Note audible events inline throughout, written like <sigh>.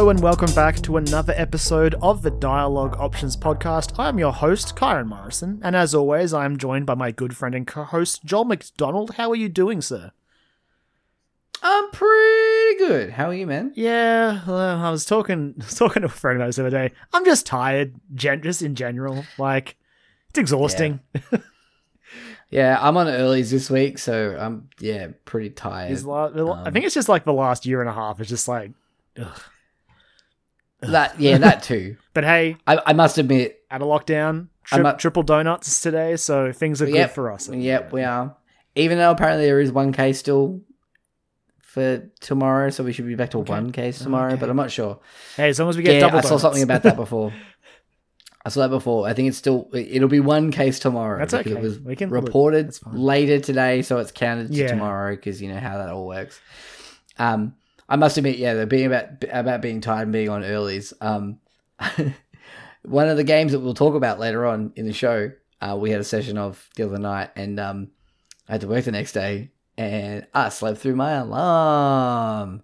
Hello and welcome back to another episode of the Dialogue Options podcast. I am your host, Kyron Morrison, and as always, I am joined by my good friend and co-host, Joel McDonald. How are you doing, sir? I'm pretty good. How are you, man? Yeah, well, I was talking <laughs> talking to a friend of ours the other day. I'm just tired, gen- just in general. Like, it's exhausting. Yeah, <laughs> I'm on earlys this week, so I'm yeah pretty tired. It's la- I Um, think it's just like the last year and a half. It's just like, ugh. That yeah, that too. <laughs> but hey, I, I must admit, out of lockdown, tri- not- triple donuts today, so things are good for us. yep, we are. Even though apparently there is one case still for tomorrow, so we should be back to Okay. one case tomorrow, Okay. but I'm not sure. Hey, as long as we get Yeah, double I saw something about that before. <laughs> I saw that before. I think it's still it'll be one case tomorrow. That's okay. It was We can- reported later today, so it's counted to Yeah. tomorrow because you know how that all works. Um, I must admit, yeah, the being about about being tired and being on earlys. Um, <laughs> one of the games that we'll talk about later on in the show, uh, we had a session of the other night, and um, I had to work the next day, and I slept through my alarm,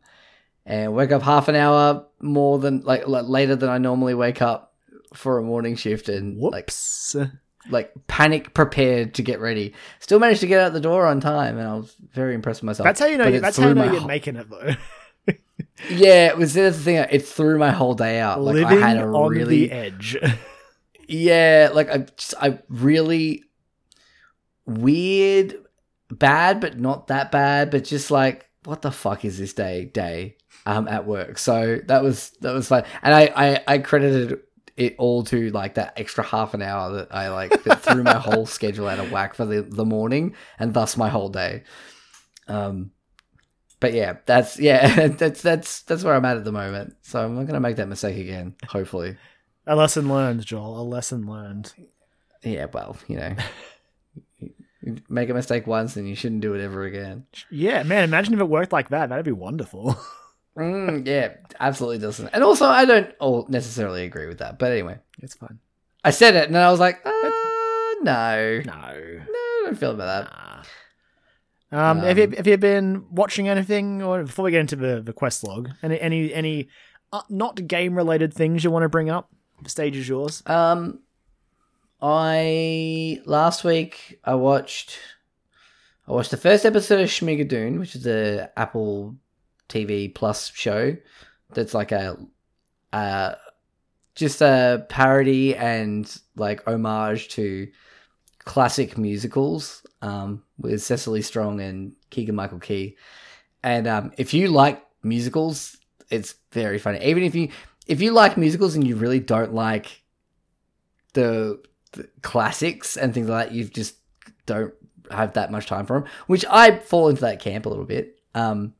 and woke up half an hour more than like, like later than I normally wake up for a morning shift, and like Whoops. like panic prepared to get ready. Still managed to get out the door on time, and I was very impressed with myself. That's how you know. That's how you know you're making it though. <laughs> Yeah, it was the thing. It threw my whole day out. Like Living I had a on really the edge. yeah, like I just, I really weird, bad, but not that bad. But just like what the fuck is this day day um at work? So that was that was fun, and I I, I credited it all to like that extra half an hour that I like that threw my <laughs> whole schedule out of whack for the the morning and thus my whole day. Um. But yeah, that's yeah, <laughs> that's that's that's where I'm at at the moment. So I'm not gonna make that mistake again. Hopefully, a lesson learned, Joel. A lesson learned. yeah. Well, you know, you make a mistake once and you shouldn't do it ever again. Yeah, man. Imagine if it worked like that. That'd be wonderful. <laughs> Mm, yeah, absolutely doesn't. And also, I don't all necessarily agree with that. But anyway, it's fine. I said it, and then I was like, uh, no, no, No. I don't feel about that. Nah. Um, have you Um, have you been watching anything, or before we get into the the quest log, any any any uh, not game related things you want to bring up? The stage is yours. Um, I last week I watched I watched the first episode of Schmigadoon, which is the Apple TV Plus show. That's like a uh just a parody and like homage to classic musicals um, with Cecily Strong and Keegan Michael Key. And um, if you like musicals, it's very funny. Even if you if you like musicals and you really don't like the, the classics and things like that, you just don't have that much time for them. Which I fall into that camp a little bit. Um,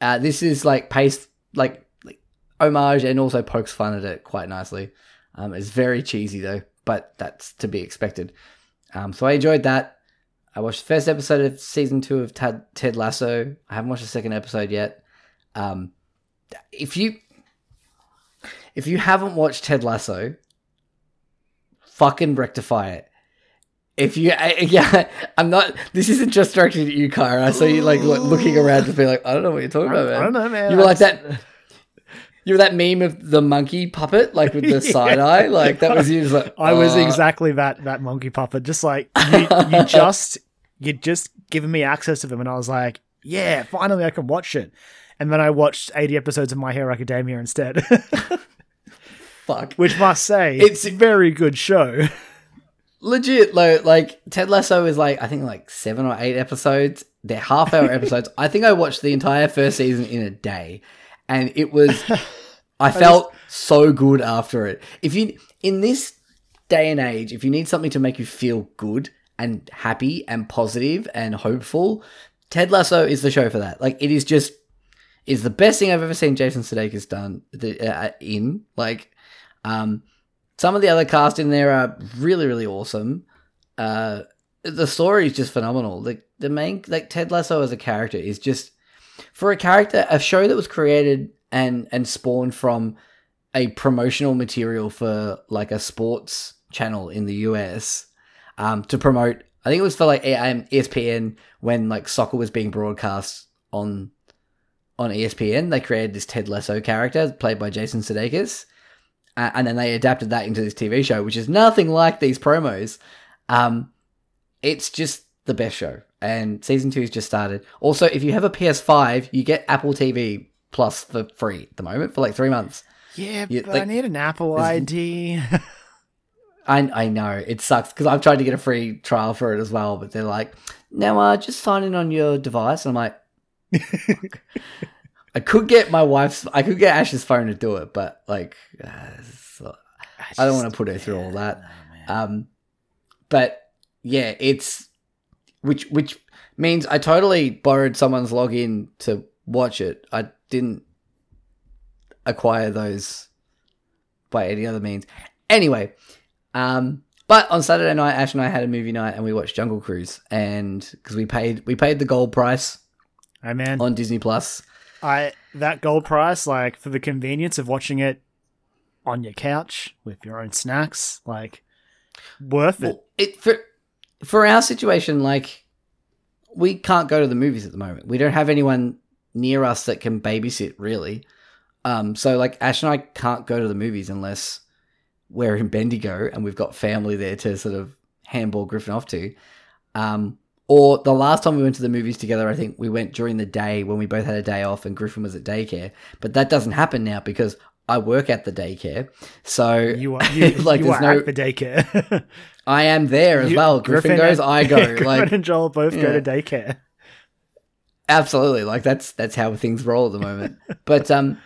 uh, this is like paced like like homage and also pokes fun at it quite nicely. Um, it's very cheesy though, but that's to be expected. Um, so I enjoyed that. I watched the first episode of season two of Ted, Ted Lasso. I haven't watched the second episode yet. Um, if you if you haven't watched Ted Lasso, fucking rectify it. If you, I, <laughs> yeah, I'm not. This isn't just directed at you, Kyra. I saw you like look, looking around to be like, I don't know what you're talking about, man. I don't know, man. You were like that. <laughs> You were that meme of the monkey puppet, like with the <laughs> Yeah. side eye. Like that was you. Just like, I was "Uh." exactly that that monkey puppet. Just like you, you <laughs> just you just given me access to them, and I was like, yeah, finally I can watch it. And then I watched 80 episodes of My Hero Academia instead, <laughs> fuck. which must say It's- it's a very good show. legit like, like ted lasso is like i think like seven or eight episodes they're half hour episodes i think i watched the entire first season in a day and it was <laughs> i felt so good after it if you in this day and age if you need something to make you feel good and happy and positive and hopeful ted lasso is the show for that like it is just is the best thing i've ever seen jason sudeikis done the, uh, in like um some of the other cast in there are really, really awesome. Uh, the story is just phenomenal. The the main like Ted Lasso as a character is just for a character a show that was created and and spawned from a promotional material for like a sports channel in the US um, to promote. I think it was for like um, ESPN when like soccer was being broadcast on on ESPN. They created this Ted Lasso character played by Jason Sudeikis, uh, and then they adapted that into this TV show, which is nothing like these promos. Um, it's just the best show, and season two has just started. Also, if you have a PS5, you get Apple TV Plus for free at the moment for like three months. Yeah, You- but like- I need an Apple ID. <laughs> I I know it sucks because I've tried to get a free trial for it as well, but they're like, no, uh, just sign in on your device. And I'm like, fuck. <laughs> I could get my wife's, I could get Ash's phone to do it, but like, uh, it's- I don't want to put her through all that. Um, but yeah, it's which which means I totally borrowed someone's login to watch it. I didn't acquire those by any other means. Anyway, um, but on Saturday night, Ash and I had a movie night and we watched Jungle Cruise, and because we paid we paid the gold price Hey man, on Disney Plus. I that gold price, like for the convenience of watching it on your couch with your own snacks, like worth it. It for for our situation, like we can't go to the movies at the moment. We don't have anyone near us that can babysit, really. Um, so like Ash and I can't go to the movies unless we're in Bendigo and we've got family there to sort of handball Griffin off to. Um, or the last time we went to the movies together, I think we went during the day when we both had a day off and Griffin was at daycare. But that doesn't happen now because I work at the daycare. So You are <laughs> you, like you there's are no at the daycare. <laughs> I am there as You- well. Griffin, goes, and- I go. <laughs> Griffin like and Joel both go to daycare. absolutely, like that's that's how things roll at the moment. but um,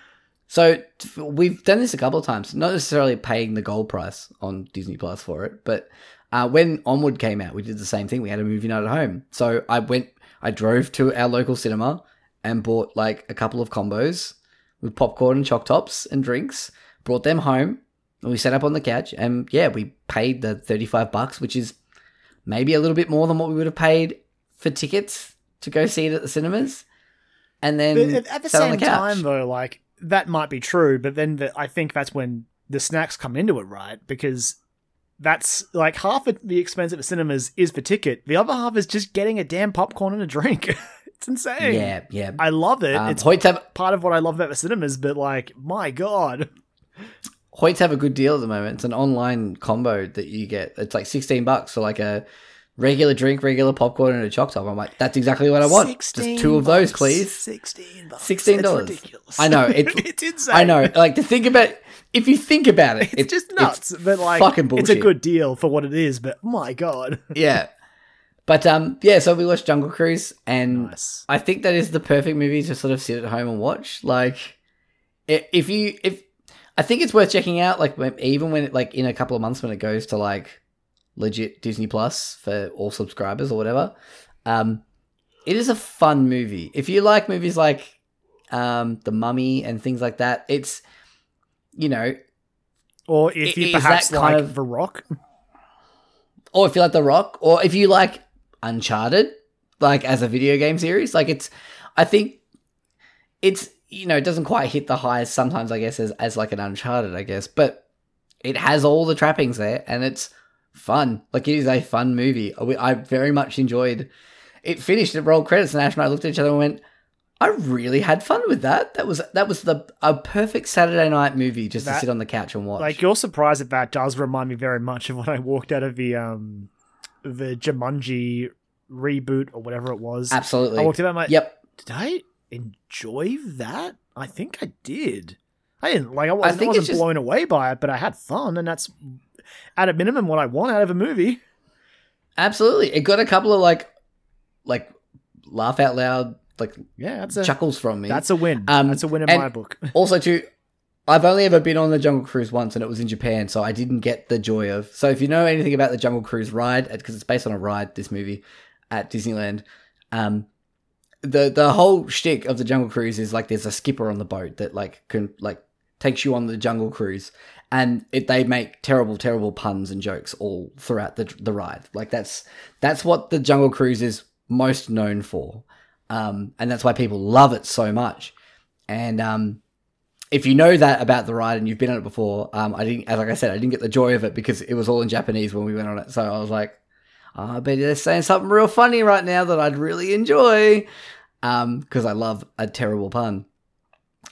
so we've done this a couple of times. Not necessarily paying the gold price on Disney Plus for it, but uh, when Onward came out, we did the same thing. We had a movie night at home. So I went, I drove to our local cinema and bought like a couple of combos with popcorn and choc tops and drinks. Brought them home. We sat up on the couch, and yeah, we paid the thirty-five bucks, which is maybe a little bit more than what we would have paid for tickets to go see it at the cinemas. And then But at, the same the time, though, like that might be true, but then the, I think that's when the snacks come into it, right? Because that's like half of the expense at the cinemas is for ticket. The other half is just getting a damn popcorn and a drink. <laughs> it's insane. yeah, yeah. I love it. Um, it's part of what I love about the cinemas, but like, my god, Hoyts have a good deal at the moment. It's an online combo that you get. It's like sixteen bucks for like a regular drink, regular popcorn, and a choc top. I'm like, that's exactly what I want. Just two of those, please. Sixteen bucks. $16. It's ridiculous. I know, it's- <laughs> it's insane. I know. Like to think about, if you think about it, It's, just nuts, but like, fucking bullshit. it's a good deal for what it is. But my god, <laughs> yeah. But um, yeah. So we watched Jungle Cruise, and nice. I think that is the perfect movie to sort of sit at home and watch. Like, if you if I think it's worth checking out. Like, even when it like in a couple of months when it goes to like legit Disney Plus for all subscribers or whatever. Um, it is a fun movie. If you like movies like um The Mummy and things like that, it's you know, Or if you perhaps kind like of- The Rock, or if you like The Rock, or if you like Uncharted, like as a video game series, like it's, I think it's you know it doesn't quite hit the highs sometimes I guess as as like an Uncharted I guess, but it has all the trappings there and it's fun. Like it is a fun movie. I very much enjoyed. It finished. It rolled credits, and Ash and I looked at each other and went. I really had fun with that. That was that was the a perfect Saturday night movie just to sit on the couch and watch. like your surprise at that does remind me very much of when I walked out of the um the Jumanji reboot or whatever it was. Absolutely. I walked out. I'm like, Yep. did I enjoy that? I think I did. I didn't like. I wasn't, I it's wasn't just- blown away by it, but I had fun, and that's at a minimum what I want out of a movie. Absolutely. It got a couple of like like laugh out loud like Yeah, that's a chuckles from me. that's a win. Um, that's a win in my book. <laughs> also too I've only ever been on the Jungle Cruise once and it was in Japan, so I didn't get the joy of. So if you know anything about the Jungle Cruise ride because it's based on a ride this movie at Disneyland, um the the whole shtick of the Jungle Cruise is like there's a skipper on the boat that like can like takes you on the Jungle Cruise, and it they make terrible terrible puns and jokes all throughout the the ride. Like that's that's what the Jungle Cruise is most known for, um, and that's why people love it so much. And um, if you know that about the ride and you've been on it before, um, I didn't, as like I said, I didn't get the joy of it because it was all in Japanese when we went on it. So I was like, oh, I bet they're saying something real funny right now that I'd really enjoy. um, because I love a terrible pun.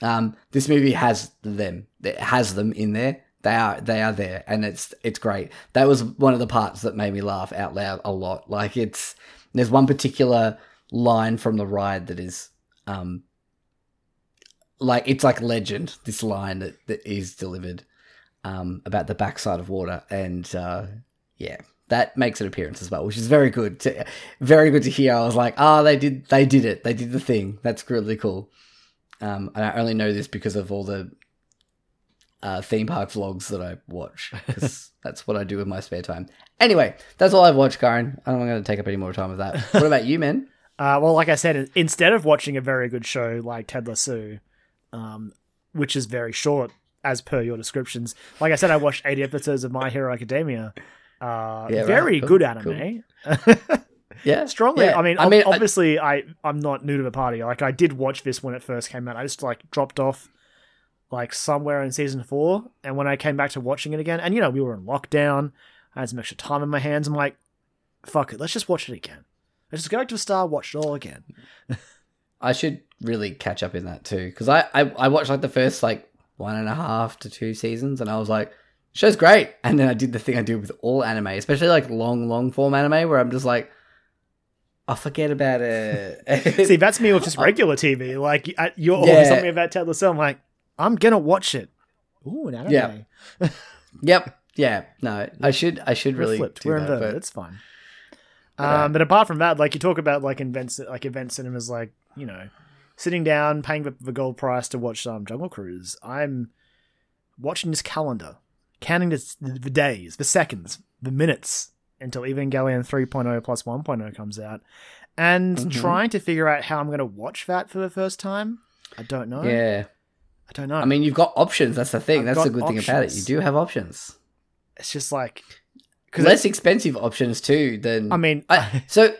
Um, this movie has them. It has them in there. They are they are there, and it's it's great. That was one of the parts that made me laugh out loud a lot. Like it's there's one particular line from the ride that is um like it's like legend. This line that that is delivered um about the backside of water, and uh, yeah, that makes an appearance as well, which is very good. To, very good to hear. I was like, oh, they did they did it. They did the thing. That's really cool. Um, and I only know this because of all the uh, theme park vlogs that I watch because <laughs> that's what I do with my spare time. Anyway, that's all I've watched, Karen. I'm not going to take up any more time with that. What about you, man? <laughs> Uh, well, like I said, instead of watching a very good show like Ted Lasso, um, which is very short as per your descriptions, like I said, I watched 80 episodes of My Hero Academia. Uh, Yeah, right. very Cool, good anime. <laughs> Yeah, Strongly. Yeah. I mean, I mean, obviously, I, I'm not new to the party. Like, I did watch this when it first came out. I just like dropped off, like somewhere in season four, and when I came back to watching it again, and you know, we were in lockdown. I had some extra time in my hands. I'm like, fuck it, let's just watch it again. Let's just go back to the start, watch it all again. I should really catch up in that too because I, I I watched like the first like one and a half to two seasons and I was like, show's great. And then I did the thing I do with all anime, especially like long long form anime, where I'm just like, I forget about it. See, that's me with <laughs> just regular TV. Like, uh, you're always telling me about Ted Lasso. I'm like, I'm gonna watch it. Ooh, an anime. Yeah. <laughs> yep. Yeah. No, I should I should We're really flipped. do We're that, inverted. but- It's fine. Yeah. Um, but apart from that, like you talk about like events, like event cinemas, like you know, sitting down, paying the, the gold price to watch um, Jungle Cruise. I'm watching this calendar, counting the, the days, the seconds, the minutes until Evangelion 3.0 plus 1.0 comes out, and Mhm. trying to figure out how I'm going to watch that for the first time. I don't know. Yeah. I don't know. I mean, you've got options. That's the thing. I've That's the good thing about it. You do have options. it's just like Less expensive options too than I mean, I, <laughs> so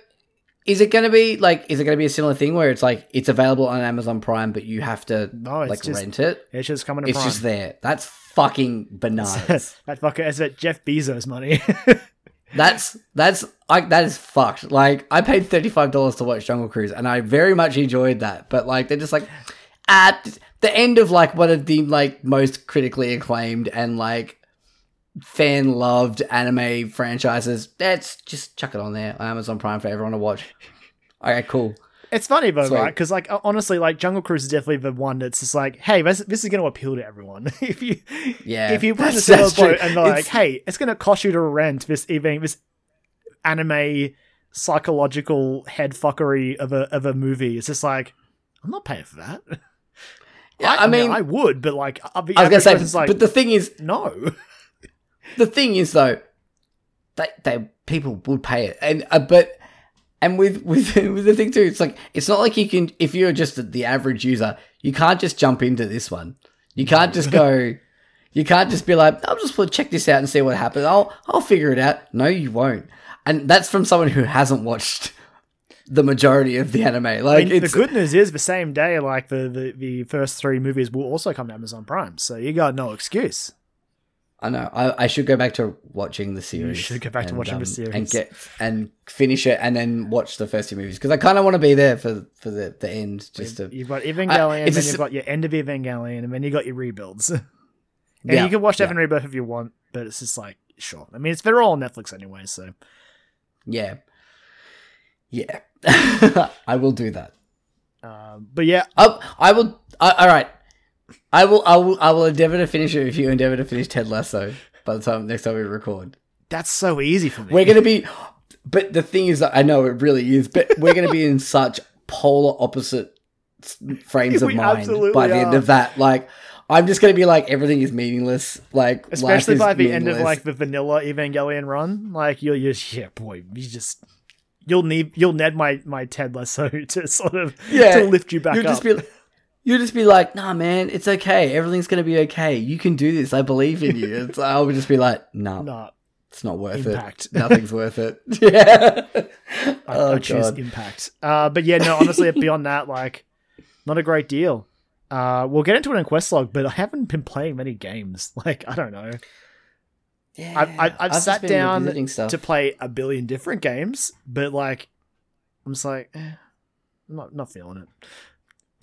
is it going to be like is it going to be a similar thing where it's like it's available on Amazon Prime but you have to no, it's like just rent it? it's just coming to It's Prime. just there. That's fucking bananas. <laughs> that fucker is that Jeff Bezos money. <laughs> that's that's like that is fucked. Like I paid thirty five dollars to watch Jungle Cruise and I very much enjoyed that. But like they're just like at the end of like one of the like most critically acclaimed and like fan loved anime franchises. Let's just chuck it on there Amazon Prime for everyone to watch. Okay, cool. it's funny though, Sweet. right? Because like honestly, like Jungle Cruise is definitely the one that's just like, hey, this, this is going to appeal to everyone. <laughs> if you Yeah, if you put in a that's- similar that's true. boat and like, It's- hey, it's going to cost you to rent this even this anime psychological head fuckery of a of a movie. It's just like I'm not paying for that. <laughs> Yeah, I mean- I would, but like, I'll be, I was gonna say, like, but the thing is, no. <laughs> the thing is though, they, they people would pay it, and uh, but and with <laughs> with with the thing too, it's like it's not like you can if you're just the average user, you can't just jump into this one. You can't just go. <laughs> You can't just be like, I'll just check this out and see what happens. I'll I'll figure it out. No, you won't. And that's from someone who hasn't watched the majority of the anime. I Like mean, the good news is the same day, like the, the the first three movies will also come to Amazon Prime, so you got no excuse. I know. I, I should go back to watching the series. You should go back to watching the series. and get and finish it, and then watch the first two movies because I kind of want to be there for for the, the end. Just to You've got Evangelion, and it's a then you've got your end of Evangelion, and then you got your rebuilds. <laughs> and Yeah, you can watch Evan yeah. Rebirth if you want, but it's just like sure. I mean, it's they're all on Netflix anyway, so yeah, yeah. <laughs> I will do that. um, but yeah, Oh, I will. I, all right. I will. I will. I will endeavor to finish it if you endeavor to finish Ted Lasso by the time next time we record. that's so easy for me. We're gonna be, but the thing is that I know it really is, but we're gonna be in <laughs> such polar opposite frames of mind by the end of that. Like, I'm just gonna be like everything is meaningless. Like, Especially by the end of like the vanilla Evangelion run, like you'll just yeah, boy, you just you'll need you'll need my my Ted Lasso <laughs> to sort of Yeah, to lift you back You'll up. just be. You'll just be like, nah, man, it's okay. Everything's gonna be okay. You can do this. I believe in you. It's, I would just be like, no, nah, it's not worth Impact. it. <laughs> Nothing's worth it. <laughs> Yeah. I, oh I choose god. impact. Uh, but yeah, no, honestly, beyond that, like, not a great deal. Uh, we'll get into it in Questlog, but I haven't been playing many games. <laughs> Like, I don't know. Yeah. I've, I've, I've sat down to play a billion different games, but like, I'm just like, eh, not not feeling it.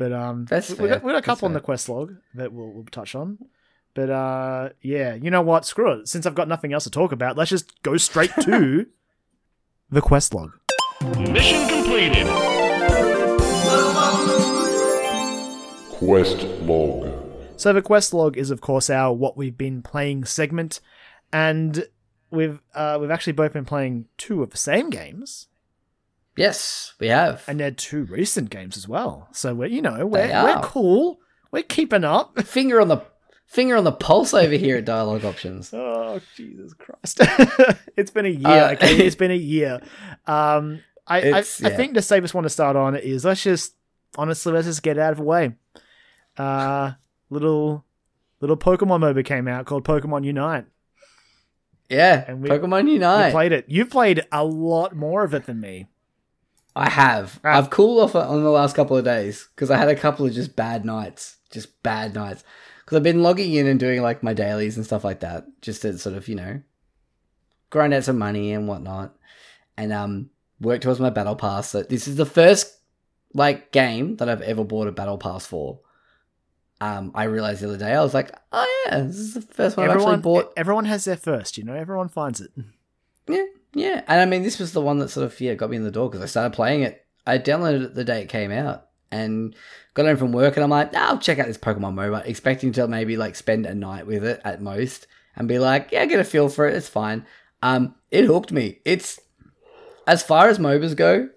But um, That's we, we fair. got, we got a couple on the quest log that we'll, we'll touch on. But uh, yeah, you know what? Screw it. Since I've got nothing else to talk about, let's just go straight to <laughs> the quest log. Mission completed. Quest log. So the quest log is, of course, our what we've been playing segment, and we've uh, we've actually both been playing two of the same games, Yes, we have. and they're two recent games as well. So we're you know we're we're cool. We're keeping up. <laughs> finger on the finger on the pulse over here at Dialogue Options. <laughs> Oh Jesus Christ! <laughs> it's been a year. Uh, okay, it's been a year. Um, I I, It's- I think the safest one to start on is let's just honestly let's just get out of the way. Uh, little little Pokemon MOBA came out called Pokemon Unite. Yeah, And we- Pokemon You Unite. played it. You've played a lot more of it than me. I have. Ah. I've cooled off on the last couple of days because I had a couple of just bad nights, just bad nights. Because I've been logging in and doing like my dailies and stuff like that, just to sort of you know grind out some money and whatnot, and um work towards my battle pass. So this is the first like game that I've ever bought a battle pass for. Um, I realized the other day I was like, oh yeah, this is the first one I've everyone, actually bought. everyone has their first. You know, everyone finds it. Yeah, yeah. And I mean, this was the one that sort of yeah got me in the door because I started playing it. I downloaded it the day it came out and got home from work, and I'm like, "Ah, I'll check out this Pokemon MOBA, expecting to maybe like spend a night with it at most and be like, yeah, get a feel for it. It's fine. Um, it hooked me. It's as far as MOBAs go,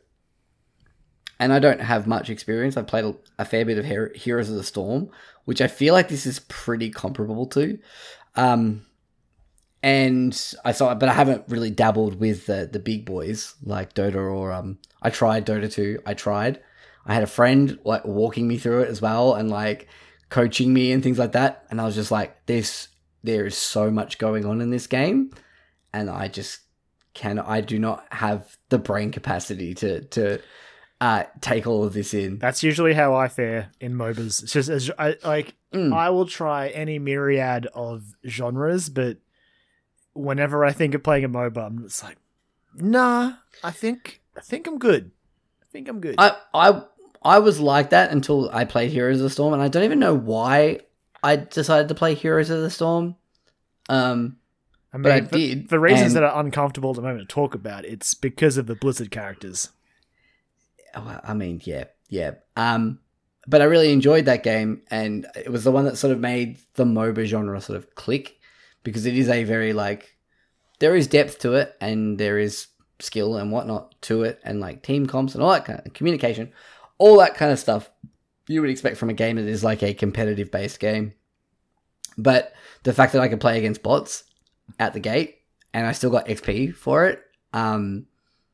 and I don't have much experience. I've played a, a fair bit of Her- Heroes of the Storm, which I feel like this is pretty comparable to. Um, and I saw, but I haven't really dabbled with the the big boys like Dota or um. I tried Dota 2. I tried. I had a friend like walking me through it as well and like coaching me and things like that. And I was just like, this there is so much going on in this game, and I just can I do not have the brain capacity to to uh take all of this in. That's usually how I fare in MOBAs. It's just as I like Mm. I will try any myriad of genres, but whenever I think of playing a MOBA, I'm just like, nah. I think I think I'm good. I think I'm good. I I I was like that until I played Heroes of the Storm, and I don't even know why I decided to play Heroes of the Storm. Um, I mean, but I for, did, for reasons that are uncomfortable at the moment to talk about, it's because of the Blizzard characters. oh, I mean, yeah, yeah. Um, but I really enjoyed that game, and it was the one that sort of made the MOBA genre sort of click because it is a very like there is depth to it, and there is skill and whatnot to it, and like team comps and all that kind of communication, all that kind of stuff you would expect from a game that is like a competitive based game. But the fact that I could play against bots at the gate and I still got XP for it, um,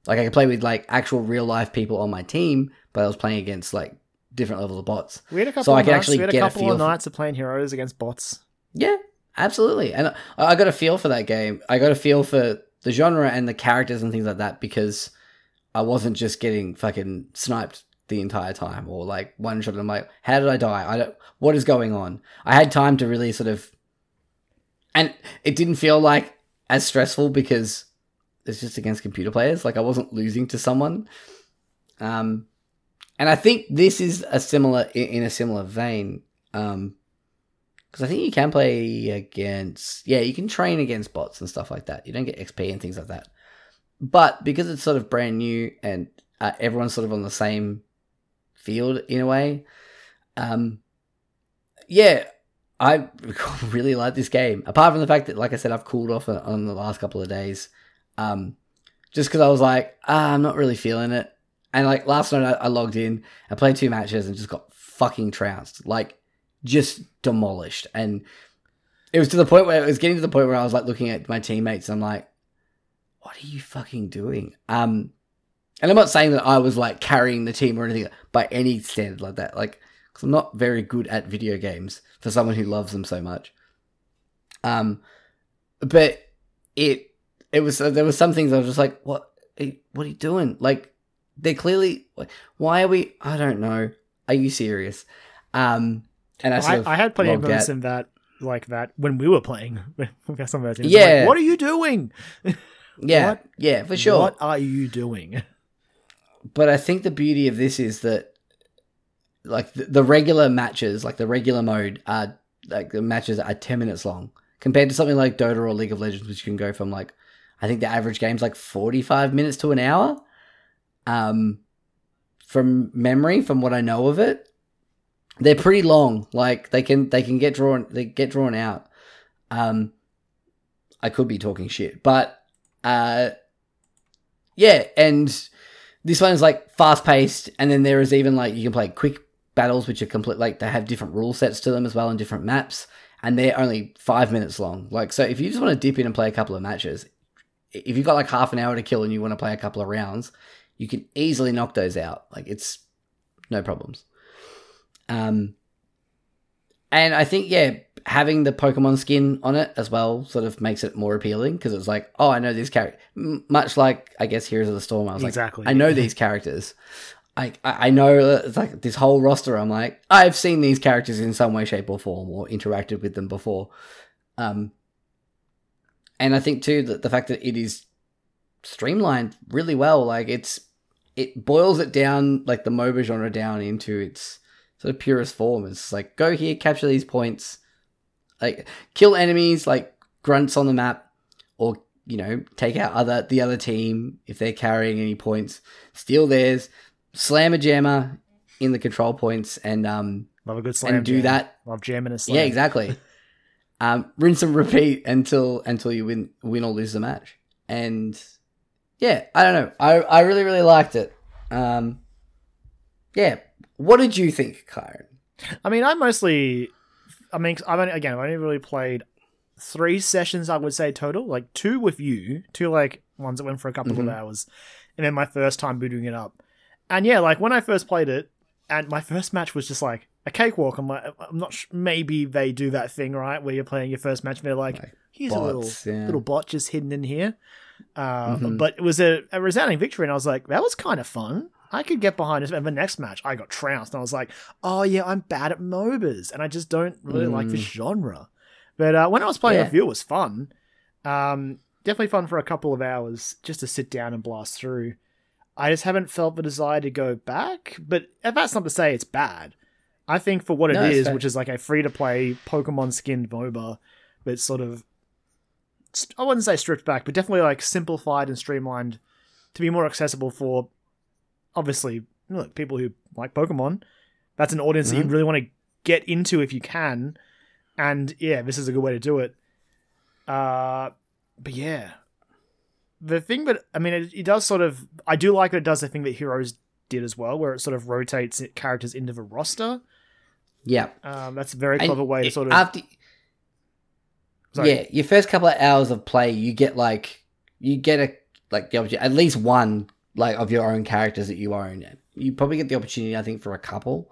like I could play with like actual real life people on my team, but I was playing against like different levels of bots. We had a couple. So I of can nights, actually we had a get a couple feel of nights of playing heroes against bots. Yeah, absolutely. And I, got a feel for that game. I got a feel for the genre and the characters and things like that because I wasn't just getting fucking sniped the entire time or like one shot. I'm like, how did I die? I don't. What is going on? I had time to really sort of, and it didn't feel like as stressful because it's just against computer players. Like I wasn't losing to someone. Um, and I think this is a similar in a similar vein. Um, because I think you can play against, yeah, you can train against bots and stuff like that. You don't get XP and things like that. But because it's sort of brand new and uh, everyone's sort of on the same field in a way, um, yeah, I <laughs> really like this game. Apart from the fact that, like I said, I've cooled off on- the last couple of days, um, just because I was like, ah, I'm not really feeling it. And like last night, I, I logged in, I played two matches and just got fucking trounced. Like, just demolished. And it was to the point where it was getting to the point where I was like looking at my teammates I'm like, what are you fucking doing? Um, and I'm not saying that I was like carrying the team or anything by any standard like that. Like, because I'm not very good at video games for someone who loves them so much. Um, but it, it was, there were some things I was just like, what, what are you doing? Like, they're clearly, why are we, I don't know. Are you serious? Um, and I, I, I had plenty of moments out. in that like that when we were playing. <laughs> some of. Yeah. like, what are you doing? <laughs> Yeah, What- yeah, for sure. What are you doing? <laughs> but I think the beauty of this is that, like the, the regular matches, like the regular mode, are like the matches are ten minutes long compared to something like Dota or League of Legends, which can go from like, I think the average game's like forty five minutes to an hour. Um, from memory, from what I know of it, they're pretty long. Like they can they can get drawn they get drawn out. Um, I could be talking shit, but uh, yeah, and this one's like fast paced, and then there is even like you can play quick battles, which are complete like they have different rule sets to them as well and different maps, and they're only five minutes long. Like so, if you just want to dip in and play a couple of matches, if you've got like half an hour to kill and you want to play a couple of rounds, you can easily knock those out. Like it's no problems. Um, and I think yeah, having the Pokemon skin on it as well sort of makes it more appealing because it's like, oh, I know these characters. Much like I guess Heroes of the Storm, I was Exactly. like, I know these characters. I I know it's like this whole roster. I'm like, I've seen these characters in some way, shape, or form, or interacted with them before. Um, and I think too that the fact that it is streamlined really well, like it's it boils it down like the MOBA genre down into its sort of purest form. It's like go here, capture these points, like kill enemies like grunts on the map, or you know take out other the other team if they're carrying any points, steal theirs, slam a jammer in the control points, and um Love a good slam. and do jam. that Love jamming a slam. yeah, exactly. <laughs> um, rinse and repeat until until you win win or lose the match. And yeah, I don't know. I I really really liked it. Um, yeah. What did you think, Kyron? I mean, I mostly, I mean, I've only, again, I've only really played three sessions. I would say total, like two with you, two like ones that went for a couple Mhm. of hours, and then my first time booting it up. And yeah, like when I first played it, and my first match was just like a cakewalk. I'm like, I'm not. Sh- maybe they do that thing right where you're playing your first match, and they're like, Like here's a little yeah. little bot just hidden in here. Uh, Mhm. But it was a, a resounding victory, and I was like, that was kind of fun. I could get behind this. And the next match, I got trounced, and I was like, oh yeah, I'm bad at MOBAs, and I just don't really like this genre. But uh, when I was playing Yeah. with you, it was fun. Um, definitely fun for a couple of hours just to sit down and blast through. I just haven't felt the desire to go back, but that's not to say it's bad. I think for what it No, is, fair. which is like a free to play Pokemon skinned MOBA, but sort of I wouldn't say stripped back, but definitely like simplified and streamlined to be more accessible for obviously look, people who like Pokemon. That's an audience that you Mhm. really want to get into if you can. And yeah, this is a good way to do it. Uh but yeah. The thing that I mean it, it does sort of I do like that it does the thing that Heroes did as well, where it sort of rotates characters into the roster. Yeah. Um, that's a very And clever way to sort of after sorry. yeah, your first couple of hours of play, you get like you get a like the opportunity, at least one like of your own characters that you own. You probably get the opportunity, I think, for a couple.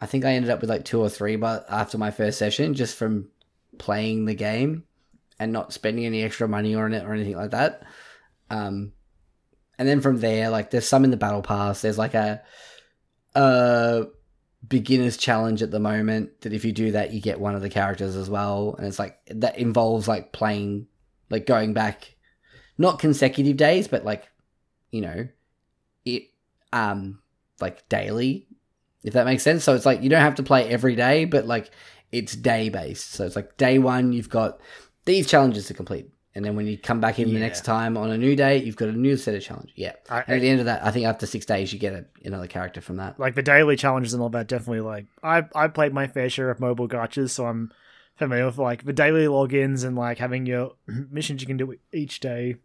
I think I ended up with like two or three, but after my first session, just from playing the game and not spending any extra money on it or anything like that. Um, and then from there, like there's some in the battle pass. There's like a a beginner's challenge at the moment that if you do that, you get one of the characters as well, and it's like that involves like playing, like going back, not consecutive days, but like you know, it um like daily, if that makes sense. So it's like you don't have to play every day, but like it's day based. So it's like day one, you've got these challenges to complete. And then when you come back in the next time on a new day, you've got a new set of challenge. Yeah. I- And at the end of that, I think after six days, you get a, another character from that. like the daily challenges and all that definitely like I I played my fair share of mobile gachas, so I'm familiar with like the daily logins and like having your <clears throat> missions you can do each day.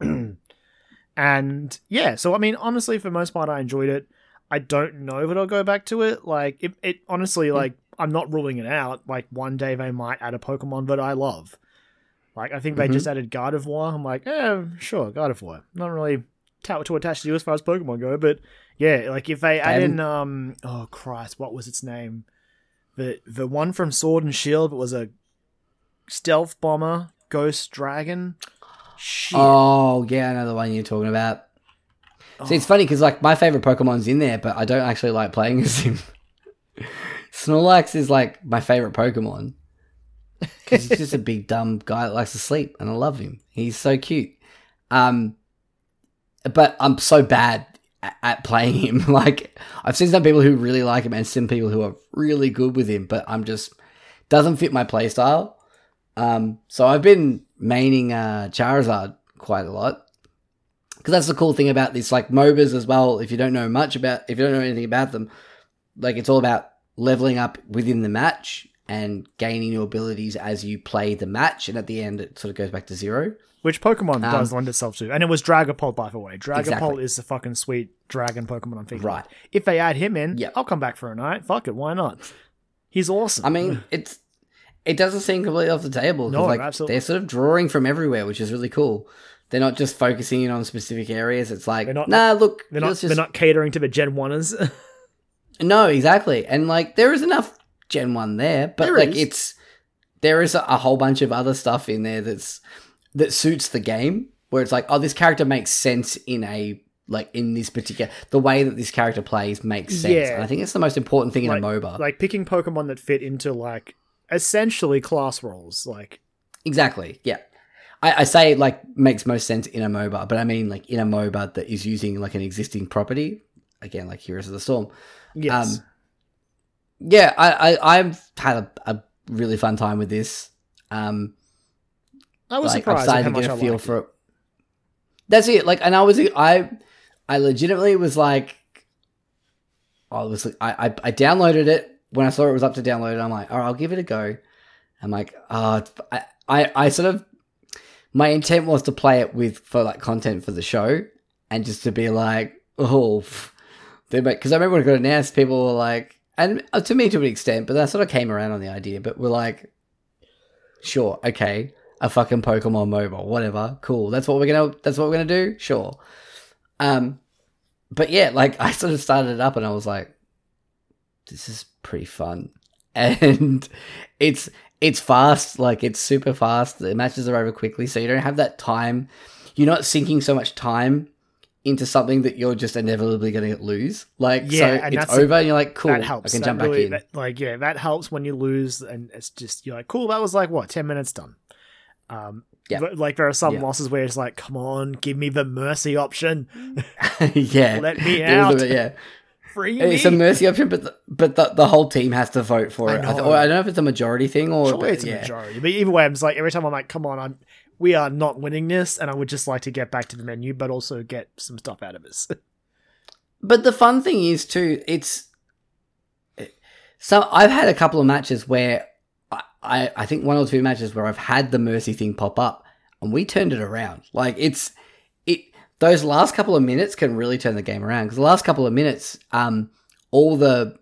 <clears throat> and yeah, so I mean honestly for the most part I enjoyed it. I don't know that I'll go back to it. Like it, it honestly like I'm not ruling it out. Like one day they might add a Pokemon that I love. Like I think they Mhm. just added Gardevoir. I'm like, eh, sure, Gardevoir. Not really too too attached to you as far as Pokemon go, but yeah, like if they add in um oh Christ, what was its name? The the one from Sword and Shield it was a stealth bomber, ghost dragon. Shit. Oh, yeah, I know the one you're talking about. See, it's funny because like my favorite Pokemon's in there, but I don't actually like playing <laughs> as him. Snorlax is like my favorite Pokemon because he's just a big dumb guy that likes to sleep, and I love him. He's so cute. Um, but I'm so bad at, at playing him. <laughs> Like I've seen some people who really like him and some people who are really good with him, but I'm just doesn't fit my playstyle. Um, so I've been maining uh, Charizard quite a lot because that's the cool thing about this, like MOBAs as well. If you don't know much about, if you don't know anything about them, like it's all about leveling up within the match and gaining new abilities as you play the match, and at the end it sort of goes back to zero. Which Pokemon Um, does lend itself to. And it was Dragapult, by the way. Dragapult Exactly. is the fucking sweet dragon Pokemon I'm thinking. Right. If they add him in, Yeah. I'll come back for a night. Fuck it, why not? He's awesome. I mean, it's it doesn't seem completely off the table. No, like, absolutely. They're sort of drawing from everywhere, which is really cool. They're not just focusing in on specific areas. It's like, They're not- nah, look, they're not just they're not catering to the Gen 1ers. <laughs> No, exactly. And like there is enough Gen 1 there, but There like is. it's there is a, a whole bunch of other stuff in there that's that suits the game where it's like, oh, this character makes sense in a like in this particular the way that this character plays makes sense. Yeah. And I think it's the most important thing like, in a MOBA. like picking Pokemon that fit into like essentially class roles. Like exactly. Yeah. I, I say like makes most sense in a MOBA, but I mean like in a MOBA that is using like an existing property, again like Heroes of the Storm. yes. Um, yeah, I, I I've had a, a really fun time with this. Um, I was like I'm surprised at starting how to much get I a feel for it. it. That's it. Like, and I was I I legitimately was like, I was like, I I, I downloaded it when I saw it was up to download. I'm like, all right, I'll give it a go. I'm like, it's- I I, I sort of my intent was to play it with for like content for the show and just to be like, oh, <laughs> because I remember when it got announced, people were like, and uh, to me to an extent, but I sort of came around on the idea, but we're like, sure, okay, a fucking Pokemon mobile, whatever, cool. That's what we're gonna. That's what we're gonna do. Sure. Um, but yeah, like <laughs> I sort of started it up, and I was like, this is pretty fun, <laughs> and it's it's fast, like it's super fast. The matches are over quickly, so you don't have that time. You're not sinking so much time into something that you're just inevitably going to lose. Like, Yeah, so it's over, and you're like, cool, that helps. I can That jump really- back in. that- like, yeah, that helps when you lose, and it's just you're like, cool. That was like what ten minutes done. Um, Yeah. like there are some Yeah. losses where it's like, come on, give me the mercy option, <laughs> yeah, <laughs> let me out, a- yeah. Free It's a mercy option, but the, but the, the whole team has to vote for I it. I, th- or I don't know if it's a majority thing or Surely but it's a yeah. majority, but either way, I'm just like every time I'm like, come on, I'm we are not winning this, and I would just like to get back to the menu, but also get some stuff out of this. <laughs> But the fun thing is too, it's so I've had a couple of matches where I, I think one or two matches where I've had the mercy thing pop up and we turned it around. Like it's it those last couple of minutes can really turn the game around because the last couple of minutes, um, all the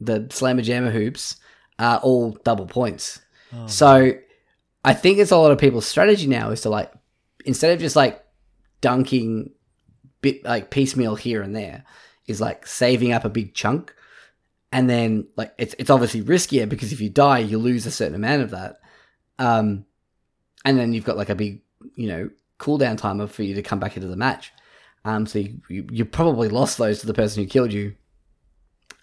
the slammer jammer hoops are all double points. So I think it's a lot of people's strategy now is to like instead of just like dunking bit like piecemeal here and there is like saving up a big chunk. And then like it's it's obviously riskier because if you die you lose a certain amount of that. Um and then you've got like a big you know cooldown timer for you to come back into the match um so you, you, you probably lost those to the person who killed you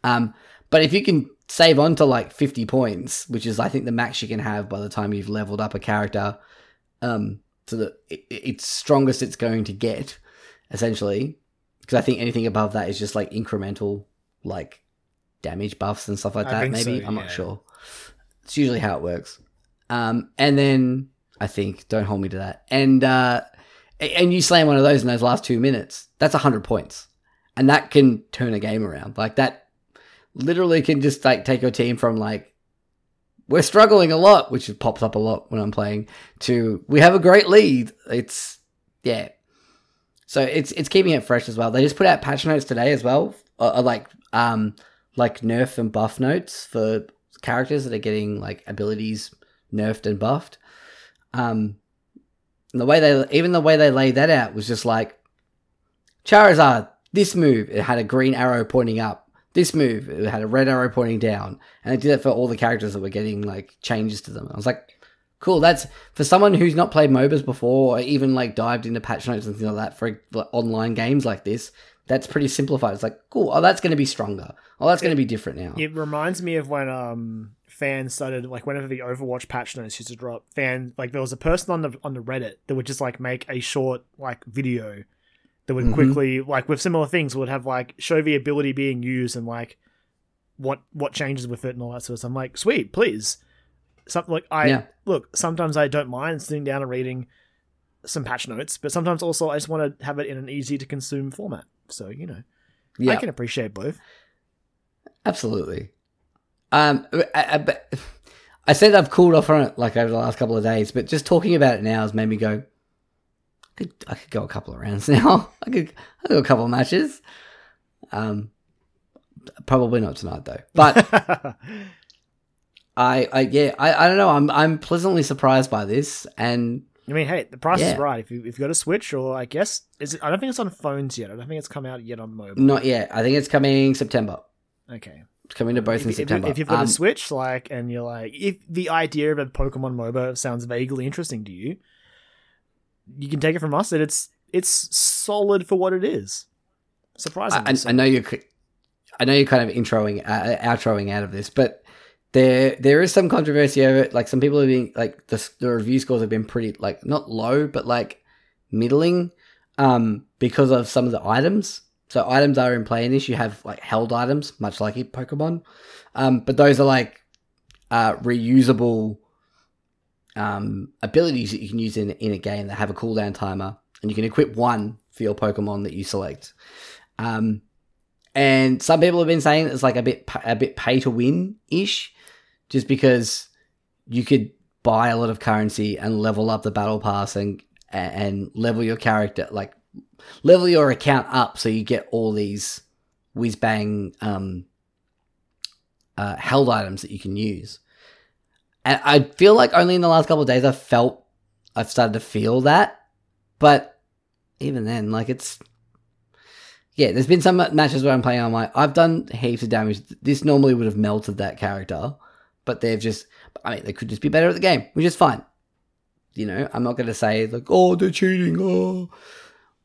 um but if you can save on to like 50 points which is i think the max you can have by the time you've leveled up a character um so that it, it's strongest it's going to get essentially because I think anything above that is just like incremental, like damage buffs and stuff like I that. Maybe so, I'm yeah. not sure. It's usually how it works. Um, and then I think don't hold me to that. And uh, and you slam one of those in those last two minutes, that's hundred points, and that can turn a game around. Like that, literally can just like take your team from like we're struggling a lot, which pops up a lot when I'm playing, to we have a great lead. It's yeah, so it's it's keeping it fresh as well. They just put out patch notes today as well, uh, uh, like um like nerf and buff notes for characters that are getting like abilities nerfed and buffed. Um, the way they even the way they laid that out was just like Charizard. This move it had a green arrow pointing up. This move it had a red arrow pointing down, and they did it for all the characters that were getting like changes to them. I was like, cool. That's for someone who's not played MOBAs before, or even like dived into patch notes and things like that for like, online games like this. That's pretty simplified. It's like, cool. Oh, that's going to be stronger. Oh, that's going to be different now. It reminds me of when um fans started like whenever the Overwatch patch notes used to drop, fan like there was a person on the on the Reddit that would just like make a short like video that would Mhm. quickly like with similar things would have like show the ability being used and like what what changes with it and all that sort of stuff. I'm like, sweet, please. Something like I Yeah. look. Sometimes I don't mind sitting down and reading some patch notes, but sometimes also I just want to have it in an easy to consume format. So you know, Yeah, I can appreciate both. absolutely. Um, I, I, I said I've cooled off on it like over the last couple of days, but just talking about it now has made me go. I could, I could go a couple of rounds <laughs> now. I could, I could go a couple of matches. Um, probably not tonight though. But <laughs> I, I, yeah, I, I don't know. I'm, I'm pleasantly surprised by this, and I mean, hey, the price Yeah. is right. If you if you got a Switch, or I guess is it? I don't think it's on phones yet. I don't think it's come out yet on mobile. not yet. I think it's coming September. Okay. It's coming to both If, in September. if you've got Um, a Switch, like, and you're like, if the idea of a Pokemon MOBA sounds vaguely interesting to you, you can take it from us that it's it's solid for what it is. Surprisingly, I, I, know you're, I know you're kind of introing, uh, outroing out of this, but there there is some controversy over it. Like some people have been like the the review scores have been pretty like not low, but like middling, um, because of some of the items. So items are in play in this. You have like held items, much like in Pokemon, um, but those are like uh, reusable um, abilities that you can use in in a game that have a cooldown timer, and you can equip one for your Pokemon that you select. Um, and some people have been saying it's like a bit a bit pay to win ish, just because you could buy a lot of currency and level up the battle pass and and level your character like level your account up so you get all these whiz bang um, uh, held items that you can use. And I feel like only in the last couple of days I've felt I've started to feel that, but even then, like it's yeah. There's been some matches where I'm playing. I'm like, I've done heaps of damage. This normally would have melted that character, but they've just. I mean, they could just be better at the game, which is fine. You know, I'm not going to say like, oh, they're cheating. Oh,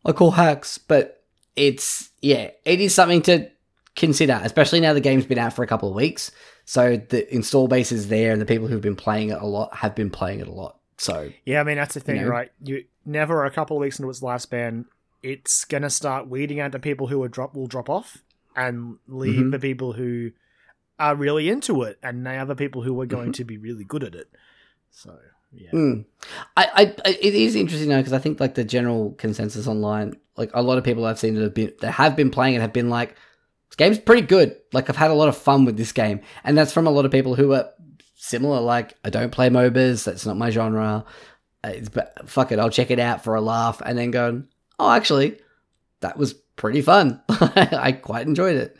I call hacks, but it's yeah, it is something to consider, especially now the game's been out for a couple of weeks. So the install base is there, and the people who've been playing it a lot have been playing it a lot. So yeah, I mean that's the thing, You know? right? You never a couple of weeks into its lifespan, it's gonna start weeding out the people who are drop will drop off and leave Mhm. the people who are really into it, and they are the people who are going Mm-hmm. to be really good at it. So yeah. Mm. I, I, it is interesting though because I think like the general consensus online, like a lot of people I've seen that have been that have been playing it have been like, this game's pretty good. Like I've had a lot of fun with this game, and that's from a lot of people who are similar. Like I don't play MOBAs, that's not my genre. Uh, It's, but fuck it, I'll check it out for a laugh, and then go, oh, actually, that was pretty fun. <laughs> I quite enjoyed it.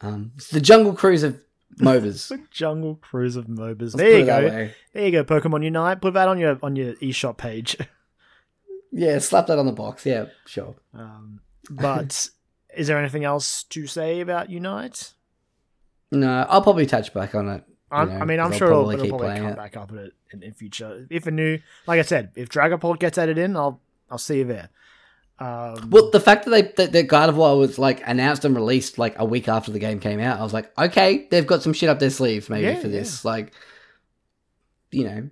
Um, the Jungle Cruise of MOBAs. <laughs> Jungle Cruise of MOBAs. Let's there you go. There you go. Pokemon Unite. Put that on your on your eShop page. <laughs> Yeah, slap that on the box. Yeah, sure. Um, but <laughs> is there anything else to say about Unite? No, I'll probably touch back on it. you know, I mean, I'm sure it'll, probably it'll probably come it. back up at it in, in future. If a new, like I said, if Dragapult gets added in, I'll I'll see you there. Um, Well, the fact that they that, that Gardevoir was like announced and released like a week after the game came out, I was like, okay, they've got some shit up their sleeve maybe Yeah, for this. Like, you know,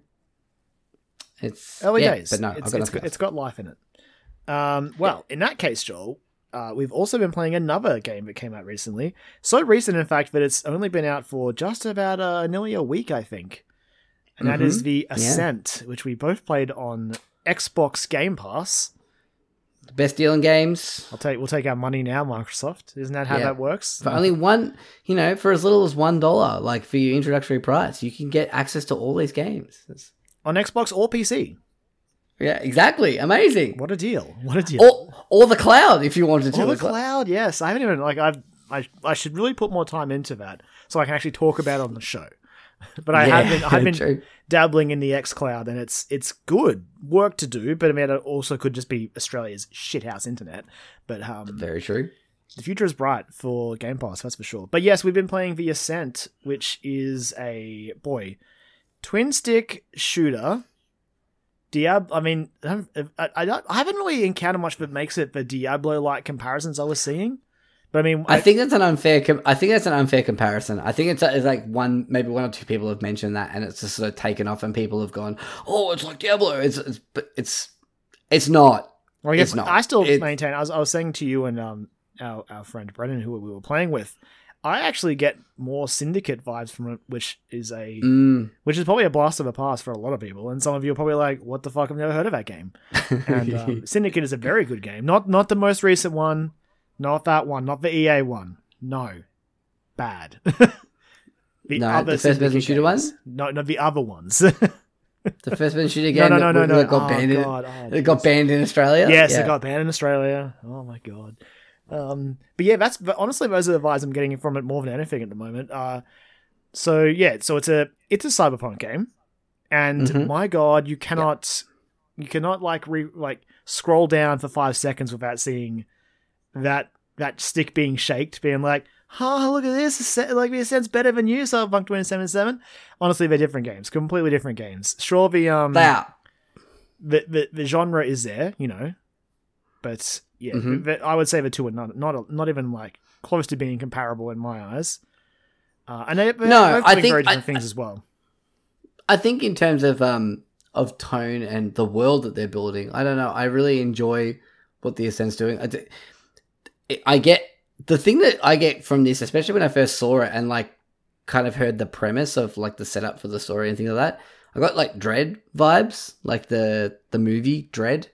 it's early yeah, days. but no, it's, it's, got, it's got life in it. Um, well, in that case, Joel, uh, we've also been playing another game that came out recently. So recent, in fact, that it's only been out for just about uh, nearly a week, I think. And that is Mhm. the Yeah. Ascent, which we both played on Xbox Game Pass. Best deal in games I'll take we'll take our money now, Microsoft. Isn't that how Yeah. that works? for only one. You know, for as little as one dollar, like for your introductory price, you can get access to all these games. It's- on Xbox or PC. yeah, exactly, amazing. What a deal! What a deal! Or or the cloud if you wanted to. Or the as well. cloud, yes. I haven't even like I've I I should really put more time into that so I can actually talk about it on the show. <laughs> But I have been I've <laughs> been true. dabbling in the X Cloud and it's it's good work to do, but I mean it also could just be Australia's shithouse internet. But um, Very true. the future is bright for Game Pass, that's for sure. But yes, we've been playing The Ascent, which is a boy twin stick shooter. Diablo. I mean, I, I, I haven't really encountered much that makes it the Diablo-like comparisons I was seeing. But I mean, I think that's an unfair. Com- I think that's an unfair comparison. I think it's, it's like one, maybe one or two people have mentioned that, and it's just sort of taken off, and people have gone, "Oh, it's like Diablo." It's, it's but it's it's not. Well, I guess It's not. I still It- maintain. I was, I was saying to you and um our our friend Brendan, who we were playing with, I actually get more Syndicate vibes from it, which is a Mm. which is probably a blast of a past for a lot of people. And some of you are probably like, "What the fuck? I've never heard of that game." <laughs> And um, Syndicate is a very good game. Not not the most recent one, not that one, not the EA one. No, bad. <laughs> the No, the first-person Syndicate shooter games. one? No, no, the other ones. <laughs> the first person shooter no, game no, no, no, that, no. that got Oh, banned. in, God. Oh, that got banned in Australia. Yes, yeah. it got banned in Australia. Oh my god. Um, but yeah, that's but honestly those are the vibes I'm getting from it more than anything at the moment. Uh, so yeah, so it's a it's a cyberpunk game, and Mhm. my god, you cannot you cannot like re like scroll down for five seconds without seeing that that stick being shaked, being like, "Oh, look at this! Like this sounds better than you, Cyberpunk 2077." Honestly, they're different games, completely different games. Sure, the um, They are. the, the the genre is there, you know, but yeah, Mhm. the- I would say the two are not not not even like close to being comparable in my eyes. Uh, and they, they're No, both I think- very different I- things as well. I think in terms of um of tone and the world that they're building, I don't know. I really enjoy what the Ascent's doing. I, I get the thing that I get from this, especially when I first saw it and like kind of heard the premise of like the setup for the story and things like that. I got like Dredd vibes, like the the movie Dredd,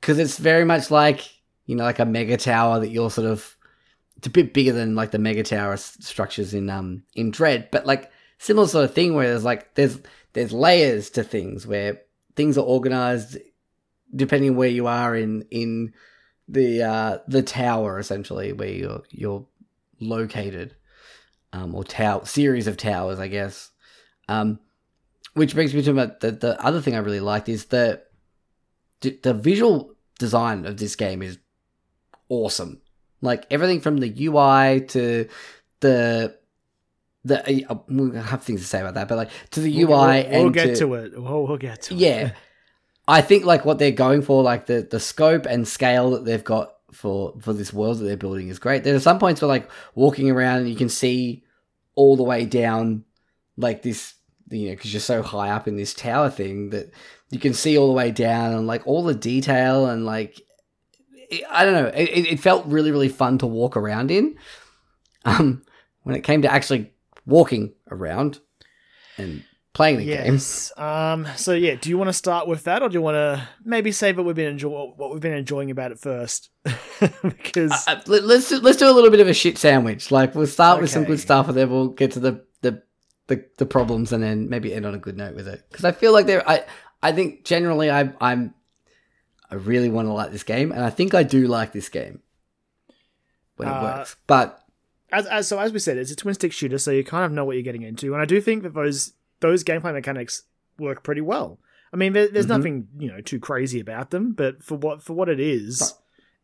because it's very much like you know like a mega tower that you're sort of. It's a bit bigger than like the mega tower s- structures in um in Dredd, but like similar sort of thing where there's like there's there's layers to things where things are organized depending where you are in in the uh the tower essentially where you're you're located um or tower series of towers i guess um which brings me to my, the the other thing i really liked is the the the visual design of this game is awesome like everything from the ui to the the uh, we have things to say about that, but like to the UI We'll, we'll, and we'll get to, to it. We'll, we'll get to yeah, it. <laughs> I think like what they're going for, like the the scope and scale that they've got for for this world that they're building is great. There are some points where like walking around you can see all the way down like this, you know, because you're so high up in this tower thing that you can see all the way down and like all the detail and like it- I don't know, it, it felt really really fun to walk around in. Um, when it came to actually walking around and playing the game. Yes. Um. So yeah, do you want to start with that, or do you want to maybe say what we've been enjoy what we've been enjoying about it first? <laughs> because Uh, uh, let- let's do, let's do a little bit of a shit sandwich. Like we'll start with some good stuff, and then we'll get to the the the, the problems, and then maybe end on a good note with it. Because I feel like there, I I think generally I I'm I really want to like this game, and I think I do like this game when it Uh, works. But as, as so as we said, it's a twin stick shooter, so you kind of know what you're getting into, and I do think that those those gameplay mechanics work pretty well. I mean, there, there's Mhm. nothing you know too crazy about them, but for what for what it is,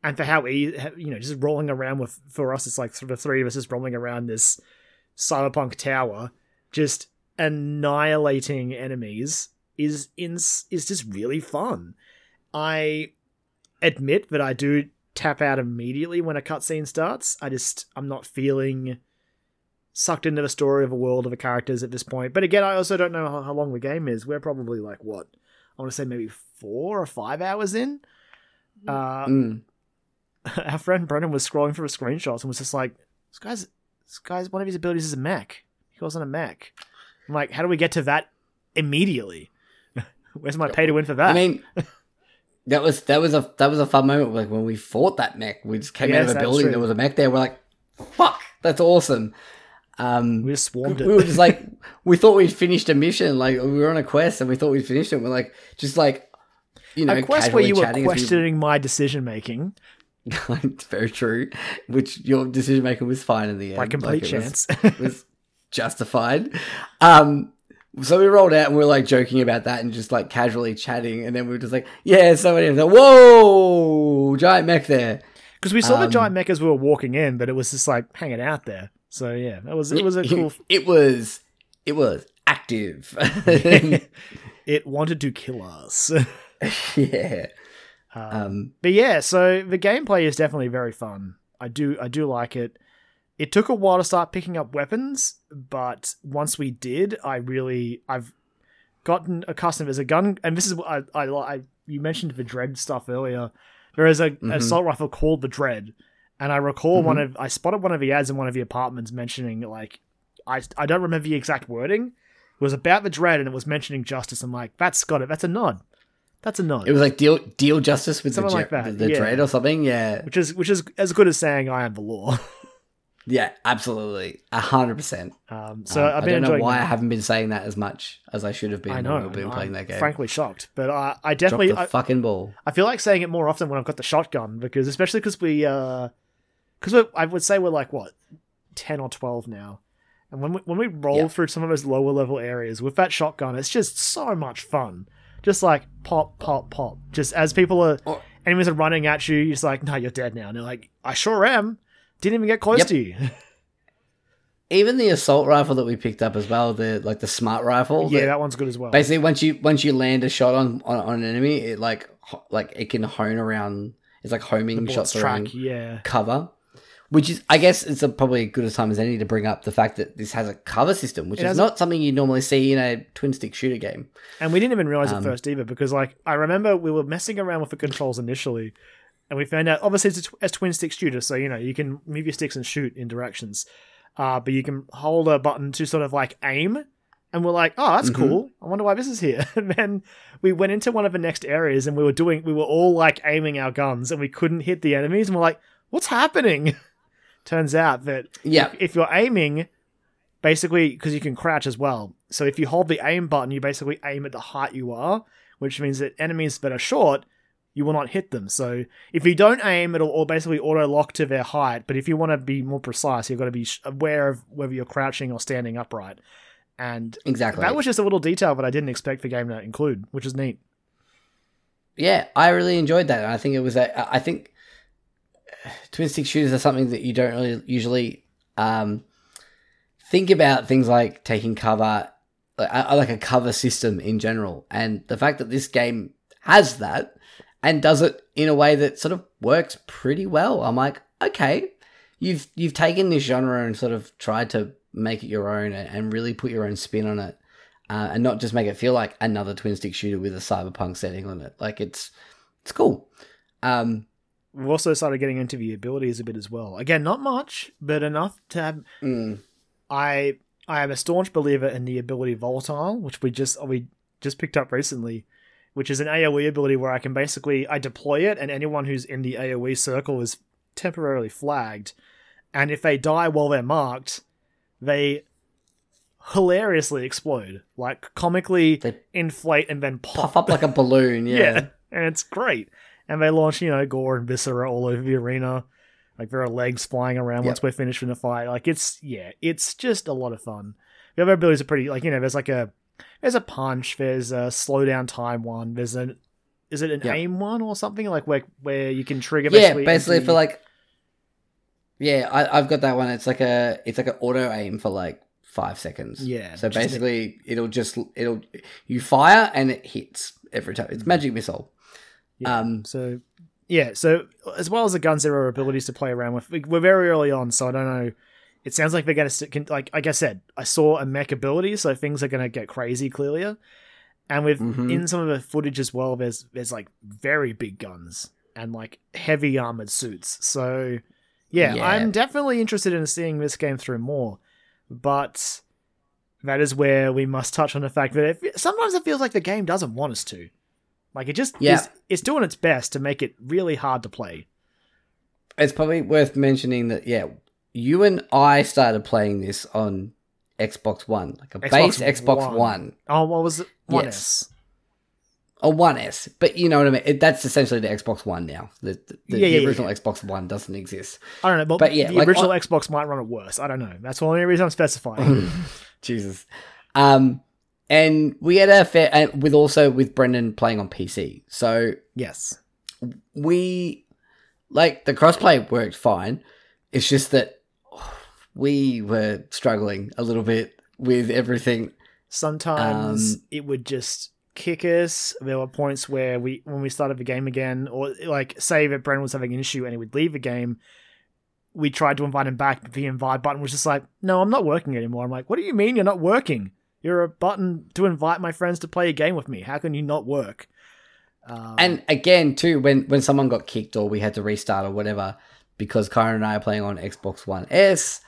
and for how easy you know just rolling around with for us, it's like sort of three of us just rolling around this cyberpunk tower, just annihilating enemies is in is just really fun. I admit that I do tap out immediately when a cutscene starts. I just I'm not feeling sucked into the story of a world of the characters at this point. But again, I also don't know how, how long the game is. We're probably like what I want to say maybe four or five hours in. Uh, mm, <laughs> our friend Brennan was scrolling through screenshots and was just like, "This guy's this guy's one of his abilities is a mech. He goes on a mech." I'm like, "How do we get to that immediately? <laughs> Where's my pay to win for that?" I mean. <laughs> That was that was a that was a fun moment like when we fought that mech. We just came out of a building. true. There was a mech there. We're like, "Fuck, that's awesome!" Um, we just swarmed it. we were just like <laughs> we thought we'd finished a mission like we were on a quest and we thought we'd finished it. We're like just like you know a quest where you were as we- questioning my decision making it's <laughs> very true. Which your decision making was fine in the end. By complete Like, it was- chance. <laughs> it was justified. Um so we rolled out and we were like joking about that and just like casually chatting. And then we were just like yeah somebody was like whoa! Giant mech there. Because we saw the Um, giant mech as we were walking in, but it was just like hanging out there. So yeah, that was it was a <laughs> cool. it was it was active <laughs> it wanted to kill us. <laughs> yeah Um, um but yeah, so the gameplay is definitely very fun. I do I do like it. It took a while to start picking up weapons, but once we did, I really I've gotten accustomed as a gun. And this is what I I, I you mentioned the Dredd stuff earlier. There is a Mhm. assault rifle called the Dread, and I recall one of I spotted one of the ads in one of the apartments mentioning like I I don't remember the exact wording. It was about the Dread and it was mentioning justice. I'm like, that's got it. That's a nod. That's a nod. It was like deal deal justice with the, Something jet, like that, the yeah. dread or something. Yeah, which is which is as good as saying I am the law. <laughs> yeah, absolutely, a hundred percent. Um, so Um, I've I don't know why that. I haven't been saying that as much as I should have been. I when know. we've been playing that game. frankly shocked, but I, I definitely the I, fucking ball. I feel like saying it more often when I've got the shotgun because especially because we uh because I would say we're like what ten or twelve now, and when we when we roll Yeah. through some of those lower level areas with that shotgun, it's just so much fun. Just like pop, pop, pop. Just as people are Or- enemies are running at you, you're just like, no, you're dead now. And they're like, I sure am. Didn't even get close Yep. to you. <laughs> Even the assault rifle that we picked up as well, the like the smart rifle. yeah, that- that one's good as well. basically once you once you land a shot on on, on an enemy, it like ho- like it can hone around. It's like homing shots around track, yeah. cover, which is I guess it's a, probably as good a time as any to bring up the fact that this has a cover system, which It is not something you normally see in a twin stick shooter game. And we didn't even realize Um, it first either because, like, I remember we were messing around with the controls initially, and we found out obviously it's a, tw- a twin stick shooter, so you know you can move your sticks and shoot in directions, uh, but you can hold a button to sort of like aim. And we're like, oh, that's Mhm. cool. I wonder why this is here. <laughs> And then we went into one of the next areas, and we were doing, we were all like aiming our guns, and we couldn't hit the enemies. And we're like, what's happening? <laughs> Turns out that Yeah, if you're aiming, basically, because you can crouch as well. So if you hold the aim button, you basically aim at the height you are, which means that enemies that are short, you will not hit them. So if you don't aim, it'll all basically auto lock to their height. But if you want to be more precise, you've got to be aware of whether you're crouching or standing upright. And exactly. that was just a little detail that I didn't expect the game to include, which is neat. yeah, I really enjoyed that. and I think it was a. I think twin stick shooters are something that you don't really usually um, think about. Things like taking cover, like, I I like a cover system in general, and the fact that this game has that and does it in a way that sort of works pretty well. I'm like, okay, you've you've taken this genre and sort of tried to make it your own and and really put your own spin on it. Uh, and not just make it feel like another twin stick shooter with a cyberpunk setting on it. Like it's it's cool. Um, We've also started getting into the abilities a bit as well. Again, not much, but enough to have mm, I I am a staunch believer in the ability volatile, which we just we just picked up recently, which is an AOE ability where I can basically I deploy it and anyone who's in the AOE circle is temporarily flagged, and if they die while they're marked, they hilariously explode, like comically They inflate and then pop, puff up like a balloon. <laughs> Yeah. yeah. and it's great. And they launch, you know, gore and viscera all over the arena. Like there are legs flying around Yep. once we're finished with the fight. Like it's yeah, it's just a lot of fun. The other abilities are pretty like you know, there's like a there's a punch, there's a slow down time one, there's an is it an Yep. aim one or something like where where you can trigger Yeah, basically, basically for like. Yeah, I, I've got that one. It's like a it's like an auto aim for like five seconds. Yeah, So basically, it'll just it'll you fire and it hits every time. It's mm. magic missile. Yeah. Um, So yeah, so as well as the Gun Zero abilities to play around with, we- we're very early on, so I don't know. It sounds like they're going to like like I said, I saw a mech ability, so things are going to get crazy clearlier. And with Mhm. in some of the footage as well, there's there's like very big guns and like heavy armored suits. So yeah, Yeah. I'm definitely interested in seeing this game through more, but that is where we must touch on the fact that it, sometimes it feels like the game doesn't want us to. Like it just Yeah. is, it's doing its best to make it really hard to play. it's probably worth mentioning that yeah, you and I started playing this on Xbox One, like a Xbox base Xbox One. One. Oh, what was it? One Yes. A One S, but you know what I mean. It, that's essentially the Xbox One now. The, the, the Yeah, yeah, yeah, original Xbox One doesn't exist. I don't know, but, But yeah, the like original on- Xbox might run it worse. I don't know. That's the only reason I'm specifying. <laughs> Jesus. Um, and we had a fair, and with also with Brendan playing on PC. So yes. we, like, the crossplay worked fine. It's just that we were struggling a little bit with everything. Sometimes Um, it would just kick us. There were points where we, when we started the game again, or like say that Brendan was having an issue and he would leave the game, we tried to invite him back, but the invite button was just like, no, I'm not working anymore. I'm like, what do you mean you're not working? You're a button to invite my friends to play a game with me. How can you not work? Um, And again, too, when when someone got kicked or we had to restart or whatever, because Kyron and I are playing on Xbox One S,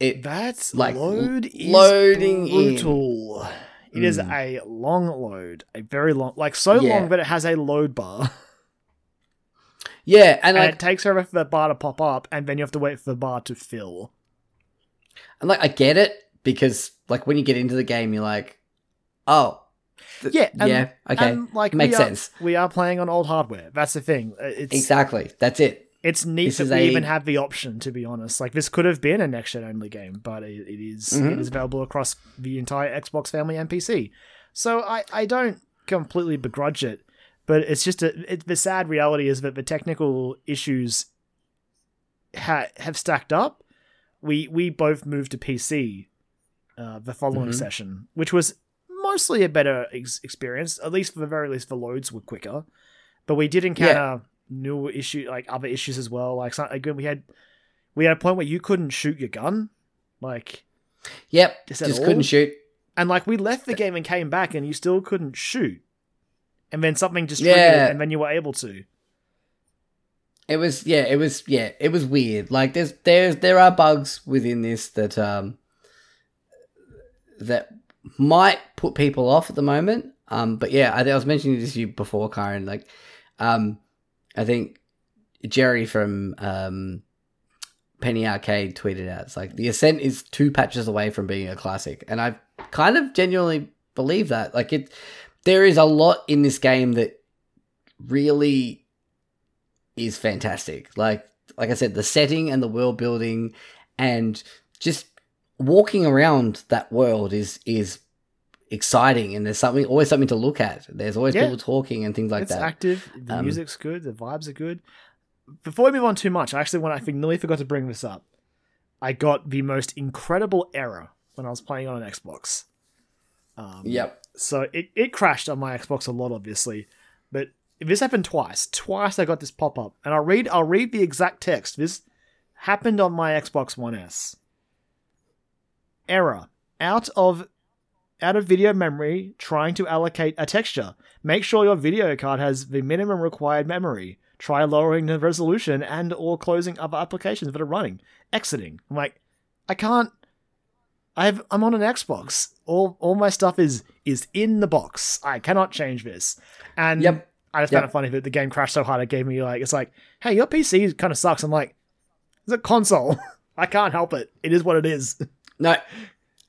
it That's like, load is loading in. brutal. It is Mm. a long load, a very long, like so Yeah. long that it has a load bar, <laughs> yeah, and and like it takes forever for the bar to pop up, and then you have to wait for the bar to fill. and like I get it because like when you get into the game, you're like, oh, th- Yeah, and- yeah, okay, And, like makes we are, sense. We are playing on old hardware. That's the thing. Uh, It's exactly. That's it. It's neat This that we a- even have the option. To be honest, like this could have been a next gen only game, but it, it is- Mhm. it is available across the entire Xbox family and PC. So I I don't completely begrudge it, but it's just a it, the sad reality is that the technical issues ha- have stacked up. We we both moved to PC uh, the following Mhm. session, which was mostly a better ex- experience. At least for the very least, the loads were quicker. But we did encounter new issue like other issues as well. Like some, again, we had we had a point where you couldn't shoot your gun, like Yep, just couldn't shoot. and like we left the game and came back and you still couldn't shoot. And then something just Yeah. triggered it and then you were able to. It was yeah, it was yeah, it was weird. Like there's there's there are bugs within this that um that might put people off at the moment. Um, but yeah, I, I was mentioning this to you before, Karen. Like, um, I think Jerry from um Penny Arcade tweeted out, it's like the Ascent is two patches away from being a classic, and I kind of genuinely believe that. Like it, there is a lot in this game that really is fantastic. Like like I said, the setting and the world building and just walking around that world is is exciting and there's something always something to look at. There's always Yeah. people talking and things like it's that. active, the Um, music's good, the vibes are good. Before we move on too much, I actually want I think nearly forgot to bring this up. I got the most incredible error when I was playing on an Xbox. Um, Yep. So it, it crashed on my Xbox a lot, obviously. But this happened twice. Twice I got this pop up. And I'll read I'll read the exact text. This happened on my Xbox One S. Error. Out of out of video memory trying to allocate a texture. Make sure your video card has the minimum required memory. Try lowering the resolution and or closing other applications that are running. Exiting. I'm like, I can't I have I'm on an Xbox. All all my stuff is is in the box. I cannot change this. And Yep. I just found it funny that the game crashed so hard it gave me like it's like, hey, your PC kind of sucks. I'm like, it's a console. <laughs> I can't help it. It is what it is. <laughs> No,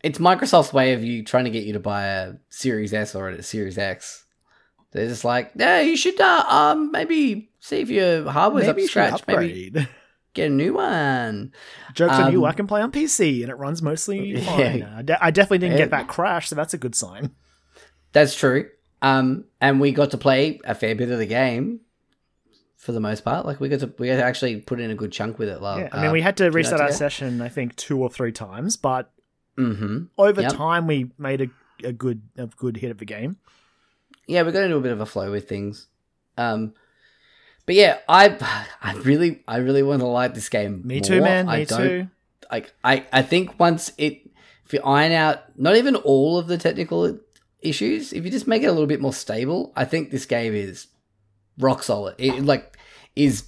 it's Microsoft's way of you trying to get you to buy a Series S or a Series X. They're just like, yeah, you should uh, um maybe see if your hardware's up Maybe to should scratch. Maybe <laughs> get a new one. Jokes on you. Um, I can play on PC and it runs mostly <laughs> Yeah. fine. I, de- I definitely didn't Yeah. get that crash, so that's a good sign. That's true. Um, and we got to play a fair bit of the game for the most part. Like we got to we got to actually put in a good chunk with it. Like, Yeah, I mean, we had to nights restart our session, I think, two or three times, but hmm over Yep. time we made a, a good a good hit of the game. Yeah, we got into a bit of a flow with things. Um, but yeah, I I really I really want to like this game. Me too, man. I Me too. like I, I think once it if you iron out not even all of the technical issues, if you just make it a little bit more stable, I think this game is rock solid. It like is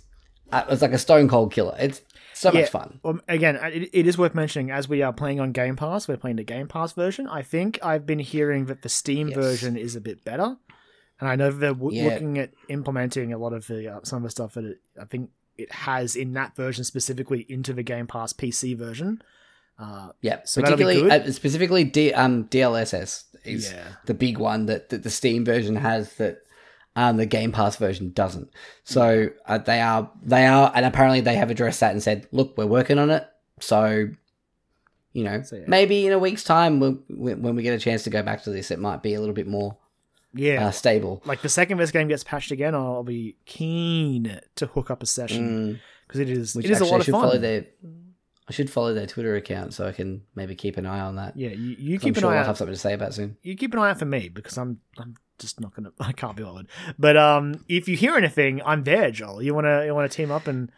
uh, it's like a stone cold killer. It's so Yeah. much fun. Um, again, it, it is worth mentioning as we are playing on Game Pass, we're playing the Game Pass version. I think I've been hearing that the Steam Yes. version is a bit better, and I know they're w- Yeah. looking at implementing a lot of the uh, some of the stuff that it, I think it has in that version specifically into the Game Pass PC version. Uh, Yeah, So particularly uh, specifically D, um, DLSS is Yeah. the big one that, that the Steam version has that um, the Game Pass version doesn't. So uh, they are they are, and apparently they have addressed that and said, "Look, we're working on it." So you know, So, yeah. maybe in a week's time, when when we get a chance to go back to this, it might be a little bit more yeah, uh, stable. like the second this game gets patched again, I'll be keen to hook up a session Mm, because it is which it is a lot I of should fun. follow their. I should follow their Twitter account so I can maybe keep an eye on that. yeah, you, you I'm keep an sure eye I'll out. have something to say about soon. you keep an eye out for me because I'm I'm just not gonna <laughs> I can't be bothered. But um, if you hear anything, I'm there, Joel. You wanna you wanna team up and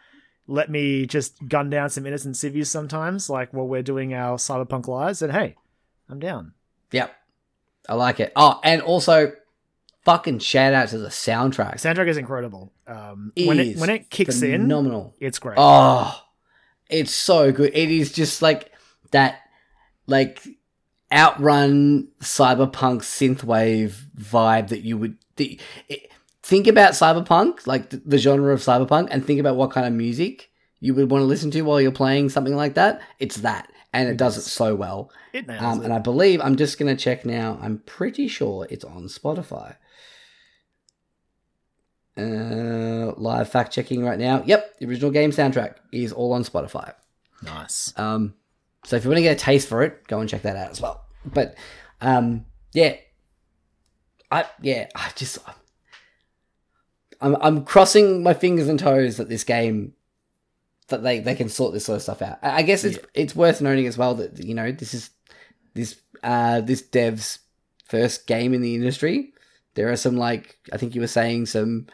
let me just gun down some innocent civvies sometimes, like while we're doing our cyberpunk lives. And hey, I'm down. Yep. I like it. Oh, and also fucking shout out to the soundtrack. Soundtrack is incredible. Um, It when it when it kicks in, phenomenal. it's great. Oh, it's so good. It is just like that, like outrun cyberpunk synthwave vibe that you would the, it, think about cyberpunk, like the, the genre of cyberpunk, and think about what kind of music you would want to listen to while you're playing something like that. It's that, and it, It does it so well. it nails Um, it. and I believe I'm just gonna check now. I'm pretty sure it's on Spotify. Uh, live fact checking right now. Yep, the original game soundtrack is all on Spotify. nice. Um, so if you want to get a taste for it, go and check that out as well. But um, yeah, I yeah, I just I'm I'm crossing my fingers and toes that this game that they they can sort this sort of stuff out. I I guess it's it's worth noting as well that you know this is this uh this dev's first game in the industry. There are some like I think you were saying some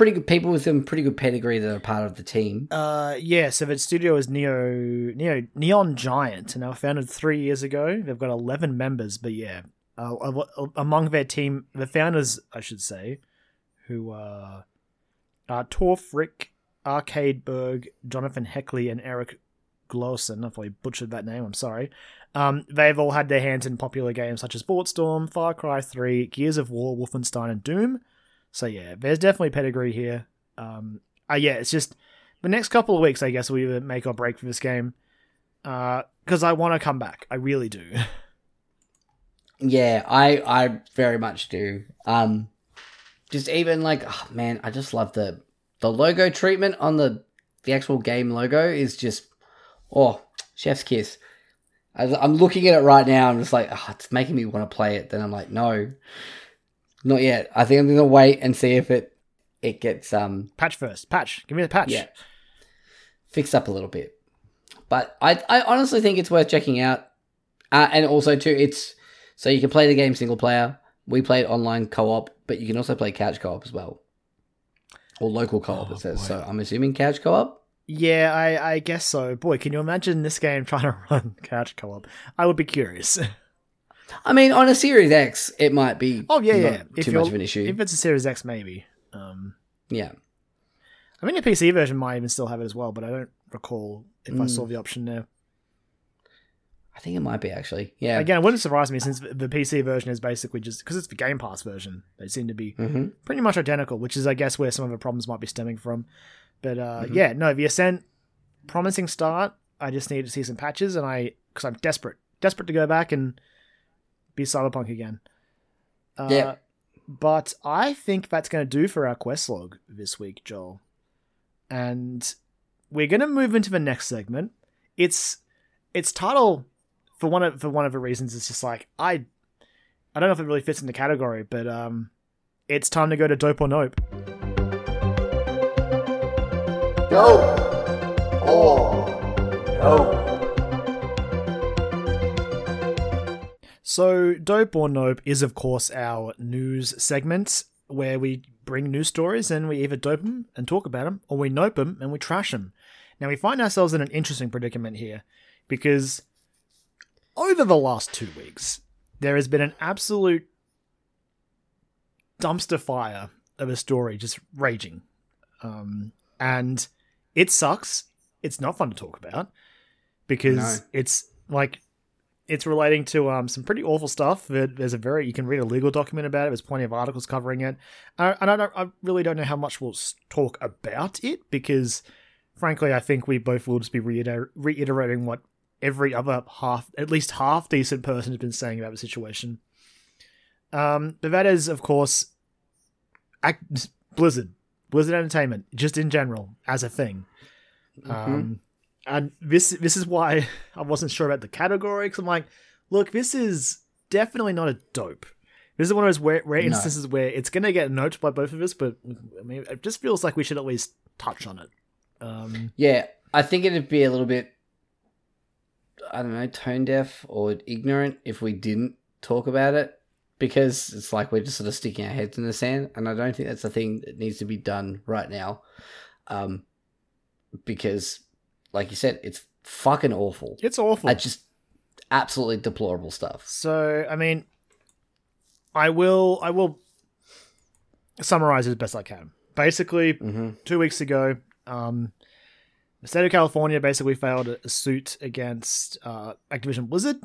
pretty good people with some pretty good pedigree that are part of the team. Uh, yeah. So the studio is Neo, Neo, Neon Giant, and they were founded three years ago. They've got eleven members, but yeah, uh, uh, among their team, the founders, I should say, who uh, are Tor Frick, Arcadeberg, Jonathan Heckley, and Eric Glowson. I probably butchered that name. I'm sorry. Um, they've all had their hands in popular games such as Bulletstorm, Far Cry 3, Gears of War, Wolfenstein, and Doom. So yeah, there's definitely pedigree here. Um, uh, yeah, it's just the next couple of weeks, I guess, we either make or break for this game. Because I want to come back. I really do. <laughs> Yeah, I I very much do. Um, just even like, oh man, I just love the the logo treatment on the the actual game logo is just oh chef's kiss. I, I'm looking at it right now. I'm just like, oh, it's making me want to play it. Then I'm like, no, not yet. I think I'm gonna wait and see if it it gets um patch first. Patch. Give me the patch. yeah fixed up a little bit. But I I honestly think it's worth checking out. Uh, and also too, it's so you can play the game single player. We played online co-op, but you can also play couch co-op as well, or local co-op. Oh, it says boy. so. I'm assuming couch co-op. Yeah, I, I guess so. Boy, can you imagine this game trying to <laughs> run couch co-op? I would be curious. <laughs> I mean, on a Series X, it might be. oh yeah, yeah. If too much of an issue. If it's a Series X, maybe. Um, yeah, I mean, the PC version might even still have it as well, but I don't recall if I Mm. saw the option there. I think it might be actually. Yeah. Again, it wouldn't surprise me since the PC version is basically just because it's the Game Pass version. They seem to be hmm pretty much identical, which is, I guess, where some of the problems might be stemming from. But uh, Mhm. yeah, no, the Ascent, promising start. I just need to see some patches, and I because I'm desperate, desperate to go back and be Cyberpunk again. Uh, Yeah. But I think that's going to do for our quest log this week, Joel. And we're going to move into the next segment. It's its title for one of for one of the reasons is just like I I don't know if it really fits in the category, but um it's time to go to Dope or Nope. dope or nope. So, Dope or Nope is, of course, our news segment where we bring news stories and we either dope them and talk about them, or we nope them and we trash them. Now, we find ourselves in an interesting predicament here because over the last two weeks, there has been an absolute dumpster fire of a story just raging. Um, and it sucks. It's not fun to talk about because No. it's like it's relating to um some pretty awful stuff. There- There's a very you can read a legal document about it. There's plenty of articles covering it, uh, and I don't I really don't know how much we'll talk about it because, frankly, I think we both will just be reiter- reiterating what every other half, at least half decent person has been saying about the situation. Um, but that is, of course, Ac- Blizzard, Blizzard Entertainment, just in general as a thing. Um, and this this is why <laughs> I wasn't sure about the category because I'm like, look, this is definitely not a dope. This is one of those rare, rare No. instances where it's gonna get noted by both of us, but I mean, it just feels like we should at least touch on it. Um, Yeah, I think it'd be a little bit, I don't know, tone deaf or ignorant if we didn't talk about it because it's like we're just sort of sticking our heads in the sand, and I don't think that's the thing that needs to be done right now. Um, because, like you said, it's fucking awful. it's awful. It's just absolutely deplorable stuff. So I mean, I will I will summarize as best I can. Basically, Mm-hmm. two weeks ago, um, the state of California basically filed a, a suit against uh, Activision Blizzard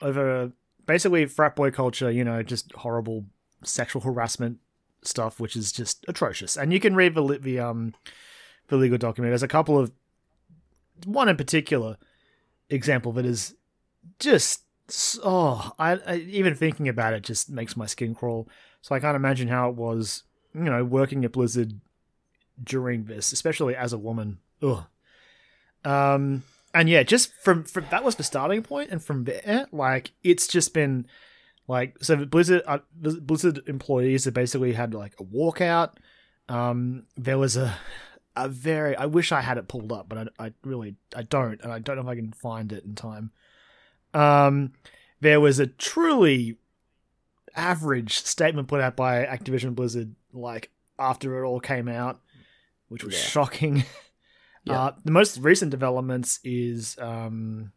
over basically frat boy culture, you know, just horrible sexual harassment stuff, which is just atrocious. And you can read the, the um the legal document. There's a couple of one in particular example that is just oh, I, I even thinking about it just makes my skin crawl. So I can't imagine how it was, you know, working at Blizzard during this, especially as a woman. Ugh. Um, and yeah, just from from that was the starting point, and from there, like it's just been like so. Blizzard uh, Blizzard employees have basically had like a walkout. Um, there was a a very I wish I had it pulled up, but I, I really I don't, and I don't know if I can find it in time. Um, there was a truly average statement put out by Activision Blizzard, like after it all came out, which was Yeah. shocking. <laughs> Yeah. Uh, the most recent developments is um,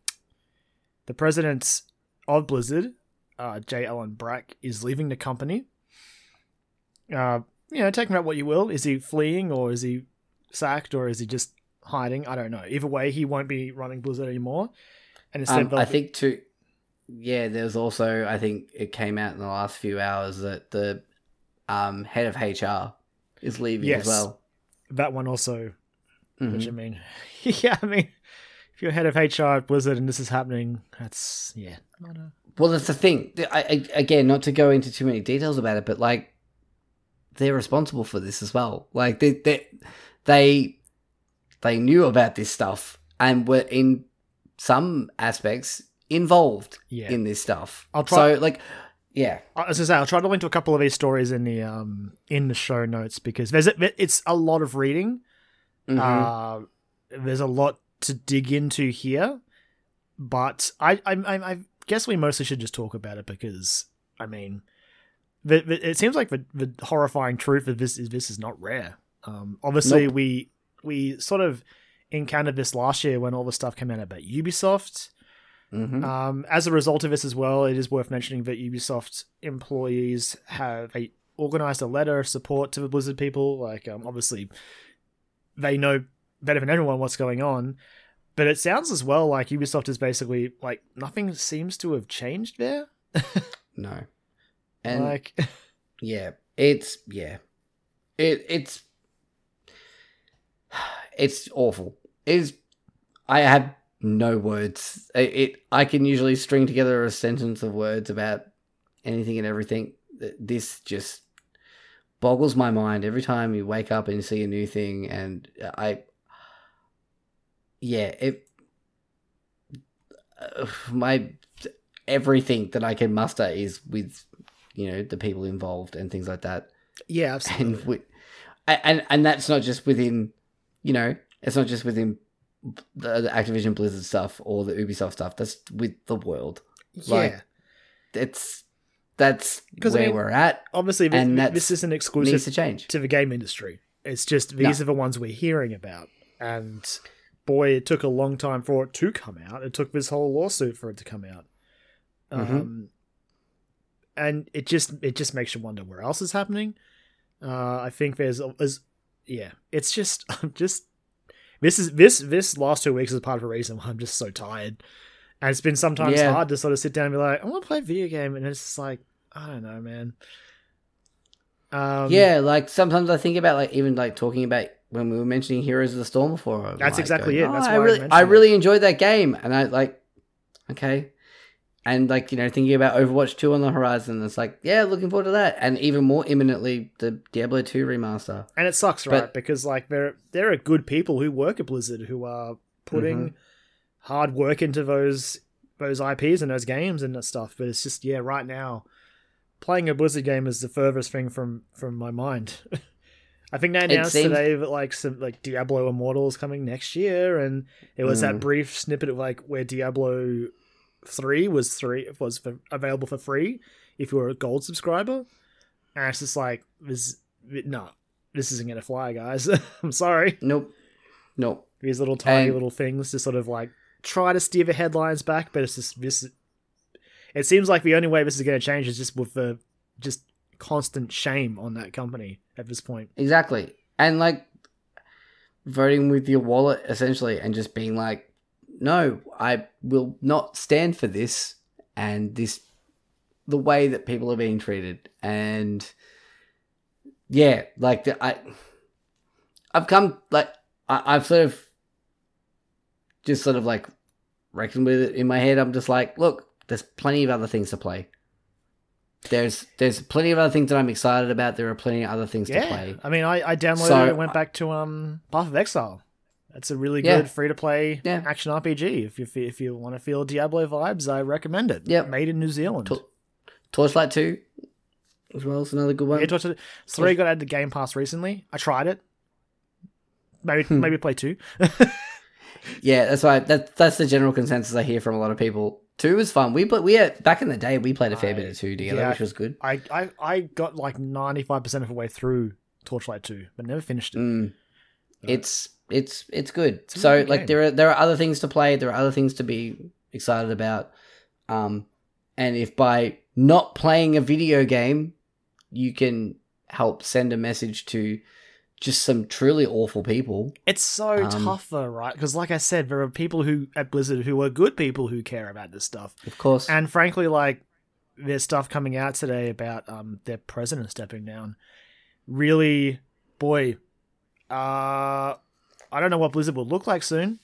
the president of Blizzard, uh, J. Allen Brack, is leaving the company. Uh, you know, take about what you will. Is he fleeing or is he sacked or is he just hiding? I don't know. Either way, he won't be running Blizzard anymore. And instead, Um, they'll- I think too. Yeah, there's also I think it came out in the last few hours that the um, head of HR is leaving Yes. as well. that one also Mhm. Which I mean, <laughs> yeah, I mean, if you're head of HR at Blizzard and this is happening, that's yeah. not a- Well, that's the thing. I, I, again, not to go into too many details about it, but like they're responsible for this as well. Like they they they, they knew about this stuff and were in some aspects involved Yeah. in this stuff. I'll try- So like, yeah, As I say I'll try to link to a couple of these stories in the um in the show notes because there's a, it's a lot of reading. Mhm. Uh, there's a lot to dig into here, but I I I I guess we mostly should just talk about it because I mean, the, the, it seems like the the horrifying truth of this is this is not rare. Um, obviously Nope. we we sort of encountered this last year when all the stuff came out about Ubisoft. Mhm. Um, as a result of this as well, it is worth mentioning that Ubisoft employees have a, organized a letter of support to the Blizzard people. Like, um, obviously, they know better than anyone what's going on. But it sounds as well like Ubisoft is basically like nothing seems to have changed there. <laughs> no, and like, <laughs> Yeah, it's yeah, it it's it's awful. It's I have no words. It, it I can usually string together a sentence of words about anything and everything. This just boggles my mind every time you wake up and you see a new thing, and I yeah it uh, my everything that I can muster is with you know the people involved and things like that yeah, absolutely. and we, and and that's not just within you know it's not just within the, the Activision Blizzard stuff or the Ubisoft stuff that's with the world yeah. like, it's that's 'Cause, I where mean, we're at obviously, this, and that's- this isn't needs exclusive to change to the game industry. It's just these No. are the ones we're hearing about. And boy, it took a long time for it to come out. It took this whole lawsuit for it to come out. Mhm. Um, and it just it just makes you wonder where else is happening. Uh, I think there's, there's yeah, it's just <laughs> I'm just this is this this last two weeks is part of a reason why I'm just so tired. And it's been sometimes Yeah. hard to sort of sit down and be like, I want to play a video game, and it's just like, I don't know, man. Um, yeah like sometimes I think about like even like talking about when we were mentioning Heroes of the Storm before I'm That's like exactly going, it. That's "Oh, I why I really mentioned I really enjoyed that game and I like okay and like you know thinking about Overwatch 2 on the horizon it's like yeah looking forward to that and even more imminently the Diablo 2 remaster and it sucks, right? But- because like there there are good people who work at Blizzard who are putting Mm-hmm. hard work into those those IPs and those games and that stuff. But it's just yeah, right now, playing a Blizzard game is the furthest thing from from my mind. <laughs> I think they announced seems- today that like some like Diablo Immortal is coming next year, and it was that Mm. brief snippet of like where Diablo three was three was for, available for free if you were a gold subscriber, and it's just like this no, this isn't gonna fly, guys. <laughs> I'm sorry. nope nope These little tiny And- little things to sort of like try to steer the headlines back, but it's just this. It seems like the only way this is going to change is just with the just constant shame on that company at this point. Exactly. And like voting with your wallet essentially and just being like, no, I will not stand for this and this, the way that people are being treated. And yeah, like the, I, I've come, like, I, I've sort of just sort of like reckoned with it in my head. I'm just like, look, there's plenty of other things to play. There's there's plenty of other things that I'm excited about. There are plenty of other things to Yeah, play. I mean, I, I downloaded So, it and went back to um Path of Exile. That's a really Yeah. good free to play Yeah. action RPG. If you if you want to feel Diablo vibes, I recommend it. Yep. made in New Zealand. To- Torchlight 2 as well is another good one. Yeah, Torchlight three got added to Game Pass recently. I tried it. Maybe Hmm. maybe play two. <laughs> Yeah, that's why that, that's the general consensus I hear from a lot of people. 2 was fun. We put we had, back in the day we played a fair I- bit of 2 together, yeah. which was good. I, I I got like ninety five percent of the way through Torchlight two, but never finished it. Mm. It's it's it's good. a so like game. there are there are other things to play, there are other things to be excited about. Um and if by not playing a video game you can help send a message to just some truly awful people. It's so Um, tougher, right? Because like I said, there are people who at Blizzard who are good people who care about this stuff. Of course. And frankly, like there's stuff coming out today about um their president stepping down. Really, boy, uh I don't know what Blizzard will look like soon.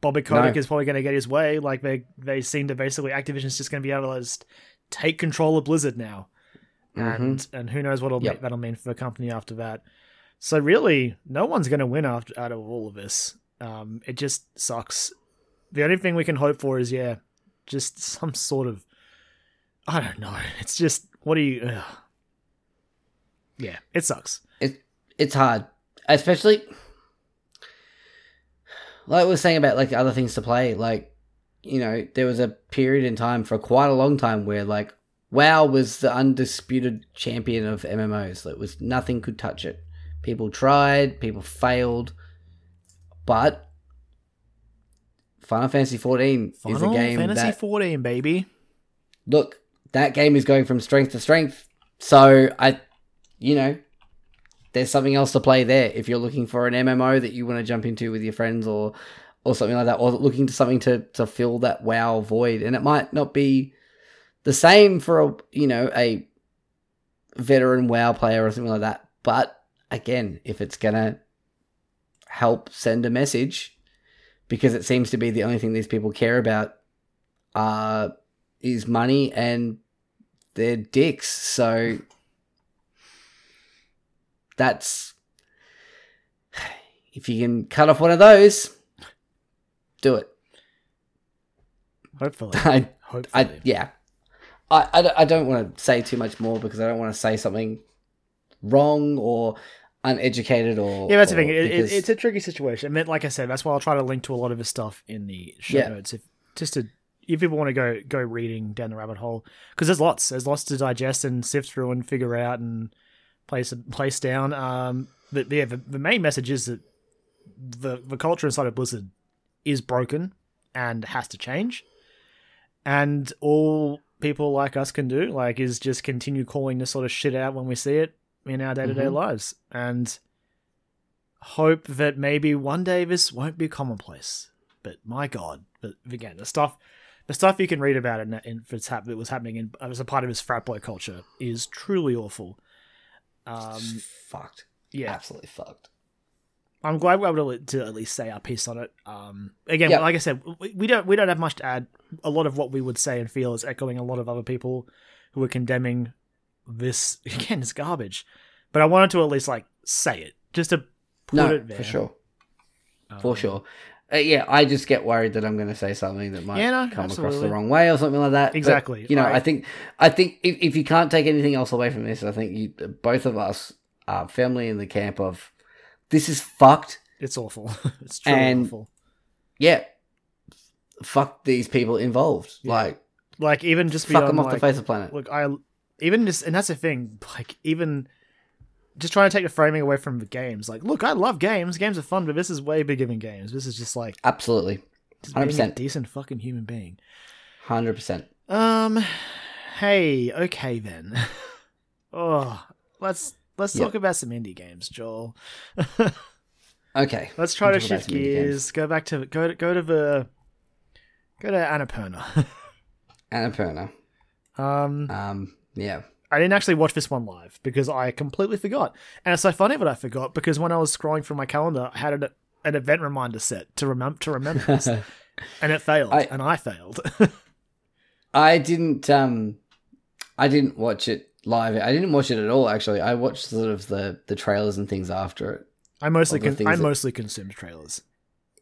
Bobby Kotick No. is probably going to get his way. Like they they seem to basically Activision's just going to be able to just take control of Blizzard now, and and who knows what Mm-hmm. Yep. that'll mean for the company after that. So really, no one's going to win after out of all of this. Um, it just sucks. The only thing we can hope for is yeah, just <laughs> some sort of I don't know. It's just what do you? Ugh. Yeah, it sucks. it it's hard, especially like we were saying about like other things to play. Like you know, there was a period in time for quite a long time where like WoW was the undisputed champion of MMOs. It was nothing could touch it. People tried, people failed, but Final Fantasy 14 is a game. Final Fantasy that 14, baby. look, that game is going from strength to strength. So I, you know, there's something else to play there. If you're looking for an MMO that you want to jump into with your friends or or something like that, or looking to something to to fill that WoW void, and it might not be the same for a you know a veteran WoW player or something like that. But again, if it's gonna help send a message, because it seems to be the only thing these people care about, uh, is money and they're dicks. So that's if you can cut off one of those, do it. Hopefully, <laughs> I, hopefully. I yeah. I, I, don't- I don't want to say too much more because I don't want to say something wrong or uneducated or yeah, that's the thing. It, it, it's a tricky situation. I mean, like I said, that's why I'll try to link to a lot of his stuff in the show Yeah. notes. If just to if people want to go go reading down the rabbit hole, because there's lots, there's lots to digest and sift through and figure out and place place down. Um, but yeah, the, the main message is that the the culture inside of Blizzard is broken and has to change, and all people like us can do like is just continue calling this sort of shit out when we see it in our day to day lives and hope that maybe one day this won't be commonplace. But my God, but again, the stuff, the stuff you can read about it in, in it's hap- that was happening in as a part of his frat boy culture is truly awful. Um, fucked. yeah, Absolutely fucked. I'm glad we're able to, to at least say our piece on it. Um, again, Yeah. like I said, we, we don't we don't have much to add. A lot of what we would say and feel is echoing a lot of other people who are condemning this. <laughs> Again, it's garbage. But I wanted to at least like say it, just to put No, it there for sure. Um, For sure. Uh, yeah, I just get worried that I'm going to say something that might Yeah, no, come across the wrong way or something like that. But, Exactly, you know, like- I think I think if, if you can't take anything else away from this, I think you both of us are firmly in the camp of this is fucked. It's awful. <laughs> it's truly And- awful. Yeah, fuck these people involved. Yeah. Like Like even just fuck beyond them off like, the face of the planet. look, I even just and that's the thing. Like even just trying to take the framing away from the games. Like, look, I love games. Games are fun, but this is way bigger than games. This is just like Absolutely, a 100%. decent fucking human being. hundred percent. Um, hey, okay then. <laughs> Oh, let's let's Yep. talk about some indie games, Joel. <laughs> Okay. Let's try to shift some indie games. gears. Go back to go to go to the go to Annapurna. <laughs> Annapurna. um, Um, yeah. I didn't actually watch this one live because I completely forgot. And it's so funny that I forgot because when I was scrolling through my calendar, I had an, an event reminder set to remember to remember this, <laughs> and it failed, I- and I failed. <laughs> I didn't um I didn't watch it live. I didn't watch it at all actually. I watched sort of the the trailers and things after it. I mostly con- I that- mostly consumed trailers.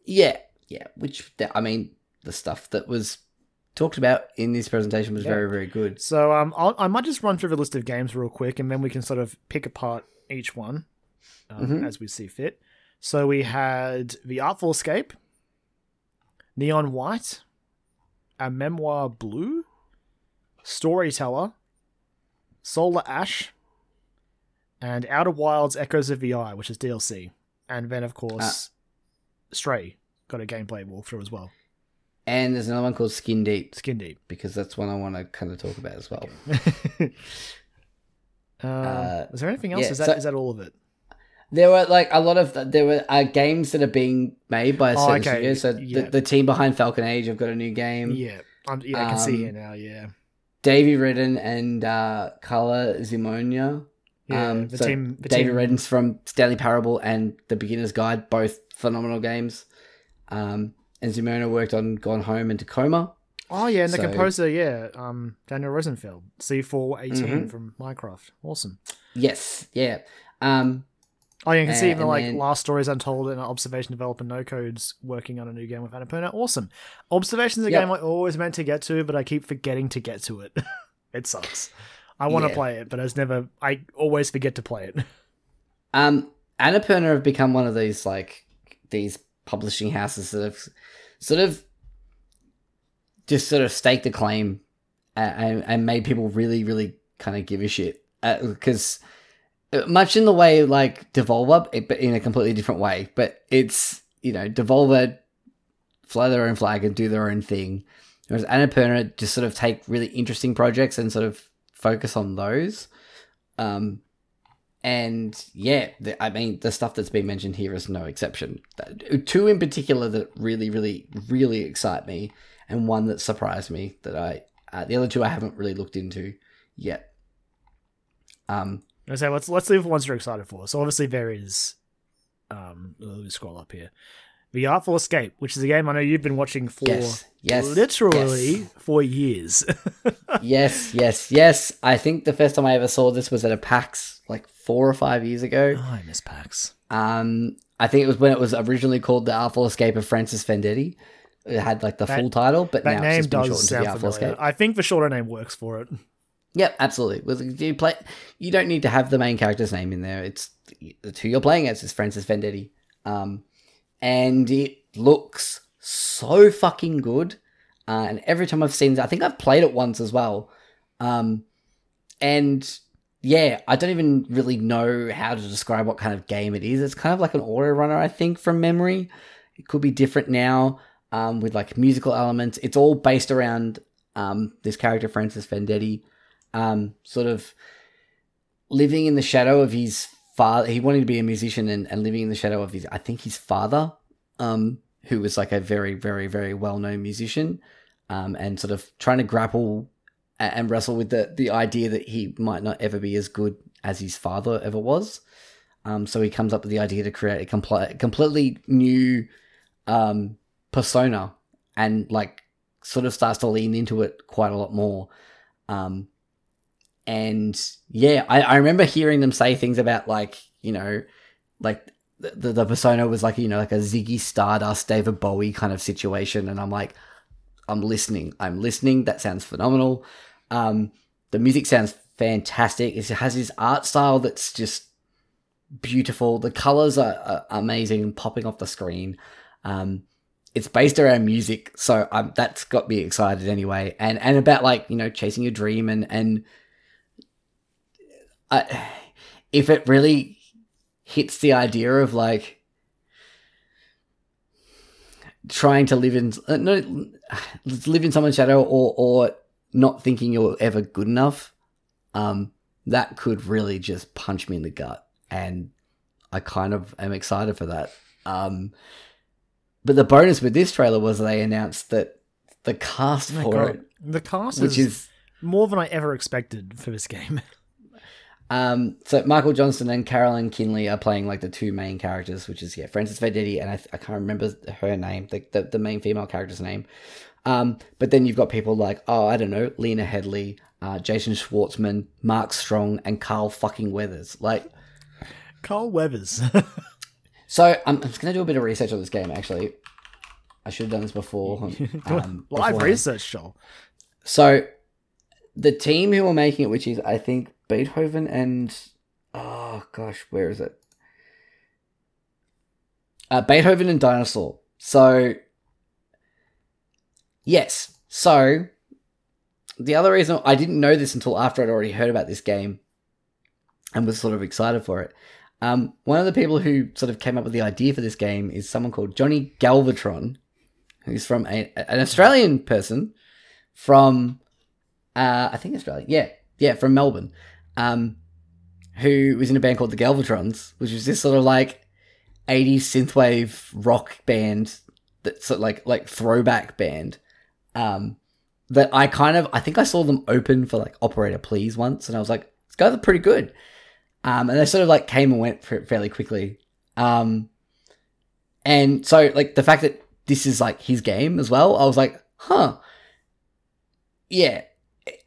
Yeah, yeah, which I mean the stuff that was talked about in this presentation was Yeah. very very good. So um, I'll, I might just run through the list of games real quick, and then we can sort of pick apart each one um, Mhm. as we see fit. So we had the Artful Escape, Neon White, A Memoir Blue, Storyteller, Solar Ash, and Outer Wilds Echoes of the Eye, which is DLC, and then of course Stray got a gameplay walkthrough as well. And there's another one called Skin Deep Skin Deep. because that's one I want to kind of talk about as well. <laughs> um, Uh, is there anything else? yeah, is that so- is that all of it? There were like a lot of there were uh, games that are being made by a Oh, okay, studio. So yeah. the, the team behind Falcon Age have got a new game. Yeah, yeah, I can see um, here now. Yeah, Davey Wreden and uh, Karla Zimonja. yeah. um, the so team, the team, Wreden's from Stanley Parable and The Beginner's Guide, both phenomenal games. Um, and Zimonja worked on Gone Home and Tacoma. Oh yeah, and the composer, yeah, um, Daniel Rosenfeld, C418 Mhm. from Minecraft. Awesome. Yes, yeah. Um, Oh yeah, you can see even like then- Last Stories Untold and Observation Developer No Codes working on a new game with Annapurna. Awesome. Observation's a Yep. game I always meant to get to, but I keep forgetting to get to it. <laughs> it sucks. I want to Yeah. play it, but I never. I always forget to play it. <laughs> um, Annapurna have become one of these like these publishing houses that have sort of just sort of staked a claim and, and, made people really, really kind of give a shit because much in the way like Devolver, it- but in a completely different way. But it's you know Devolver fly their own flag and do their own thing, whereas Annapurna just sort of take really interesting projects and sort of focus on those. Um, and yeah, the, I mean the stuff that's been mentioned here is no exception. Two in particular that really, really, really excite me, and one that surprised me that I uh, the other two I haven't really looked into yet. Um, I say let's let's leave ones you're excited for. So obviously there is, um, let me scroll up here. The Artful Escape, which is a game I know you've been watching for yes, yes, literally yes. for years. <laughs> yes, yes, yes. I think the first time I ever saw this was at a PAX like four or five years ago. oh, I miss PAX. Um, I think it was when it was originally called The Artful Escape of Francis Vendetti. It had like the That- full title, but That now name it's just been shortened to The Artful familiar. Escape. I think the shorter name works for it. Yep, absolutely. You play, you don't need to have the main character's name in there. It's it's who you're playing as is Francis Vendetti, um, and it looks so fucking good. Uh, and every time I've seen it, I think I've played it once as well. Um, and yeah, I don't even really know how to describe what kind of game it is. It's kind of like an auto runner, I think, from memory. It could be different now um, with like musical elements. It's all based around um, this character, Francis Vendetti, um, sort of living in the shadow of his father. He wanted to be a musician and, and living in the shadow of his, I think, his father, um, who was like a very, very, very well known musician, um, and sort of trying to grapple and wrestle with the, the idea that he might not ever be as good as his father ever was. Um, so he comes up with the idea to create a compl- completely new um, persona and like sort of starts to lean into it quite a lot more. Um, and yeah, I, I remember hearing them say things about like, you know, like the, the, persona was like, you know, like a Ziggy Stardust, David Bowie kind of situation. And I'm like, I'm listening. I'm listening. That sounds phenomenal. Um, the music sounds fantastic. It has this art style that's just beautiful. The colors are, are amazing, popping off the screen. Um, it's based around music, so that's got me excited anyway. And and about like you know chasing your dream and and I, if it really hits the idea of like trying to live in uh, no live in someone's shadow or or not thinking you're ever good enough um that could really just punch me in the gut, and I kind of am excited for that. Um, but the bonus with this trailer was they announced that the cast Oh for God. it, The cast which is, is more than I ever expected for this game. <laughs> Um, so Michael Johnston and Caroline Kinley are playing like the two main characters, which is yeah, Francis Vendetti and I, I can't remember her name, the, the the main female character's name. Um, but then you've got people like oh I don't know, Lena Headey, uh, Jason Schwartzman, Mark Strong, and Carl fucking Weathers. Like, Carl Weathers. <laughs> so I'm, I'm just gonna do a bit of research on this game. Actually, I should have done this before. <laughs> Um, Live beforehand. research, Joel. So the team who are making it, which is I think Beethoven and oh gosh, where is it? Uh, Beethoven and Dinosaur. So yes, so the other reason I didn't know this until after I'd already heard about this game and was sort of excited for it. Um, one of the people who sort of came up with the idea for this game is someone called Johnny Galvatron, who's from a, an Australian person from uh, I think Australia. Yeah, yeah, from Melbourne. Um, who was in a band called the Galvatrons, which was this sort of like 80s synthwave rock band that's sort of like like throwback band. Um, that I kind of I think I saw them open for like Operator Please once, and I was like, these guys are pretty good. Um, and they sort of like came and went fa- fairly quickly. Um, and so like the fact that this is like his game as well, I was like, huh, yeah,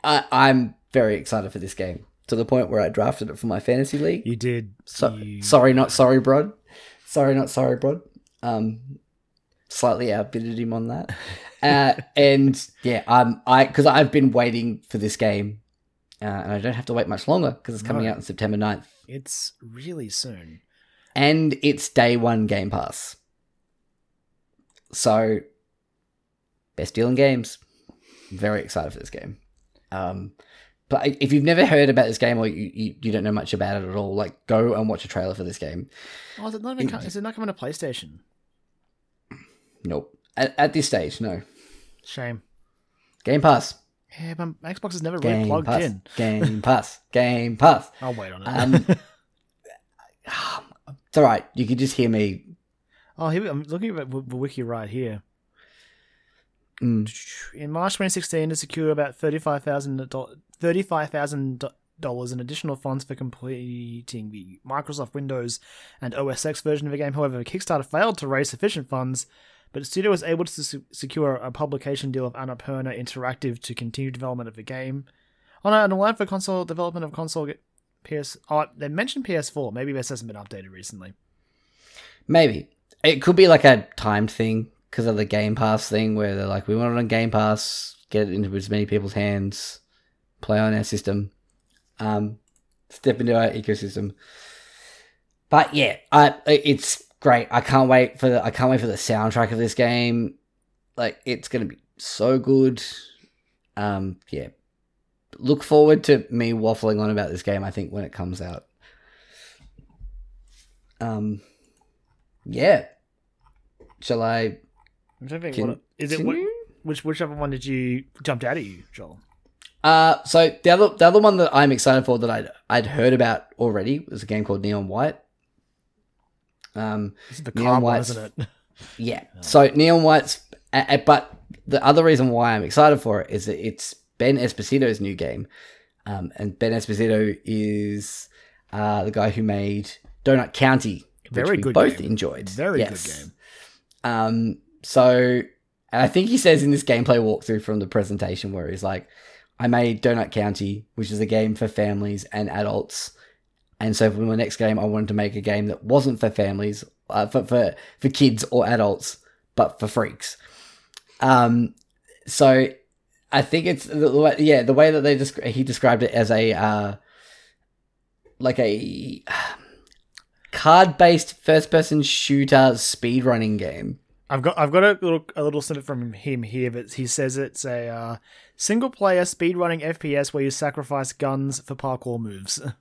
I, I'm very excited for this game to the point where I drafted it for my fantasy league. You did. So, you- sorry, not sorry, Brod. Sorry, not sorry, Brod. Um, slightly outbidded him on that. <laughs> Uh, and yeah, um, I because I've been waiting for this game, uh, and I don't have to wait much longer because it's coming No. out on September 9th. It's really soon. and it's day one Game Pass. So, best deal in games. Very excited for this game. Um, but if you've never heard about this game or you, you, you don't know much about it at all, like go and watch a trailer for this game. Oh, is it not, even co- is it not coming to PlayStation? Nope. At, at this stage, no. Shame. Game Pass. Yeah, but Xbox is never really Game plugged Pass. in. Game <laughs> Pass. Game Pass. I'll wait on it. Um, <laughs> it's all right. You can just hear me. oh, here we, I'm looking at the wiki right here. Mm, In March 2016, to secure about thirty-five thousand thirty-five thousand dollars in additional funds for completing the Microsoft Windows and OS X version of the game. However, Kickstarter failed to raise sufficient funds, but the studio was able to se- secure a publication deal with Annapurna Interactive to continue development of the game. On an and a line for console development of console PS. Oh, they mentioned PS4. Maybe this hasn't been updated recently. Maybe it could be like a timed thing because of the Game Pass thing, where they're like, we want it on Game Pass, get it into as many people's hands, play on our system, um, step into our ecosystem. But yeah, I it's great. I can't wait for the I can't wait for the soundtrack of this game. Like it's gonna be so good. Um, yeah. Look forward to me waffling on about this game. I think when it comes out. Um, yeah. Shall I I'm trying to think. What, is it? What, which whichever one did you jumped out at you, Joel? Uh, so the other the other one that I'm excited for that I'd I'd heard about already was a game called Neon White. Um, This is the Neon White, isn't it? <laughs> yeah. So Neon White's, uh, but the other reason why I'm excited for it is that it's Ben Esposito's new game, um, and Ben Esposito is uh the guy who made Donut County, which Very we both game. enjoyed. Very Yes. good game. Um, so and I think he says in this gameplay walkthrough from the presentation where he's like, I made Donut County, which is a game for families and adults. And so for my next game, I wanted to make a game that wasn't for families, uh, for, for, for kids or adults, but for freaks. Um, so I think it's the, way, yeah, the way that they desc- he described it as a, uh, like a <sighs> card based first person shooter speed running game. I've got I've got a little a little snippet from him here, but he says it's a uh, single player speedrunning FPS where you sacrifice guns for parkour moves. <laughs>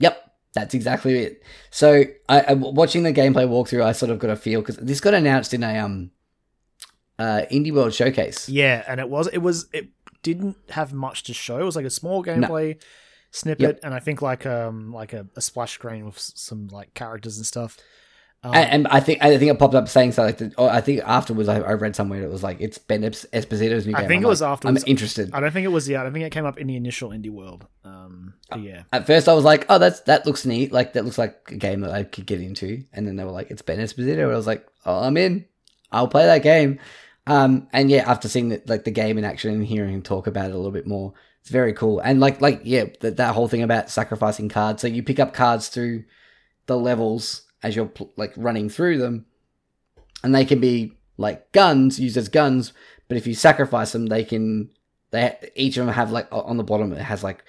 Yep, that's exactly it. So, I, I watching the gameplay walkthrough, I sort of got a feel because this got announced in a um, uh, indie world showcase. yeah, and it was it was it didn't have much to show. It was like a small gameplay snippet, and I think like um like a, a splash screen with some like characters and stuff. Um, and, and I think I think it popped up saying something. Like the, oh, I think afterwards I, I read somewhere that it was like it's Ben Esposito's new I game. think I'm it was like, afterwards. I'm interested. I don't think it was. Yeah, I think it came up in the initial indie world. Um, yeah, At first, I was like, "Oh, that's that looks neat. Like that looks like a game that I could get into." And then they were like, "It's Ben Esposito," and I was like, "Oh, I'm in. I'll play that game." Um, and yeah, after seeing the, like the game in action and hearing him talk about it a little bit more, it's very cool. And like like yeah, that that whole thing about sacrificing cards. So you pick up cards through the levels as you're like running through them, and they can be like guns used as guns. But if you sacrifice them, they can they each of them have like on the bottom it has like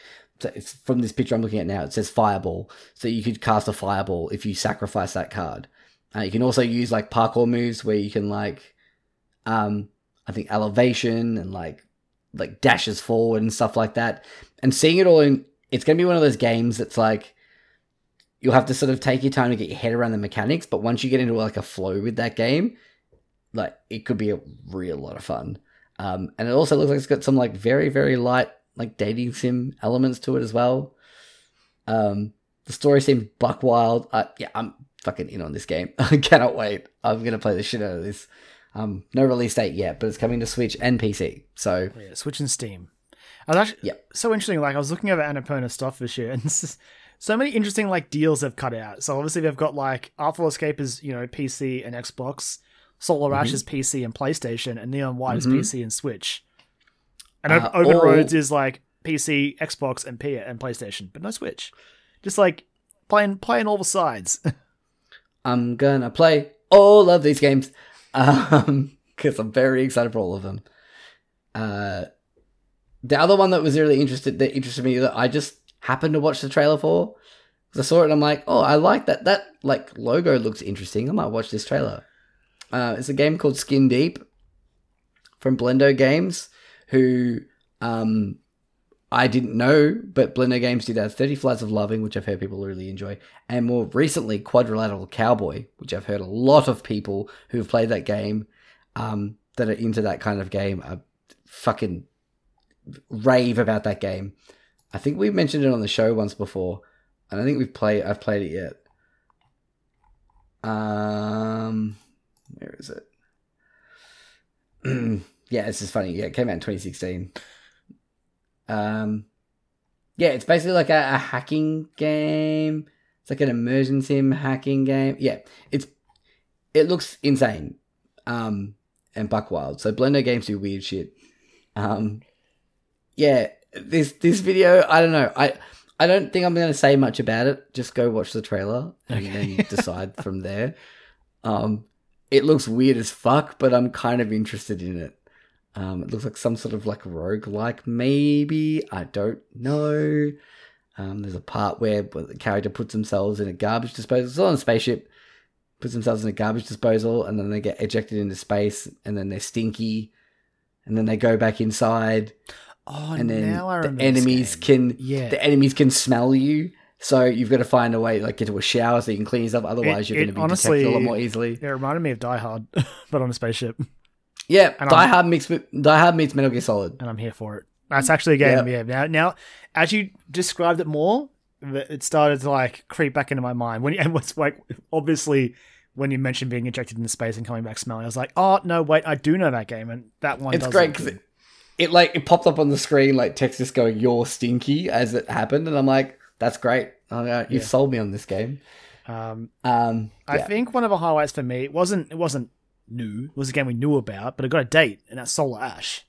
from this picture I'm looking at now. It says fireball, so you could cast a fireball if you sacrifice that card. Uh, you can also use like parkour moves where you can like, um, I think elevation and like like dashes forward and stuff like that. And seeing it all in, it's gonna be one of those games that's like you'll have to sort of take your time to get your head around the mechanics. But once you get into like a flow with that game, like it could be a real lot of fun. Um, and it also looks like it's got some like very very light like dating sim elements to it as well. Um, the story seems buck wild. Uh, yeah, I'm fucking in on this game. <laughs> I cannot wait. I'm gonna play the shit out of this. Um, no release date yet, but it's coming to Switch and PC. So yeah, Switch and Steam. I was actually Yep. so interesting. Like I was looking over Annapurna stuff this year, <laughs> and this is- so many interesting like deals they've cut out. So obviously they've got like Artful Escape is you know PC and Xbox, Solar Ash Mm-hmm. is PC and PlayStation, and Neon White Mhm. is PC and Switch. And Uh, Open all- Roads is like PC, Xbox, and P and PlayStation, but no Switch. Just like playing playing all the sides. <laughs> I'm gonna play all of these games <laughs> um because I'm very excited for all of them. Uh, the other one that was really interested that interested me that I just happened to watch the trailer for. 'cause I saw it and I'm like, oh, I like that. That like logo looks interesting. I might watch this trailer. Uh, it's a game called Skin Deep from Blendo Games, who um, I didn't know, but Blendo Games did have 30 Flights of Loving, which I've heard people really enjoy, and more recently Quadrilateral Cowboy, which I've heard a lot of people who've played that game um, that are into that kind of game are fucking rave about that game. I think we mentioned it on the show once before, I think we've played. I've played it yet. Um, where is it? <clears throat> yeah, this is funny. Yeah, it came out in 2016. Um, yeah, it's basically like a, a hacking game. It's like an immersion sim hacking game. Yeah, it's it looks insane. Um, and buck wild. So Blendo games do weird shit. Um, yeah, this this video, I don't know. I I don't think I'm going to say much about it. Just go watch the trailer and Okay. then <laughs> decide from there. Um, it looks weird as fuck, but I'm kind of interested in it. Um, it looks like some sort of like rogue like maybe. I don't know. Um, there's a part where the character puts themselves in a garbage disposal. It's on a spaceship, puts themselves in a garbage disposal, and then they get ejected into space, and then they're stinky, and then they go back inside, oh, and then the enemies can yeah. the enemies can smell you. So you've got to find a way, like get to a shower so you can clean yourself. Otherwise, It- you're going to be honestly- detected a lot more easily. it reminded me of Die Hard, <laughs> but on a spaceship, Yeah, And Die I'm- Hard mixed with Die Hard meets Metal Gear Solid. and I'm here for it. That's actually a game. Yeah. Now, now, as you described it more, it started to like creep back into my mind. When you, <laughs> and what's like obviously when you mentioned being ejected into space and coming back smelling, I was like, oh no, wait, I do know that game, and that one. It's does great because it, it like it popped up on the screen like text just going "You're stinky" as it happened, and I'm like, "That's great. Oh, yeah, you've Yeah. sold me on this game." Um, Um, I yeah. think one of the highlights for me it wasn't it wasn't new. It was a game we knew about, but it got a date, and that's Solar Ash,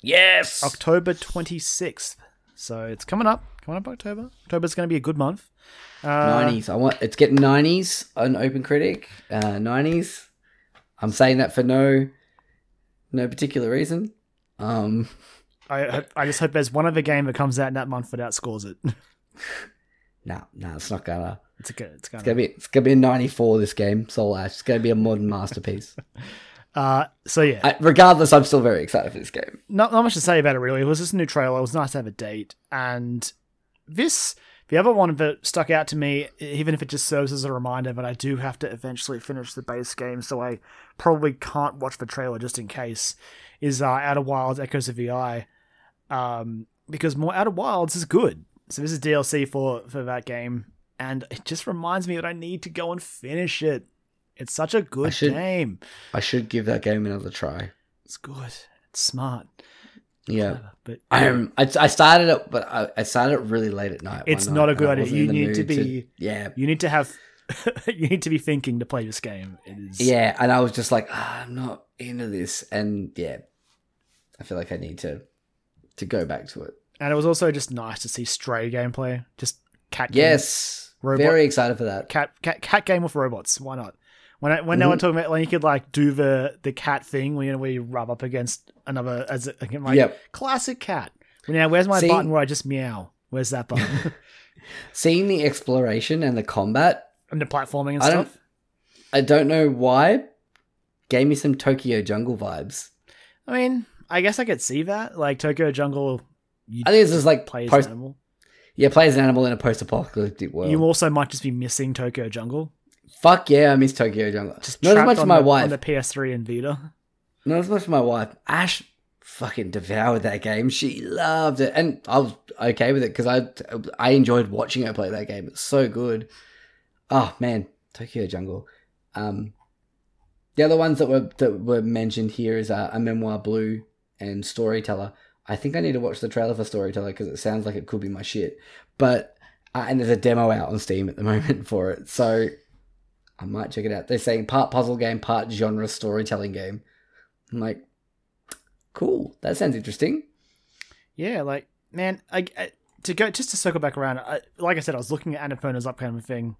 yes, October twenty sixth. So it's coming up. Coming up October. October's going to be a good month. Uh, nineties. I want it's getting nineties on Open Critic. Uh, Nineties. I'm saying that for no no particular reason. Um, I I just hope there's one other game that comes out in that month that outscores it. <laughs> no, no, it's not gonna. It's a. It's It's gonna. gonna be it's gonna be a ninety four. This game, Solar Ash. It's gonna be a modern masterpiece. <laughs> Uh, so yeah, I, regardless, I'm still very excited for this game. not not much to say about it really. It was just a new trailer. It was nice to have a date, and this the other one that stuck out to me, even if it just serves as a reminder that I do have to eventually finish the base game, so I probably can't watch the trailer just in case. Is uh, Outer Wilds: Echoes of the Eye, um, because more Outer Wilds is good. so this is DLC for for that game, and it just reminds me that I need to go and finish it. It's such a good should- game. I should give that game another try. It's good. It's smart. Yeah. clever, but I am. I, I started it, but I, I started it really late at night. It's night, not a good idea. You need to be- yeah, you need to have <laughs> you need to be thinking to play this game. Is yeah. And I was just like, ah, I'm not into this, and yeah, I feel like I need to to go back to it. and it was also just nice to see stray gameplay. Just cat game. Yes, Robot- very excited for that. cat cat cat game with robots. Why not? When I, when no Mhm. one talking about when you could like do the the cat thing where you, know, where you rub up against another as a, like Yep. classic cat. Well, now where's my See- button where I just meow? Where's that button? <laughs> <laughs> Seeing the exploration and the combat, and the platforming and I don't- stuff. I don't know why, gave me some Tokyo Jungle vibes. I mean, I guess I could see that. Like Tokyo Jungle, you I think this is like play as post, an animal. yeah, play as an animal in a post-apocalyptic world. You also might just be missing Tokyo Jungle. Fuck yeah, I miss Tokyo Jungle. Just not as much as my the, wife. on the PS3 and Vita. Not as much as my wife. Ash fucking devoured that game. She loved it, and I was okay with it because I I enjoyed watching her play that game. It's so good. Oh man, Tokyo Jungle. Um, the other ones that were that were mentioned here is uh, a memoir blue and storyteller. I think I need to watch the trailer for storyteller because it sounds like it could be my shit. But uh, and there's a demo out on Steam at the <laughs> moment for it, so I might check it out. They're saying part puzzle game, part genre storytelling game. I'm like, cool. That sounds interesting. Yeah, like man, I, I to go just to circle back around. I, like I said, I was looking at Annapurna's upcoming thing.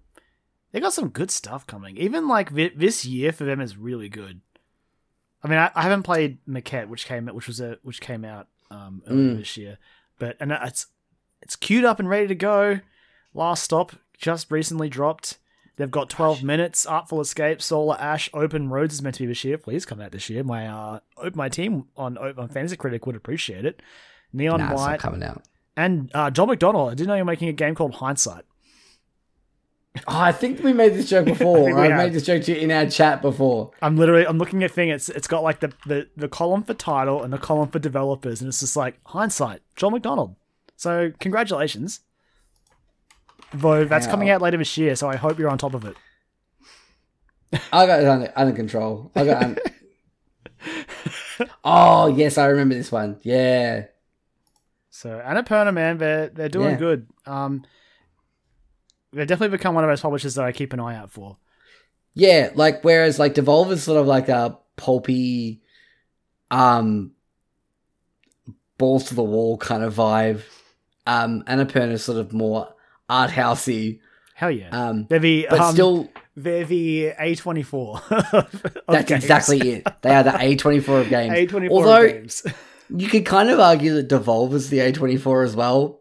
They got some good stuff coming. Even like vi- this year for them is really good. I mean, I, I haven't played Maquette, which came which was a which came out um, earlier Mm. this year, but and it's it's queued up and ready to go. Last stop just recently dropped. They've got 12 minutes, Artful Escape, Solar Ash, Open Roads is meant to be this year. Please come out this year. My uh, my team on, on Fantasy Critic would appreciate it. Neon nah, White coming out. and uh, Joel McDonald. I didn't know you're making a game called Hindsight. Oh, I think we made this joke <laughs> before. I have. made this joke to you in our chat before. I'm literally I'm looking at thing. It's it's got like the, the the column for title and the column for developers, and it's just like Hindsight, Joel McDonald. So congratulations. Though that's coming out later this year, so I hope you're on top of it. I got it under, under control. I got. Un- <laughs> oh yes, I remember this one. Yeah, So Annapurna, man, they're they're doing Yeah. good. Um, they've definitely become one of those publishers that I keep an eye out for. yeah. Like whereas like Devolver's sort of like a pulpy, um, balls to the wall kind of vibe. Um, Annapurna's sort of more art housey. Hell yeah, Um, they're the but um, still, they're the A24. <laughs> that's exactly it. They are the A24 of games. A24 Although games. you could kind of argue that Devolver's the A24 as well,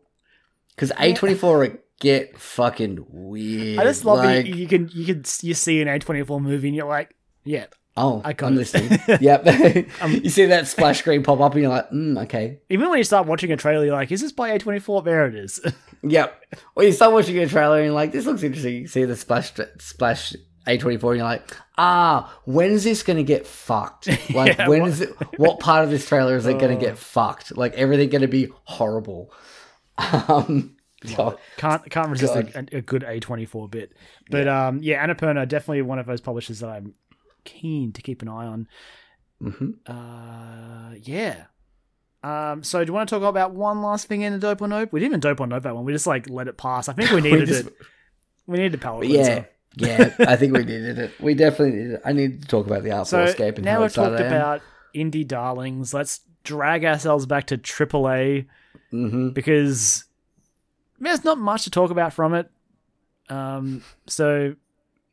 because A24 get fucking weird. I just love like, that you, you can you can you see an A24 movie and you're like, yeah, Oh, I I'm listening. <laughs> yep. <laughs> you see that splash screen pop up, and you're like, mm, okay. Even when you start watching a trailer, you're like, is this by A24? There it is. <laughs> Yep. Or you start watching a trailer, and you're like, this looks interesting. You see the splash splash A24, and you're like, ah, when's this gonna get fucked? Like, Yeah, when what- is it? What part of this trailer is it gonna Oh. get fucked? Like, everything gonna be horrible. Um, oh, can't can't resist a, a good A24 bit. But um, yeah, Annapurna definitely one of those publishers that I'm keen to keep an eye on. mhm. Uh, yeah. Um, so do you want to talk about one last thing in the dope or nope? We didn't even dope or nope that one. We just like let it pass. I think we <laughs> needed just- it. We needed palate Yeah. Yeah, I think we needed it. We definitely needed it. I need to talk about the Artful So Escape and now how we've talked about indie darlings. Let's drag ourselves back to AAA. hmm because there's not much to talk about from it. Um, so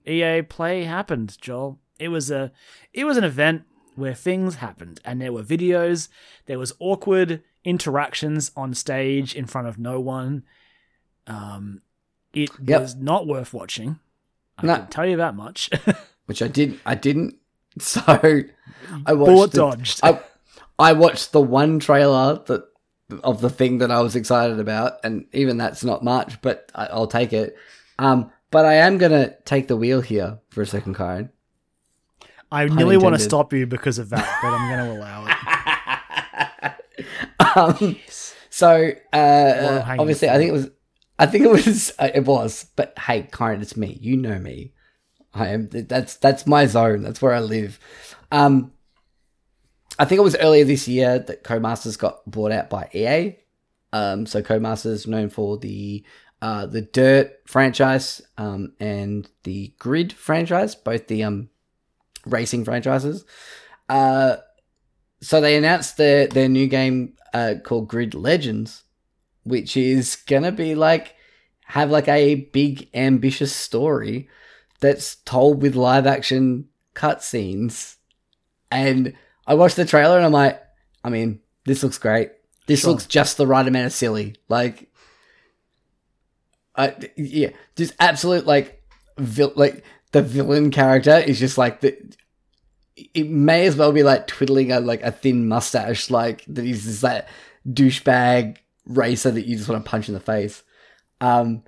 EA Play happened, Joel. It was a it was an event where things happened, and there were videos. There was awkward interactions on stage in front of no one. Um, it Yep. was not worth watching. I No. can tell you that much. <laughs> Which I didn't. I didn't. <laughs> So I watched. Bullet the- dodged. I, I watched the one trailer that of the thing that I was excited about, and even that's not much, but I, I'll take it. Um, but I am gonna take the wheel here for a second, Karen. I nearly want to stop you because of that, but I'm going to allow it. <laughs> um, so uh, hanging obviously, I think it was I think it was. <laughs> uh, It was. But hey, Karen, it's me. You know me. I am. That's that's my zone. That's where I live. Um, I think it was earlier this year that Codemasters got bought out by EA. Um, so Codemasters known for the uh, the Dirt franchise um, and the Grid franchise, both the um, racing franchises. Uh, so they announced their their new game uh, called Grid Legends, which is gonna be like have like a big ambitious story that's told with live action cutscenes. And I watched the trailer and I'm like, I mean, this looks great. This Sure. looks just the right amount of silly. Like, I yeah, just absolute like, vil- like the villain character is just like the. It may as well be like twiddling a like a thin mustache, like that he's just that douchebag racer that you just want to punch in the face. Um,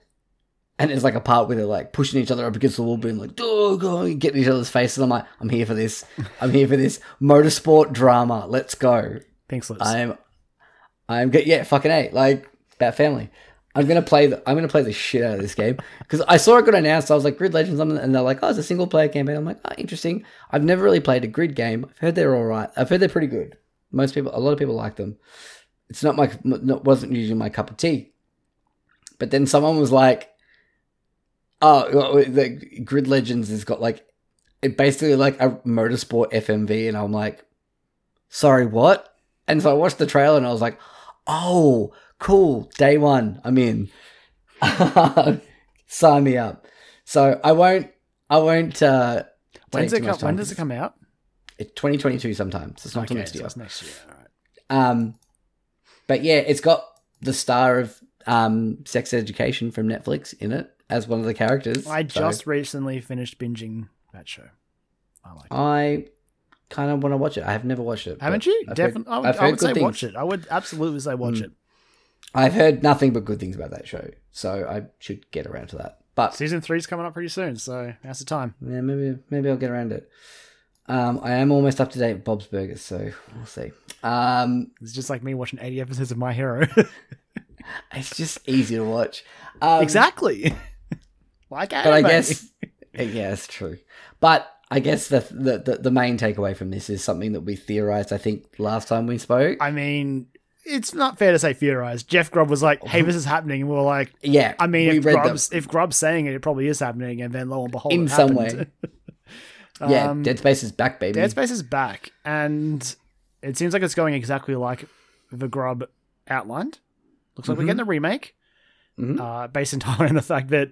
and there's like a part where they're like pushing each other up against the wall, being like, "Oh, go!" getting each other's faces. I'm like, I'm here for this. I'm here for this motorsport drama. Let's go. Pink slips. I'm, I'm good. Yeah, fucking a like about family. I'm gonna play the. I'm gonna play the shit out of this game because I saw it got announced. I was like, Grid Legends, and they're like, oh, it's a single player campaign. I'm like, oh, interesting. I've never really played a Grid game. I've heard they're all right. I've heard they're pretty good. Most people, a lot of people like them. It's not my, not, wasn't usually my cup of tea. But then someone was like, oh, the Grid Legends has got like, it basically like a motorsport FMV, and I'm like, sorry, what? And so I watched the trailer and I was like, oh, cool. Day one, I'm in. <laughs> Sign me up. So I won't, I won't, uh, When's it come, when does it come out? It's 2022 sometimes. It's not Okay, next so year. it's next year. All right. Um, but yeah, it's got the star of um, Sex Education from Netflix in it as one of the characters. I So just recently finished binging that show. I like. it. I kind of want to watch it. I have never watched it. Haven't you? Definitely. I would, I would say things. watch it. I would absolutely say watch Mm. it. I've heard nothing but good things about that show, so I should get around to that. But Season three's coming up pretty soon, so now's the time. yeah, maybe maybe I'll get around to it. Um, I am almost up to date with Bob's Burgers, so we'll see. Um, It's just like me watching 80 episodes of My Hero. <laughs> it's just easy to watch. Um, exactly. Like but I guess <laughs> <laughs> yeah, it's true. But I guess the, the the main takeaway from this is something that we theorized. I think last time we spoke. I mean, it's not fair to say theorized. Jeff Grubb was like, "Hey, this is happening," and we were like, yeah, "I mean, if. Grubb's, if Grubb's saying it, it probably is happening." And then lo and behold, In it some happened. <laughs> Yeah, Um, Dead Space is back, baby. Dead Space is back, and it seems like it's going exactly like the Grubb outlined. Looks like we're Mhm. getting a remake, Mhm. uh, based entirely on the fact that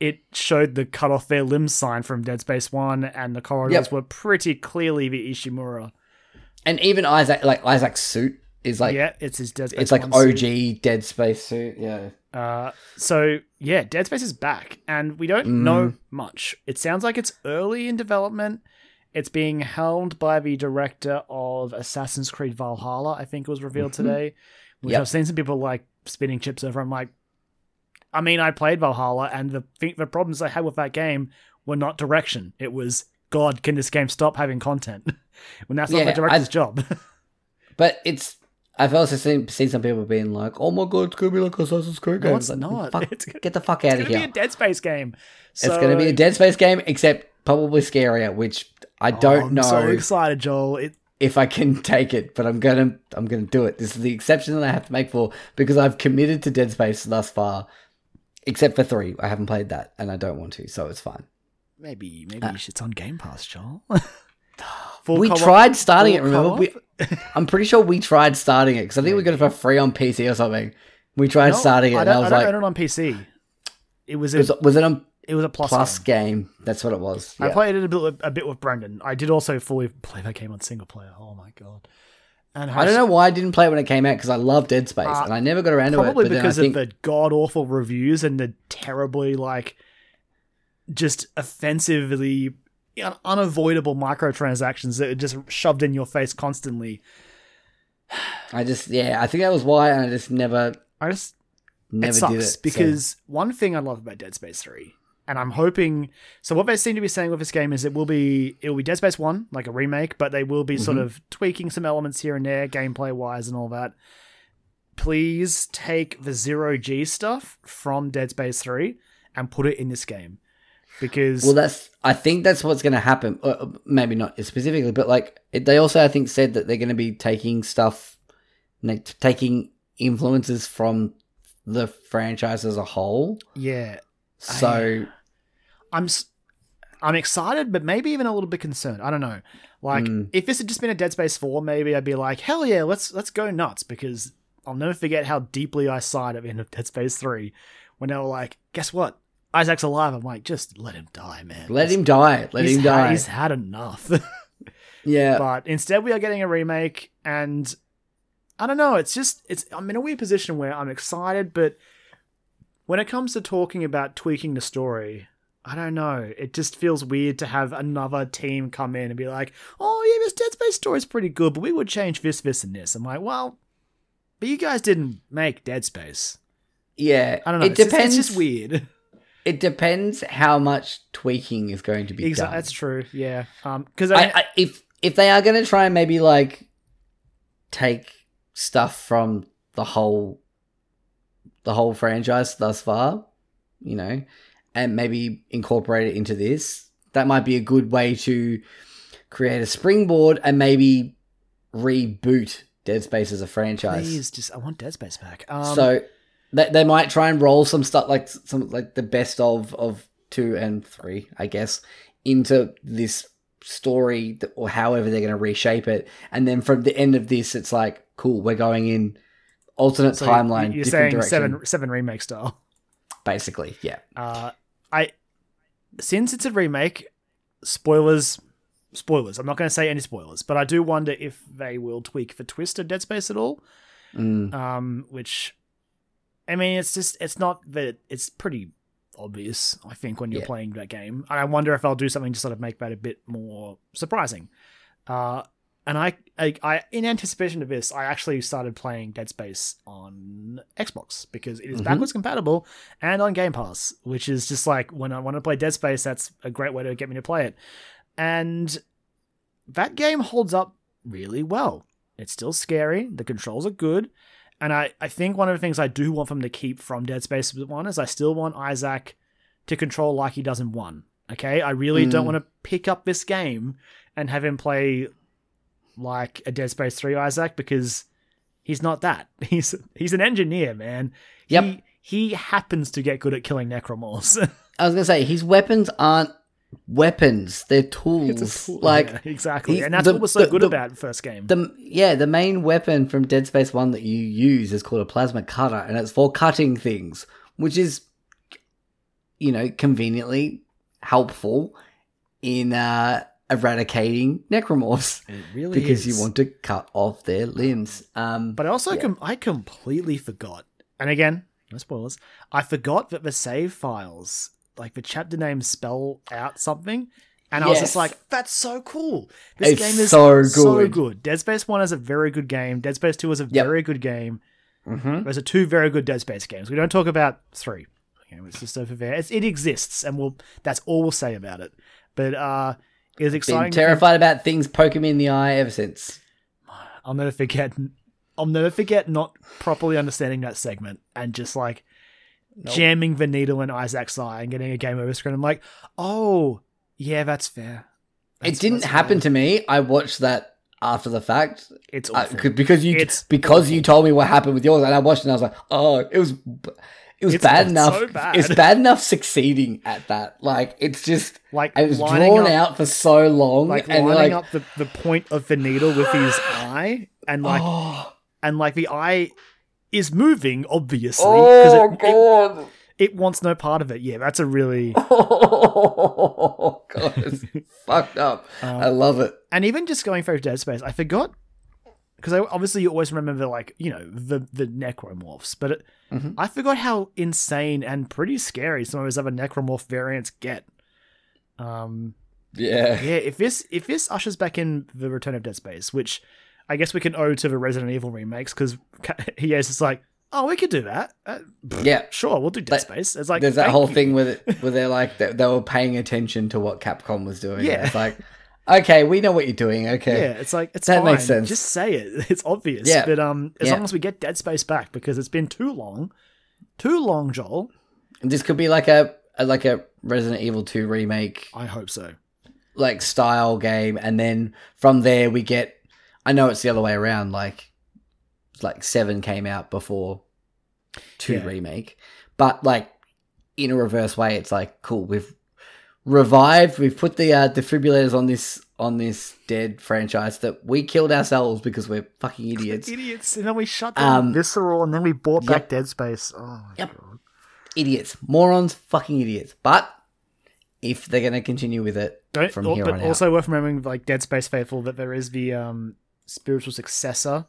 it showed the cut off their limbs sign from Dead Space One, and the corridors Yep. were pretty clearly the Ishimura. and even Isaac, like Isaac's suit, is like yeah, it's his Dead Space. it's like 1 OG suit. Dead Space suit. Yeah, Uh, so yeah, Dead Space is back, and we don't Mm. know much. It sounds like it's early in development. It's being helmed by the director of Assassin's Creed Valhalla. I think it was revealed Mhm. today, which Yep. I've seen some people like spinning chips over. I'm like, I mean, I played Valhalla, and the th- the problems I had with that game were not direction. It was God, can this game stop having content? <laughs> when that's not the director's I- job. <laughs> but it's. I've also seen seen some people being like, "Oh my god, it's gonna be like Assassin's Creed." No, game." it's like, not. Fuck, It's gonna- get the fuck out of here. it's gonna be a Dead Space game. it's gonna be a Dead Space game, except probably scarier, which I Oh, don't know. I'm know. so excited, Joel. It, if I can <laughs> take it, but I'm gonna I'm gonna do it. This is the exception that I have to make for because I've committed to Dead Space thus far, except for three. I haven't played that, and I don't want to, so it's fine. maybe maybe Uh, it's on Game Pass, Joel. <laughs> we co-op- tried starting it. Remember, we. I'm pretty sure we tried starting it because I think we got it for free on PC or something. We tried No, starting it, I and don't, I was like, I don't like, own it on PC. It was a, was, was it a it was a plus, plus game. game? That's what it was. I played it a bit with, a bit with Brendan. I did also fully play that game on single player. Oh my god! And I don't know why I didn't play it when it came out because I love Dead Space Uh, and I never got around to it. Probably because think of the god awful reviews and the terribly like, just offensively un- unavoidable microtransactions that are just shoved in your face constantly. <sighs> I just yeah, I think that was why, and I just never I just never it sucks did it so- because one thing I love about Dead Space Three, and I'm hoping. So what they seem to be saying with this game is it will be it will be Dead Space One, like a remake, but they will be sort Mhm. of tweaking some elements here and there, gameplay wise, and all that. please take the zero G stuff from Dead Space 3 and put it in this game. Because Well, that's. I think that's what's going to happen. Uh, maybe not specifically, but like it, they also, I think, said that they're going to be taking stuff, like, taking influences from the franchise as a whole. yeah, So I'm I'm excited, but maybe even a little bit concerned. I don't know. Like Mm. if this had just been a Dead Space 4, maybe I'd be like, hell yeah, let's let's go nuts because I'll never forget how deeply I sighed at the end of Dead Space 3 when they were like, guess what? Isaac's alive. I'm like, just let him die, man. let him die. Let him had- die. he's had enough. <laughs> yeah. but instead we are getting a remake and i don't know it's just it's i'm in a weird position where i'm excited but when it comes to talking about tweaking the story i don't know it just feels weird to have another team come in and be like oh yeah this dead space story is pretty good but we would change this this and this i'm like well but you guys didn't make dead space yeah. i don't know It it's just- depends. it's just weird <laughs> It depends how much tweaking is going to be exactly done. that's true yeah um because I, I, if if they are going to try and maybe like take stuff from the whole the whole franchise thus far, you know, and maybe incorporate it into this, that might be a good way to create a springboard and maybe reboot Dead Space as a franchise. please just i want dead space back um, so they, they might try and roll some stuff like some like the best of of two and three, I guess, into this story that, or however they're going to reshape it, and then from the end of this, it's like cool, we're going in alternate so timeline, you're saying direction, seven seven remake style basically, yeah. Uh, I since it's a remake, spoilers, spoilers. I'm not going to say any spoilers, but I do wonder if they will tweak the twist of Dead Space at all. Mm. Um, which, I mean, it's just it's not that it's pretty obvious. I think when you're Yeah. playing that game, and I wonder if they'll do something to sort of make that a bit more surprising. Uh, and I, I, I, in anticipation of this, I actually started playing Dead Space on Xbox because it is Mhm. backwards compatible and on Game Pass, which is just like when I want to play Dead Space, that's a great way to get me to play it. And that game holds up really well. It's still scary. The controls are good. And I, I think one of the things I do want them to keep from Dead Space 1 is I still want Isaac to control like he does in 1. Okay? I really don't Mm. want to pick up this game and have him play like a Dead Space 3 Isaac because he's not that. <laughs> He's he's an engineer, man. Yep. He, he happens to get good at killing necromorphs. <laughs> I was gonna say his weapons aren't weapons; they're <laughs> tools. tool. Like Yeah, exactly. he's- And that's the- what was so the- good the- about first game. The yeah, the main weapon from Dead Space One that you use is called a plasma cutter, and it's for cutting things, which is, you know, conveniently helpful in uh, eradicating necromorphs it really because is. you want to cut off their limbs. Um, But I also Yeah. com- I completely forgot. And again, no spoilers. I forgot that the save files, like the chapter names, spell out something. And I was just like, "That's so cool! This It's game is so so good. good. Dead Space One is a very good game. Dead Space Two is a Yep. very good game. mhm. Those are two very good Dead Space games. We don't talk about three. Okay, it's just over there. It's, it exists, and we'll that's all we'll say about it. But uh, it was Been exciting. to terrified about things poking me in the eye ever since. I'll never forget. I'll never forget not properly understanding that segment and just like jamming the needle in Isaac's eye and getting a game over screen. I'm like, oh yeah, that's fair. it didn't happen to me. I watched that after the fact. It's Uh, awful. because you It's because you told me what happened with yours, and I watched it and I was like, oh, it was it was It's bad so enough. bad. It's bad enough succeeding at that. Like it's just like it was drawn up, out for so long, like and lining like up the, the point of the needle with his <gasps> eye, and like oh, and like the eye is moving obviously oh it, it, god, it wants no part of it. Yeah, that's a really <laughs> oh god, it's <laughs> fucked up. Um, I love it. and even just going through Dead Space, I forgot because obviously you always remember like you know the the necromorphs, but it, Mhm. I forgot how insane and pretty scary some of those other necromorph variants get. Um, Yeah, yeah, if this if this ushers back in the Return of Dead Space, which I guess we can owe to the Resident Evil remakes, because <laughs> he is just like, oh, we could do that. Uh, yeah. sure, we'll do Dead Like, Space. It's like There's that whole you. thing with it, <laughs> where they're like they, they were paying attention to what Capcom was doing. Yeah. it's like Okay, we know what you're doing. Okay. Yeah, it's like it's That fine. makes sense. Just say it. <laughs> It's obvious. Yeah. But um, as Yeah. long as we get Dead Space back, because it's been too long, too long, Joel. This could be like a, a like a Resident Evil 2 remake I hope so. like style game and then from there we get I know it's the other way around like like 7 came out before 2 Yeah. remake but like in a reverse way it's like cool we've revived we've put the uh, defibrillators on this on this dead franchise that we killed ourselves because we're fucking idiots Idiots. And then we shut down Um, Visceral, and then we bought yep. back Dead Space. Oh my Yep. god. idiots morons fucking idiots but if they're going to continue with it Don't, from oh, here but on also worth remembering, like Dead Space Faithful, that there is the um spiritual successor.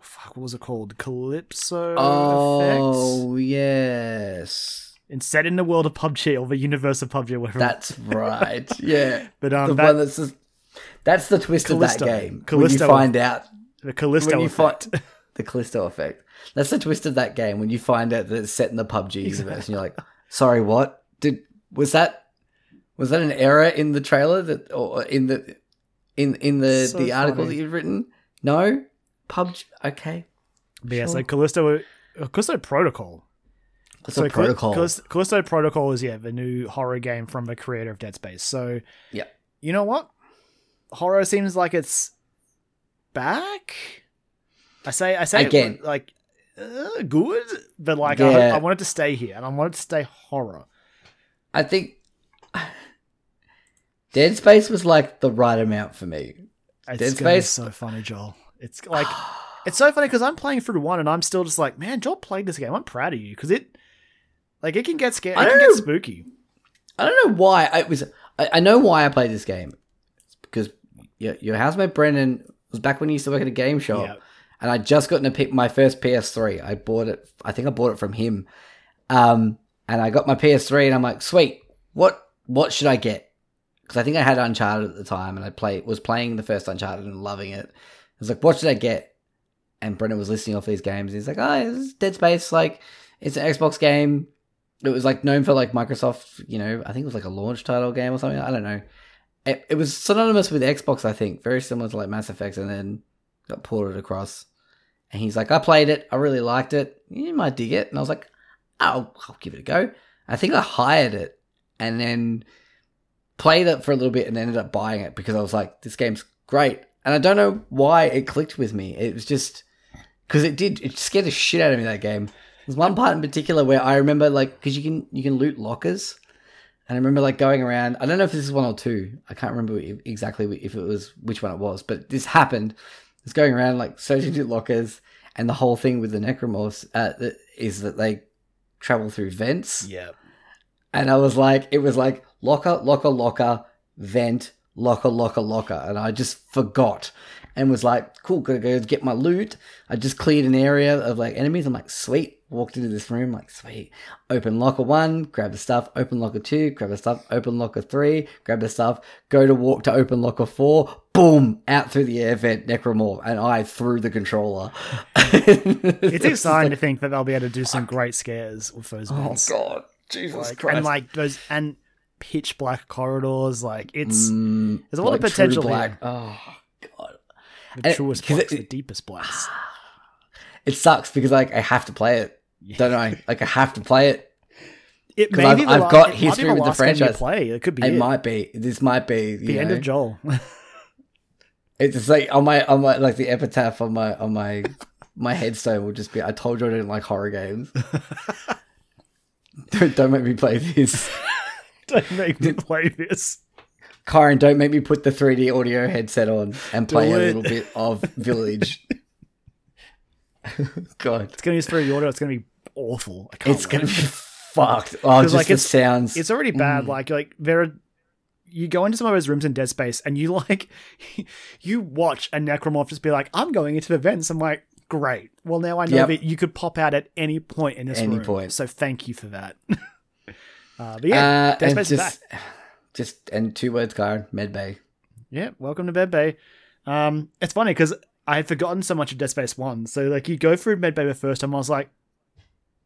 Fuck, what was it called? Calypso effects. oh yes And set in the world of PUBG or the universe of PUBG whatever. That's right. Yeah. <laughs> but um, the that, one that's just, that's the twist Callisto. of that game. Callisto. When you find out the Callisto when you effect. find <laughs> the Callisto effect. That's the twist of that game when you find out that it's set in the PUBG universe and you're like, "Sorry, what? Did was that was that an error in the trailer that or in the in in the So the article funny. that you've written? No, PUBG. Okay, But yeah, so Callisto, uh, Callisto Protocol. That's so protocol. Callisto, Callisto Protocol is yeah the new horror game from the creator of Dead Space. So Yeah. you know what? Horror seems like it's back. I say I say it, Again. like uh, good, but like Yeah. I, I wanted to stay here and I wanted to stay horror. I think <sighs> Dead Space was like the right amount for me. It's Dead Space- so funny, Joel. It's <sighs> like it's so funny because I'm playing through one and I'm still just like, man, Joel played this game. I'm proud of you because it, like, it can get scary. I It can don't get know. spooky. I don't know why I was. I, I know why I played this game. It's because your, your housemate Brendan was back when he used to work at a game shop, Yeah. and I just gotten to pick my first PS3. I bought it. I think I bought it from him. Um, and I got my PS3, and I'm like, sweet. What what should I get? Because I think I had Uncharted at the time, and I play was playing the first Uncharted and loving it. I was like, what should I get? And Brendan was listing off these games. He's like, oh, is Dead Space. Like, it's an Xbox game it was like known for like Microsoft, you know, I think it was like a launch title game or something. I don't know. It, it was synonymous with Xbox, I think, very similar to like Mass Effect, and then got ported across. And he's like, I played it, I really liked it. You might dig it, and I was like, oh, I'll give it a go. I think I hired it, and then played it for a little bit, and ended up buying it because I was like, this game's great. And I don't know why it clicked with me. It was just because it did. It scared the shit out of me that game. There's one part in particular where I remember like because you can you can loot lockers, and I remember like going around. I don't know if this is one or two. I can't remember exactly if it was which one it was, but this happened. It's going around like searching through lockers, and the whole thing with the necromorphs uh, is that they travel through vents. Yeah. And I was like, it was like locker, locker, locker, vent, locker, locker, locker. And I just forgot and was like, cool, gotta go get my loot. I just cleared an area of like enemies. I'm like, sweet. Walked into this room, like, sweet. Open locker one, grab the stuff. Open locker two, grab the stuff. Open locker three, grab the stuff. Go to walk to open locker four. Boom! Out through the air vent, necromorph, and I threw the controller. <laughs> It's exciting <laughs> to think that they'll be able to do some great scares with those Oh god, Jesus Like, Christ! and like those and pitch black corridors. Like it's Mm, there's a lot of like True potential Black. here. Oh god. The truest 'cause blacks, it- the deepest blacks. <sighs> It sucks because like I have to play it. Don't I? <laughs> Like I have to play it. It may I've- be the I've got it history with the franchise. Play. It could be It it. might be. This might be the end know, of Joel. <laughs> <laughs> It's just like on my on my like the epitaph on my on my my headstone will just be I told you I didn't like horror games. don't, don't make me play this. Don't make me play this. Karen, don't make me put the 3D audio headset on and play Do a it. little bit of Village. <laughs> <laughs> God. It's gonna for the audio. It's gonna be awful. It's wait. gonna be fucked. Oh, just like, the it's- sounds. It's already bad. Mm. Like like there are. You go into some of those rooms in Dead Space, and you <laughs> like, you watch a necromorph just be like, "I'm going into the vents." I'm like, "Great. Well, now I know Yep. that you could pop out at any point in this Any room. point. So thank you for that." uh, but yeah, uh, Dead Space is just, just and two words, Karen. Medbay. Yeah, welcome to Med Bay. Um, it's funny because I had forgotten so much of Dead Space One. So like, you go through Med Bay the first time, I was like,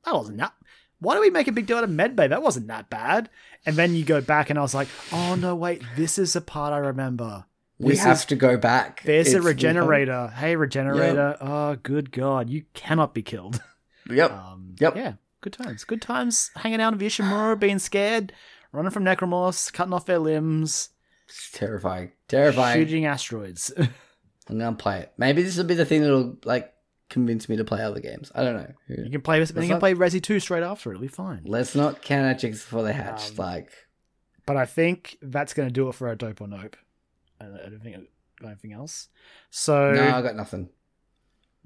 that wasn't that. why do we make a big deal out of Medbay? That wasn't that bad. And then you go back, and I was like, oh no, wait, this is the part I remember. We have is- to go back. There's It's- a regenerator. Hey, regenerator. Oh, good God, you cannot be killed. Yep. Um, Yep. Yeah, good times. Good times hanging out with Ishimura, being scared, running from Necromorphs, cutting off their limbs, It's terrifying. Terrifying. shooting asteroids. <laughs> I'm gonna play it. Maybe this will be the thing that'll like convince me to play other games. I don't know. you can play. You can not- play Resi 2 straight after. It'll be fine. Let's not count our chicks before they hatch. Um, like, But I think that's going to do it for our dope or nope. I I don't think I got anything else. So no, I got nothing.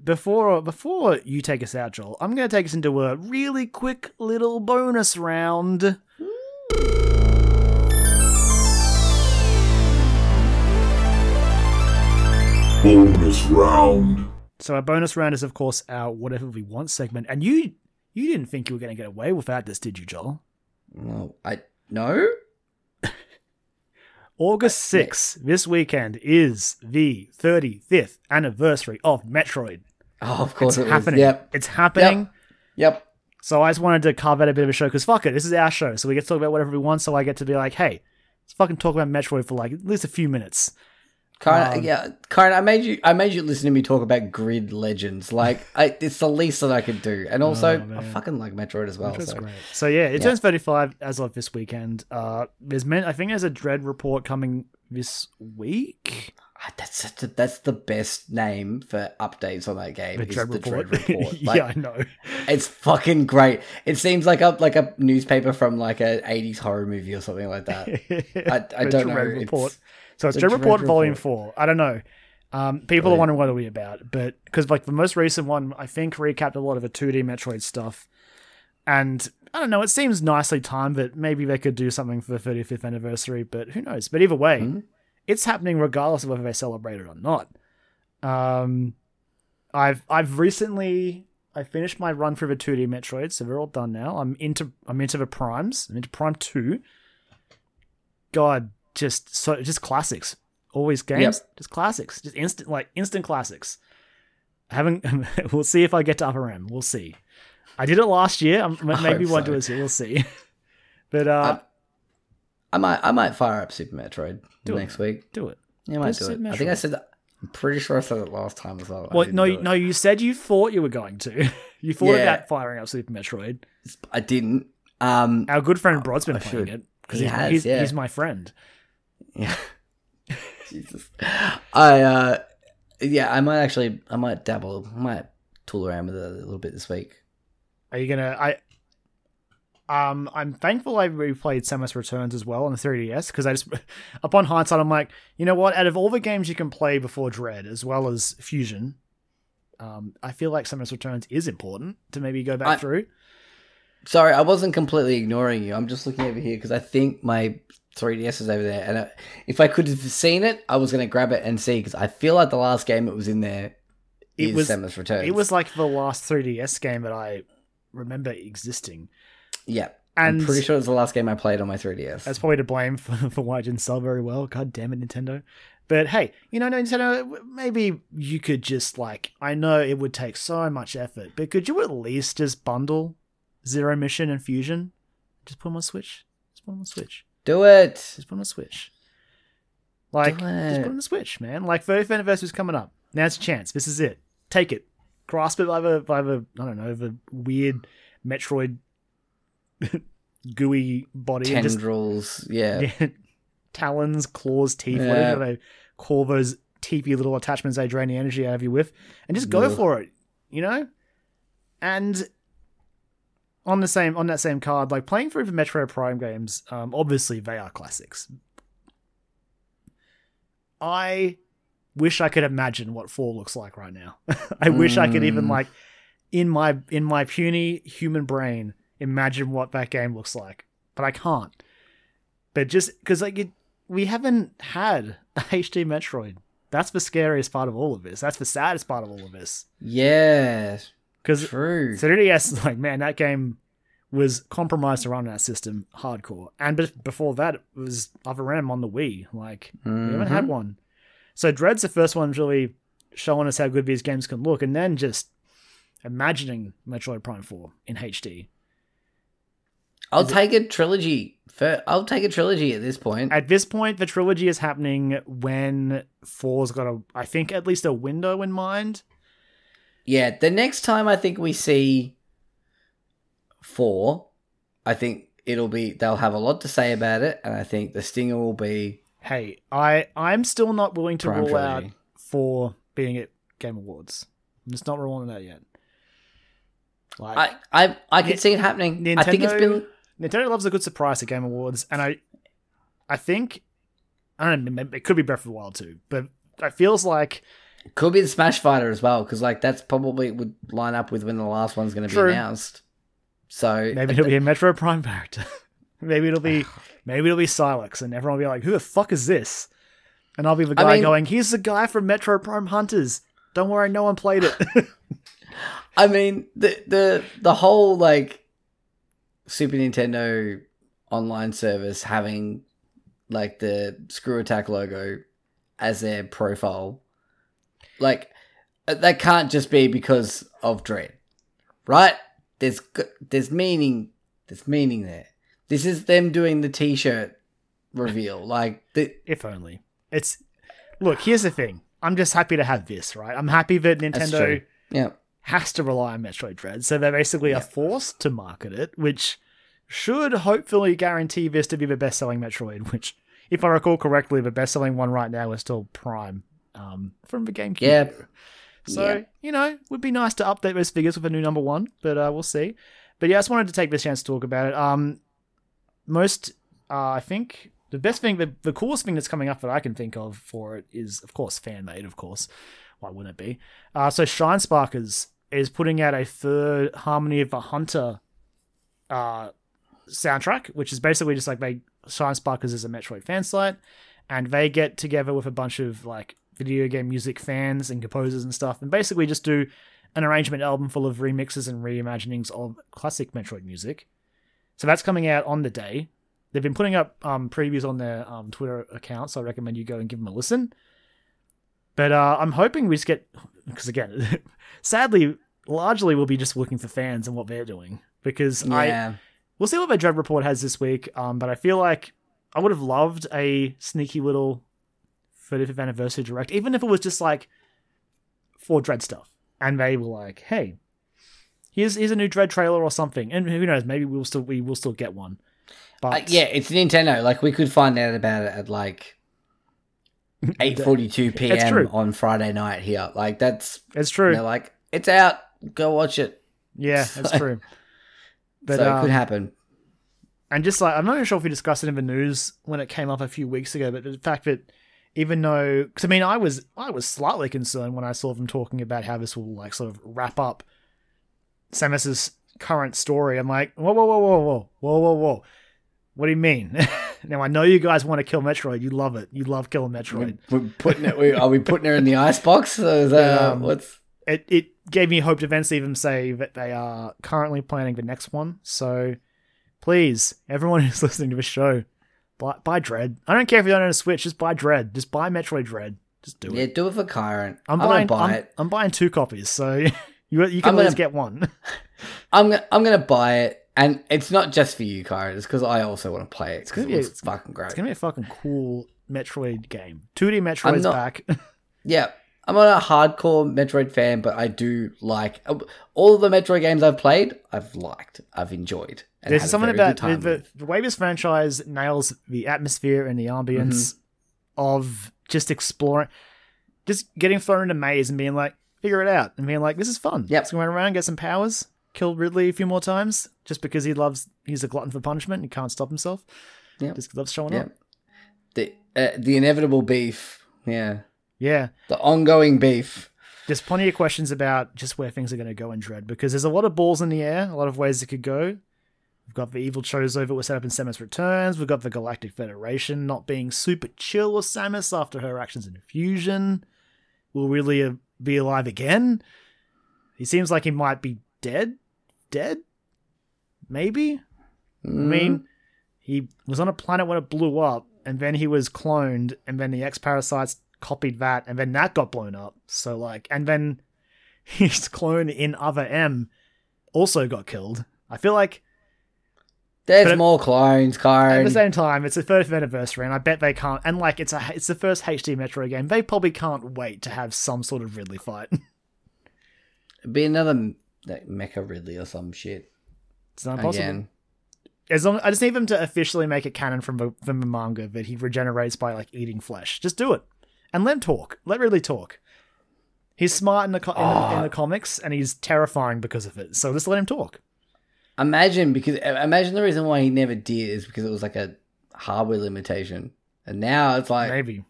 before before you take us out, Joel, I'm going to take us into a really quick little bonus round. Bonus round. So our bonus round is, of course, our whatever we want segment. And you you didn't think you were going to get away without this, did you, Joel? No, I no. <laughs> August 6th, this weekend, is the 35th anniversary of Metroid. Oh, of course It's it was. happening. Yep. It's happening. Yep. So I just wanted to carve out a bit of a show because fuck it, this is our show, so we get to talk about whatever we want. So I get to be like, hey, let's fucking talk about Metroid for like at least a few minutes. Karen, Um, yeah, Karen, I made you. I made you listen to me talk about Grid Legends. Like, I, it's the least that I could do. And <laughs> also, Oh. I fucking like Metroid as well. So. great. So yeah, it Yeah. turns 35 as of this weekend. Uh, there's meant I think there's a Dread report coming this week. That's such a, that's the best name for updates on that game. The is Dread the report. Dread <laughs> report. Like, yeah, I know. It's fucking great. It seems like a like a newspaper from like a '80s horror movie or something like that. <laughs> I The don't know, Dread it's- So it's Dread Dread report volume Report. four. I don't know. Um, people are wondering what it'll be about, but because like the most recent one, I think recapped a lot of the 2D Metroid stuff, and I don't know. It seems nicely timed, but maybe they could do something for the 35th anniversary. But who knows? But either way, Hmm? It's happening regardless of whether they celebrate it or not. Um, I've I've recently I finished my run through the 2D Metroid, so they're all done now. I'm into I'm into the primes. I'm into Prime Two. God, just so just classics. Always games, just classics, just instant like instant classics. I haven't. <laughs> we'll see if I get to Other M. We'll see. I did it last year. I'm, maybe won't so. do it. We'll see. <laughs> but uh, I might I might fire up Super Metroid Do it, next week. do it. Yeah, I might Do do it. Super I think I said that. I'm pretty sure I said it last time as well. Well, no, you- no. You said you thought you were going to. <laughs> you thought Yeah. about firing up Super Metroid. I didn't. Um, Our good friend Brod's been I playing should. it because He he's, has, he's, yeah. he's my friend. <laughs> Yeah. Jesus. I uh yeah, I might actually I might dabble I might tool around with it a little bit this week. Are you gonna? I um, I'm thankful I replayed Samus Returns as well on the 3DS because I just, <laughs> upon hindsight, I'm like, you know what? Out of all the games you can play before Dread, as well as Fusion, um, I feel like Samus Returns is important to maybe go back I- through. Sorry, I wasn't completely ignoring you. I'm just looking over here because I think my 3DS is over there, and I, if I could have seen it, I was going to grab it and see because I feel like the last game it was in there It was- Samus Returns. It was like the last 3DS game that I remember existing, yeah. and I'm pretty sure it was the last game I played on my 3DS. That's probably to blame <laughs> for, for why it didn't sell very well. God damn it, Nintendo. But hey, you know, Nintendo, maybe you could just like, I know it would take so much effort, but could you at least just bundle Zero Mission and Fusion? Just put them on Switch. Just put them on Switch. Do it. Just put them on Switch. Like, just put them on Switch, man. Like, 30th anniversary's coming up. Now's your chance. This is it. Take it. Grasp it by the, by the I don't know, the weird Metroid <laughs> gooey body and just Tendrils. Yeah. <laughs> yeah. talons, claws, teeth, Yeah. whatever they call those teepy little attachments they drain the energy out of you with, and just go Ugh. for it, you know. And on the same on that same card, like playing through the Metroid Prime games, um, obviously they are classics. I wish I could imagine what four looks like right now. <laughs> I wish I could even Mm. like in my in my puny human brain imagine what that game looks like, but I can't. But just because like it, we haven't had <laughs> a HD Metroid. That's the scariest part of all of this. That's the saddest part of all of this. Yeah. Because True. <laughs> 3DS is <laughs> like, man, that game was compromised run that system hardcore. And be- before that, it was Other M on the Wii. Like, we haven't had Mhm. one. So Dread's the first one really showing us how good these games can look, and then just imagining Metroid Prime 4 in HD. I'll take a trilogy. For, I'll take a trilogy at this point. At this point, the trilogy is happening when four's got a, I think, at least a window in mind. Yeah, the next time I think we see four, I think it'll be they'll have a lot to say about it, and I think the stinger will be Hey, I I'm still not willing to rule out trilogy. for being at Game Awards. I'm just not ruling that yet. Like I I I can Ni- see it happening. I think it's been Nintendo loves a good surprise at Game Awards, and I, I think, I don't know, it could be Breath of the Wild too, but it feels like it could be the Smash Fighter as well because like that's probably would line up with when the last one's going to be announced. So maybe it'll be a Metroid Prime character, <laughs> maybe it'll be, <sighs> maybe it'll be Sylux, and everyone will be like, "Who the fuck is this?" And I'll be the I guy mean- going, "He's the guy from Metroid Prime Hunters." Don't worry, no one played it. <laughs> I mean the the the whole like Super Nintendo online service having like the Screw Attack logo as their profile, like uh, that can't just be because of Dread, right? There's there's meaning there's meaning there. This is them doing the T-shirt reveal, like the if only. It's look. Here's the thing. I'm just happy to have this, right? I'm happy that That's Nintendo true. yeah. Has to rely on Metroid Dread, so they basically are forced to market it, which should hopefully guarantee this to be the best-selling Metroid. <laughs> Which, if I recall correctly, the best-selling one right now is still Prime um, from the GameCube. Yeah. So Yeah. you know, would be nice to update those figures with a new number one, but uh, we'll see. But yeah, I just wanted to take this chance to talk about it. Um, most, uh, I think, the best thing, the, the coolest thing that's coming up that I can think of for it is, of course, fan made. Of course, why wouldn't it be? Uh, so Shine Sparkers is putting out a third Harmony of the Hunter uh, soundtrack, which is basically just like they Shine Sparkers is a Metroid fan site, and they get together with a bunch of like video game music fans and composers and stuff, and basically just do an arrangement album full of remixes and reimaginings of classic Metroid music. So that's coming out on the day. They've been putting up um, previews on their um, Twitter account, so I recommend you go and give them a listen. But uh, I'm hoping we just get because again, <laughs> sadly, largely we'll be just looking for fans and what they're doing because I Yeah. we'll see what the Dread Report has this week. Um, but I feel like I would have loved a sneaky little 35th anniversary direct, even if it was just like for Dread stuff, and they were like, "Hey, here's here's a new Dread trailer or something," and who knows, maybe we'll still we will still get one. But Uh, yeah, it's Nintendo. Like we could find out about it at like <laughs> eight forty two p.m. on Friday night here. Like that's it's true. they're like it's out. Go watch it. yeah, <laughs> it's true. But so it um, could happen. And just like I'm not even sure if we discussed it in the news when it came up a few weeks ago, but the fact that even though, because I mean, I was I was slightly concerned when I saw them talking about how this will like sort of wrap up Samus's current story. I'm like, whoa, whoa, whoa, whoa, whoa, whoa, whoa, whoa. What do you mean? <laughs> now I know you guys want to kill Metroid. You love it. You love killing Metroid. We're putting it. We, are we putting her in the ice box? Is that, Um, what's It it gave me hope to see them say that they are currently planning the next one. So please, everyone <laughs> who's listening to the show, buy, buy Dread. I don't care if you don't own a Switch, just buy Dread. Just buy Metroid Dread. Just do it. yeah? Do it for Kyron. I'm buying. buy I'm, it. I'm buying two copies, so <laughs> you you can I'm always gonna- get one. <laughs> I'm gonna I'm gonna buy it, and it's not just for you, Kyron. It's because I also want to play it. It's because it be- looks fucking great. It's gonna be a fucking cool Metroid game. 2D Metroid's not- back. <laughs> Yeah, I'm not a hardcore Metroid fan, but I do like all of the Metroid games I've played. I've liked, I've enjoyed. and There's something about the, the, the way this franchise nails the atmosphere and the ambience Mm-hmm. of just exploring, just getting thrown in a maze and being like, figure it out, and being like, this is fun. Yep. Just going around, get some powers, kill Ridley a few more times, just because he loves, he's a glutton for punishment, and he can't stop himself. Yep. Just loves showing Yeah. up. the uh, the inevitable beef. Yeah, Yeah. the ongoing beef. There's plenty of questions about just where things are going to go in Dread because there's a lot of balls in the air, a lot of ways it could go. We've got the evil Chozo was set up in Samus Returns. We've got the Galactic Federation not being super chill with Samus after her actions in Fusion. Will Ridley uh, be alive again? He seems like he might be dead. Dead? Maybe? I mm-hmm. mean, he was on a planet when it blew up, and then he was cloned, and then the X parasites copied that, and then that got blown up. So like, and then <laughs> his clone in Other M also got killed. I feel like There's it- more clones, At the same time, it's the 30th anniversary, and I bet they can't. And like, it's a it's the first HD Metroid game. They probably can't wait to have some sort of Ridley fight. <laughs> It'd be another like, Mecha Ridley or some shit. it's not possible. Again. As long, I just need them to officially make it canon from the, from the manga that he regenerates by like eating flesh. Just do it, and let him talk. Let Ridley talk. He's smart in the, co- in, the in the ah. comics, and he's terrifying because of it. So just let him talk. Imagine because uh, imagine the reason why he never did is because it was like a hardware limitation, and now it's like Maybe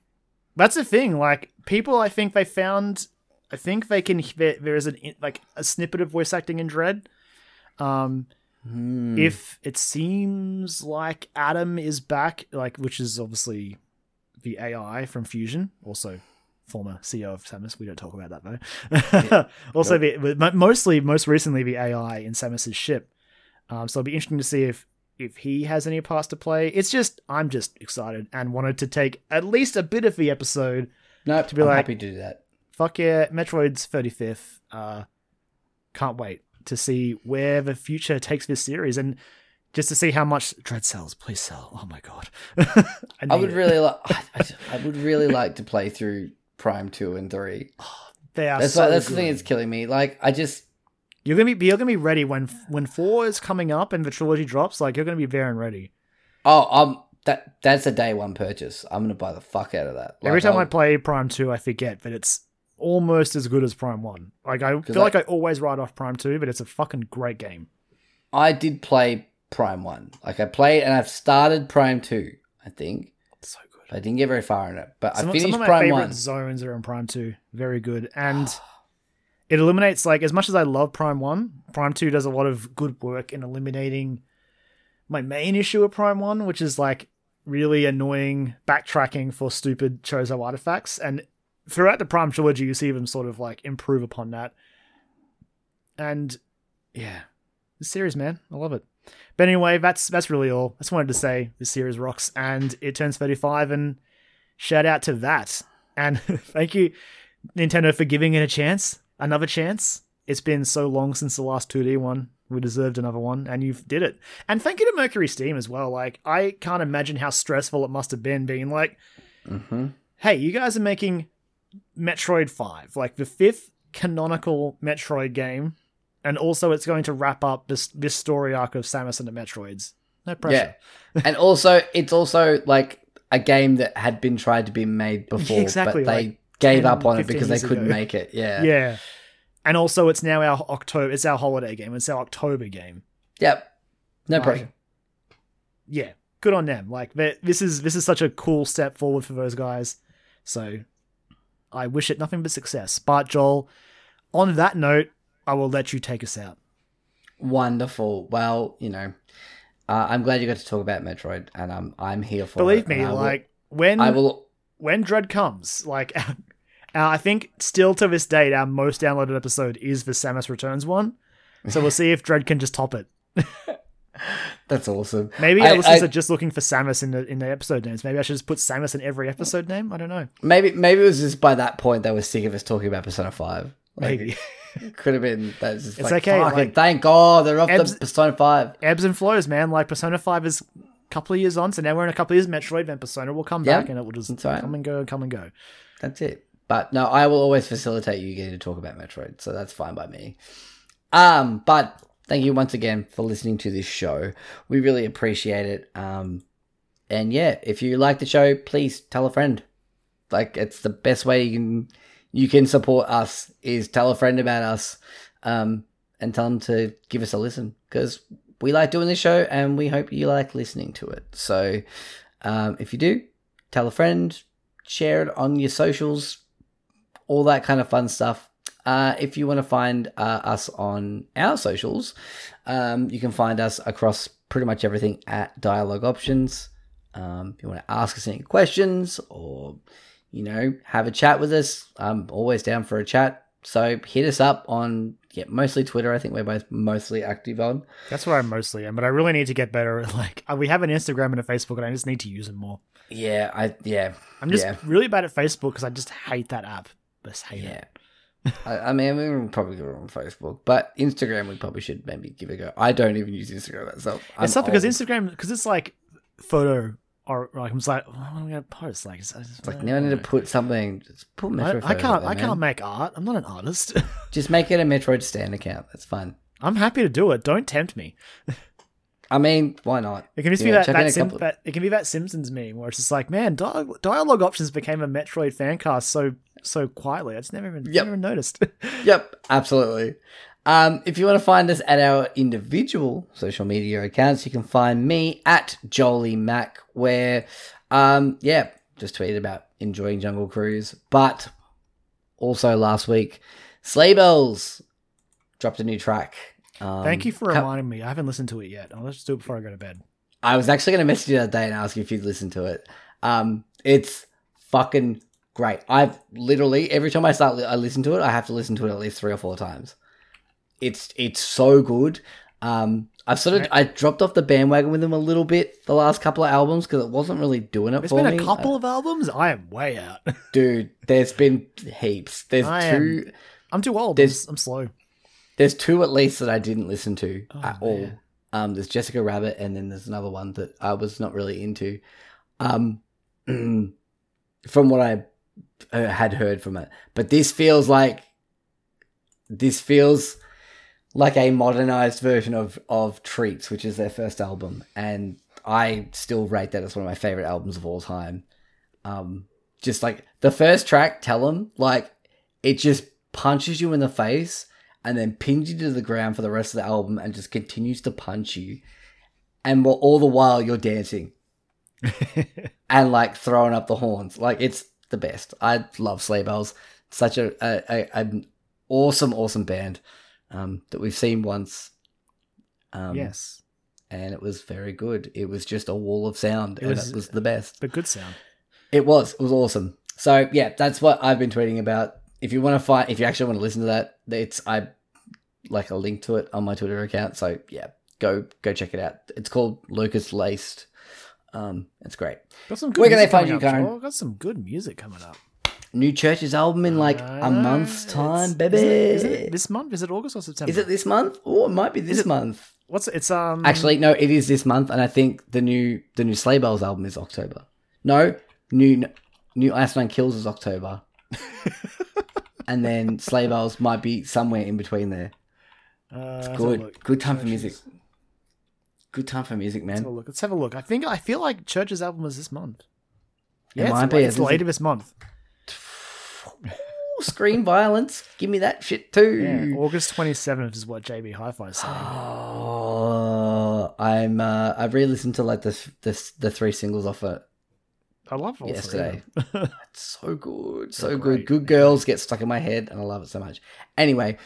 that's the thing. Like people, I think they found. I think they can. There, there is an like a snippet of voice acting in Dread. Um, hmm, if it seems like Adam is back, like which is obviously the AI from Fusion, also former CEO of Samus. We don't talk about that though. <laughs> also, the, mostly, most recently, the AI in Samus's ship. Um, so it'll be interesting to see if if he has any parts to play. It's just I'm just excited and wanted to take at least a bit of the episode. no, to be I'm like- happy to do that. Fuck yeah, Metroid's 35th. Uh, can't wait to see where the future takes this series and just to see how much Dread sells. Please sell. Oh my god. <laughs> I need would it. really like. I, I would really like to play through Prime two and three. <sighs> They are That's so why, that's the thing that's killing me. Like I just You're gonna be you're gonna be ready when when four is coming up and the trilogy drops. Like you're gonna be there and ready. oh um that that's a day one purchase. I'm gonna buy the fuck out of that. Every time I I'll- play Prime Two, I forget that it's almost as good as Prime One. Like I feel I- like I always write off Prime Two, but it's a fucking great game. I did play Prime one. Like I played and I've started Prime two. I think It's so good. I didn't get very far in it, but Some, I finished some of my Prime favorite one. zones are in Prime Two. Very good, and it eliminates like as much as I love Prime One, Prime Two does a lot of good work in eliminating my main issue with Prime One, which is like really annoying backtracking for stupid Chozo artifacts. And throughout the Prime trilogy, you see them sort of like improve upon that. And yeah, the series, man, I love it. But anyway, that's that's really all. I just wanted to say the series rocks, and it turns thirty-five, and shout out to that. And <laughs> thank you, Nintendo, for giving it a chance, another chance. It's been so long since the last 2D one. We deserved another one, and you did it. And thank you to Mercury Steam as well. Like, I can't imagine how stressful it must have been being like, hmm hey, you guys are making Metroid 5, like the fifth canonical Metroid game, and also it's going to wrap up this this story arc of Samus and the Metroids. No pressure. Yeah, and also it's also like a game that had been tried to be made <laughs> before, Exactly, but they like gave 10, up on it because they couldn't ago. make it. Yeah. Yeah. And also it's now our October it's our holiday game. It's our October game. Yep. No Like, pressure. Yeah. Good on them. Like this is this is such a cool step forward for those guys. So I wish it nothing but success. But Joel, on that note, I will let you take us out. Wonderful. Well, you know, uh, I'm glad you got to talk about Metroid, and I'm I'm here for Believe me, I will- like when I will. when Dread comes, like our, <laughs> I think still to this date, our most downloaded episode is the Samus Returns one. So we'll see if Dread can just top it. <laughs> That's awesome. Maybe I- our listeners I- are just looking for Samus in the in the episode names. Maybe I should just put Samus in every episode name. I don't know. Maybe maybe it was just by that point they were sick of us talking about Persona Five. Like, Maybe could have been. That's just It's like, okay, like- thank God they're off Ebbs- the Persona Five. ebbs and flows, man. Like Persona Five is a couple of years on, so now we're in a couple of years. Metroid, then Persona will come Yeah, back, and it will just that's right. come and go, and come and go. That's it. But no, I will always facilitate you getting to talk about Metroid, so that's fine by me. Um, but thank you once again for listening to this show. We really appreciate it. Um, and yeah, if you like the show, please tell a friend. Like it's the best way you can you can support us is tell a friend about us, um, and tell them to give us a listen because we like doing this show and we hope you like listening to it. So, um, if you do, tell a friend, share it on your socials, all that kind of fun stuff. Uh, if you want to find uh, us on our socials, um, you can find us across pretty much everything at Dialogue Options. Um, if you want to ask us any questions or, you know, have a chat with us, I'm always down for a chat. So hit us up on, yeah, mostly Twitter. I think we're both mostly active on. That's where I mostly am, but I really need to get better. at, Like uh, we have an Instagram and a Facebook, and I just need to use them more. Yeah, I, yeah, I'm just Yeah. really bad at Facebook because I just hate that app. Just hate yeah. it. I, I mean, we would probably go on Facebook, but Instagram we probably should maybe give it a go. I don't even use Instagram myself. I'm it's not because old. Instagram because it's like photo or like I'm just like, what am I gonna post? Like, it's, it's like now I need to put something. Just put I, I can't. there, I can't make art. I'm not an artist. <laughs> Just make it a Metroid stand account. That's fine. I'm happy to do it. Don't tempt me. <laughs> I mean, why not? It can just Yeah, be that, that, Sim- that it can be that Simpsons meme where it's just like, man, dialogue, dialogue options became a Metroid fan cast so so quietly. I just never even Yep. never noticed. <laughs> Yep, absolutely. Um, if you want to find us at our individual social media accounts, you can find me at Jolie Mac, where, um, yeah, just tweeted about enjoying Jungle Cruise. But also last week, Sleigh Bells dropped a new track. Um, Thank you for co- reminding me. I haven't listened to it yet. I'll just do it before I go to bed. I was actually going to message you that day and ask you if you'd listen to it. Um, it's fucking great. I've literally every time I start, li- I listen to it. I have to listen to it at least three or four times. It's it's so good. Um, I've sort of I dropped off the bandwagon with them a little bit the last couple of albums because it wasn't really doing it There's for been me. a couple of albums. I am way out. <laughs> Dude, there's been heaps. There's I two. I'm too old. There's- I'm slow. There's two at least that I didn't listen to Oh, at all. Um, there's Jessica Rabbit, and then there's another one that I was not really into. Um, <clears throat> from what I uh, had heard from it, but this feels like this feels like a modernized version of of Treats, which is their first album, and I still rate that as one of my favorite albums of all time. Um, just like the first track, "Tell 'em," like it just punches you in the face and then pins you to the ground for the rest of the album and just continues to punch you. And while- all the while you're dancing <laughs> and like throwing up the horns. Like it's the best. I love Sleigh Bells. Such a, a, a an awesome, awesome band um, that we've seen once. Um, yes, and it was very good. It was just a wall of sound, It and was- it was the best. but good sound. It was. It was awesome. So yeah, that's what I've been tweeting about. If you want to find, if you actually want to listen to that, it's I like a link to it on my Twitter account. So yeah, go go check it out. It's called Locust Laced. Um, it's great. Got some good Where can they find you, Karen? Joel. Got some good music coming up. New CHVRCHES album in like Uh, a month's time, is baby. it- Is it, this month? Is it August or September? Is it this month? Oh, it might be this it- month. What's it? It's um. Actually, no, it is this month, and I think the new the new Sleigh Bells album is October. No, new new Ice Nine Kills is October, <laughs> and then Sleigh Bells might be somewhere in between there. uh, a Good, good time for music. Good time for music, Let's have a man. look. Let's have a look. I think I feel like CHVRCHES album is this month. It Yeah, it's, might be. It's It later this month. <laughs> Ooh, Screen violence, give me that shit too. Yeah, August twenty seventh is what JB Hi-Fi is saying. Oh, <sighs> I'm. Uh, I've re-listened to like the the the three singles off it. I love all Yesterday. <laughs> It's so good, so They're good. great. Good girls get stuck in my head, and I love it so much. Anyway,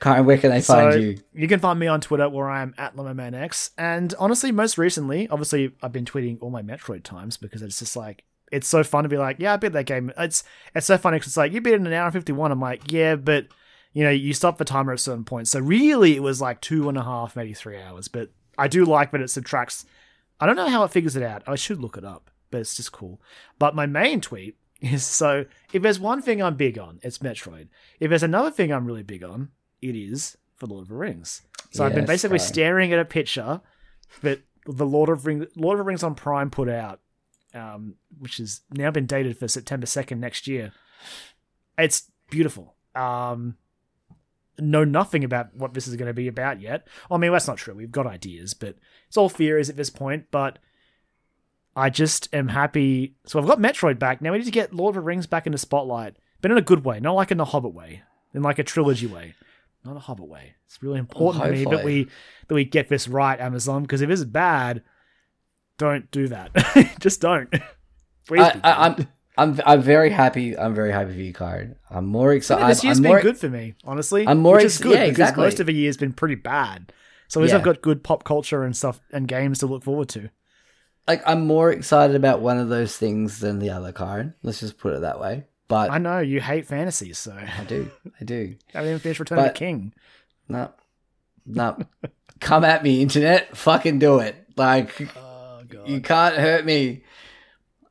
Karen, where can they find you? you can find me on Twitter where I am at LemonManX. And honestly, most recently, obviously, I've been tweeting all my Metroid times because it's just like it's so fun to be like, yeah, I beat that game. It's it's so funny because it's like you beat it in an hour and fifty one. I'm like, yeah, but you know, you stop the timer at a certain point. So really, it was like two and a half, maybe three hours. But I do like that it subtracts. I don't know how it figures it out. I should look it up, but it's just cool. But my main tweet <laughs> is so if there's one thing I'm big on, it's Metroid. If there's another thing I'm really big on, it is for Lord of the Rings. So I've been basically Karen. staring at a picture that the Lord of Ring Lord of the Rings on Prime put out, um, which has now been dated for September second next year. It's beautiful. Um, know nothing about what this is going to be about yet. I mean, that's not true. We've got ideas, but it's all theories at this point. But I just am happy. So I've got Metroid back. Now we need to get Lord of the Rings back into spotlight, but in a good way, not like in the Hobbit way, in like a trilogy way, not a Hobbit way. It's really important to me that we that we get this right, Amazon. Because if it's bad, don't do that. <laughs> just don't. <laughs> Please I, I, I'm I'm I'm very happy. I'm very happy for you, Card. I'm more Yeah, excited. this year's I'm been more, good for me, honestly. I'm more excited. good yeah, because exactly. most of the year's been pretty bad. So at least Yeah. I've got good pop culture and stuff and games to look forward to. Like I'm more excited about one of those things than the other, Karen. Let's just put it that way. But I know you hate fantasies, so I do. I do. I <laughs> haven't even finished Return of the King. No. No. Come at me, internet. Fucking do it. Like <laughs> Oh god. you can't hurt me.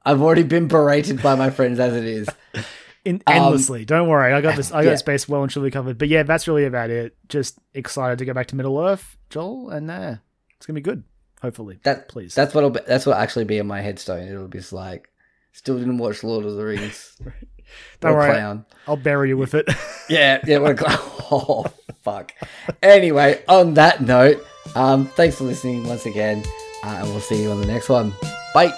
I've already been berated by my friends as it is. <laughs> in, endlessly. Don't worry, I got this. I got yeah. space well and truly covered. But yeah, that's really about it. Just excited to go back to Middle Earth, Joel, and uh, it's gonna be good. Hopefully, That please. That's what'll be, that's what actually be in my headstone. It'll be just like still didn't watch Lord of the Rings. <laughs> Don't worry, clown. I'll bury you with it. <laughs> Yeah, yeah, what a clown. <laughs> Oh fuck. Anyway, on that note, um, thanks for listening once again, uh, and we'll see you on the next one. Bye.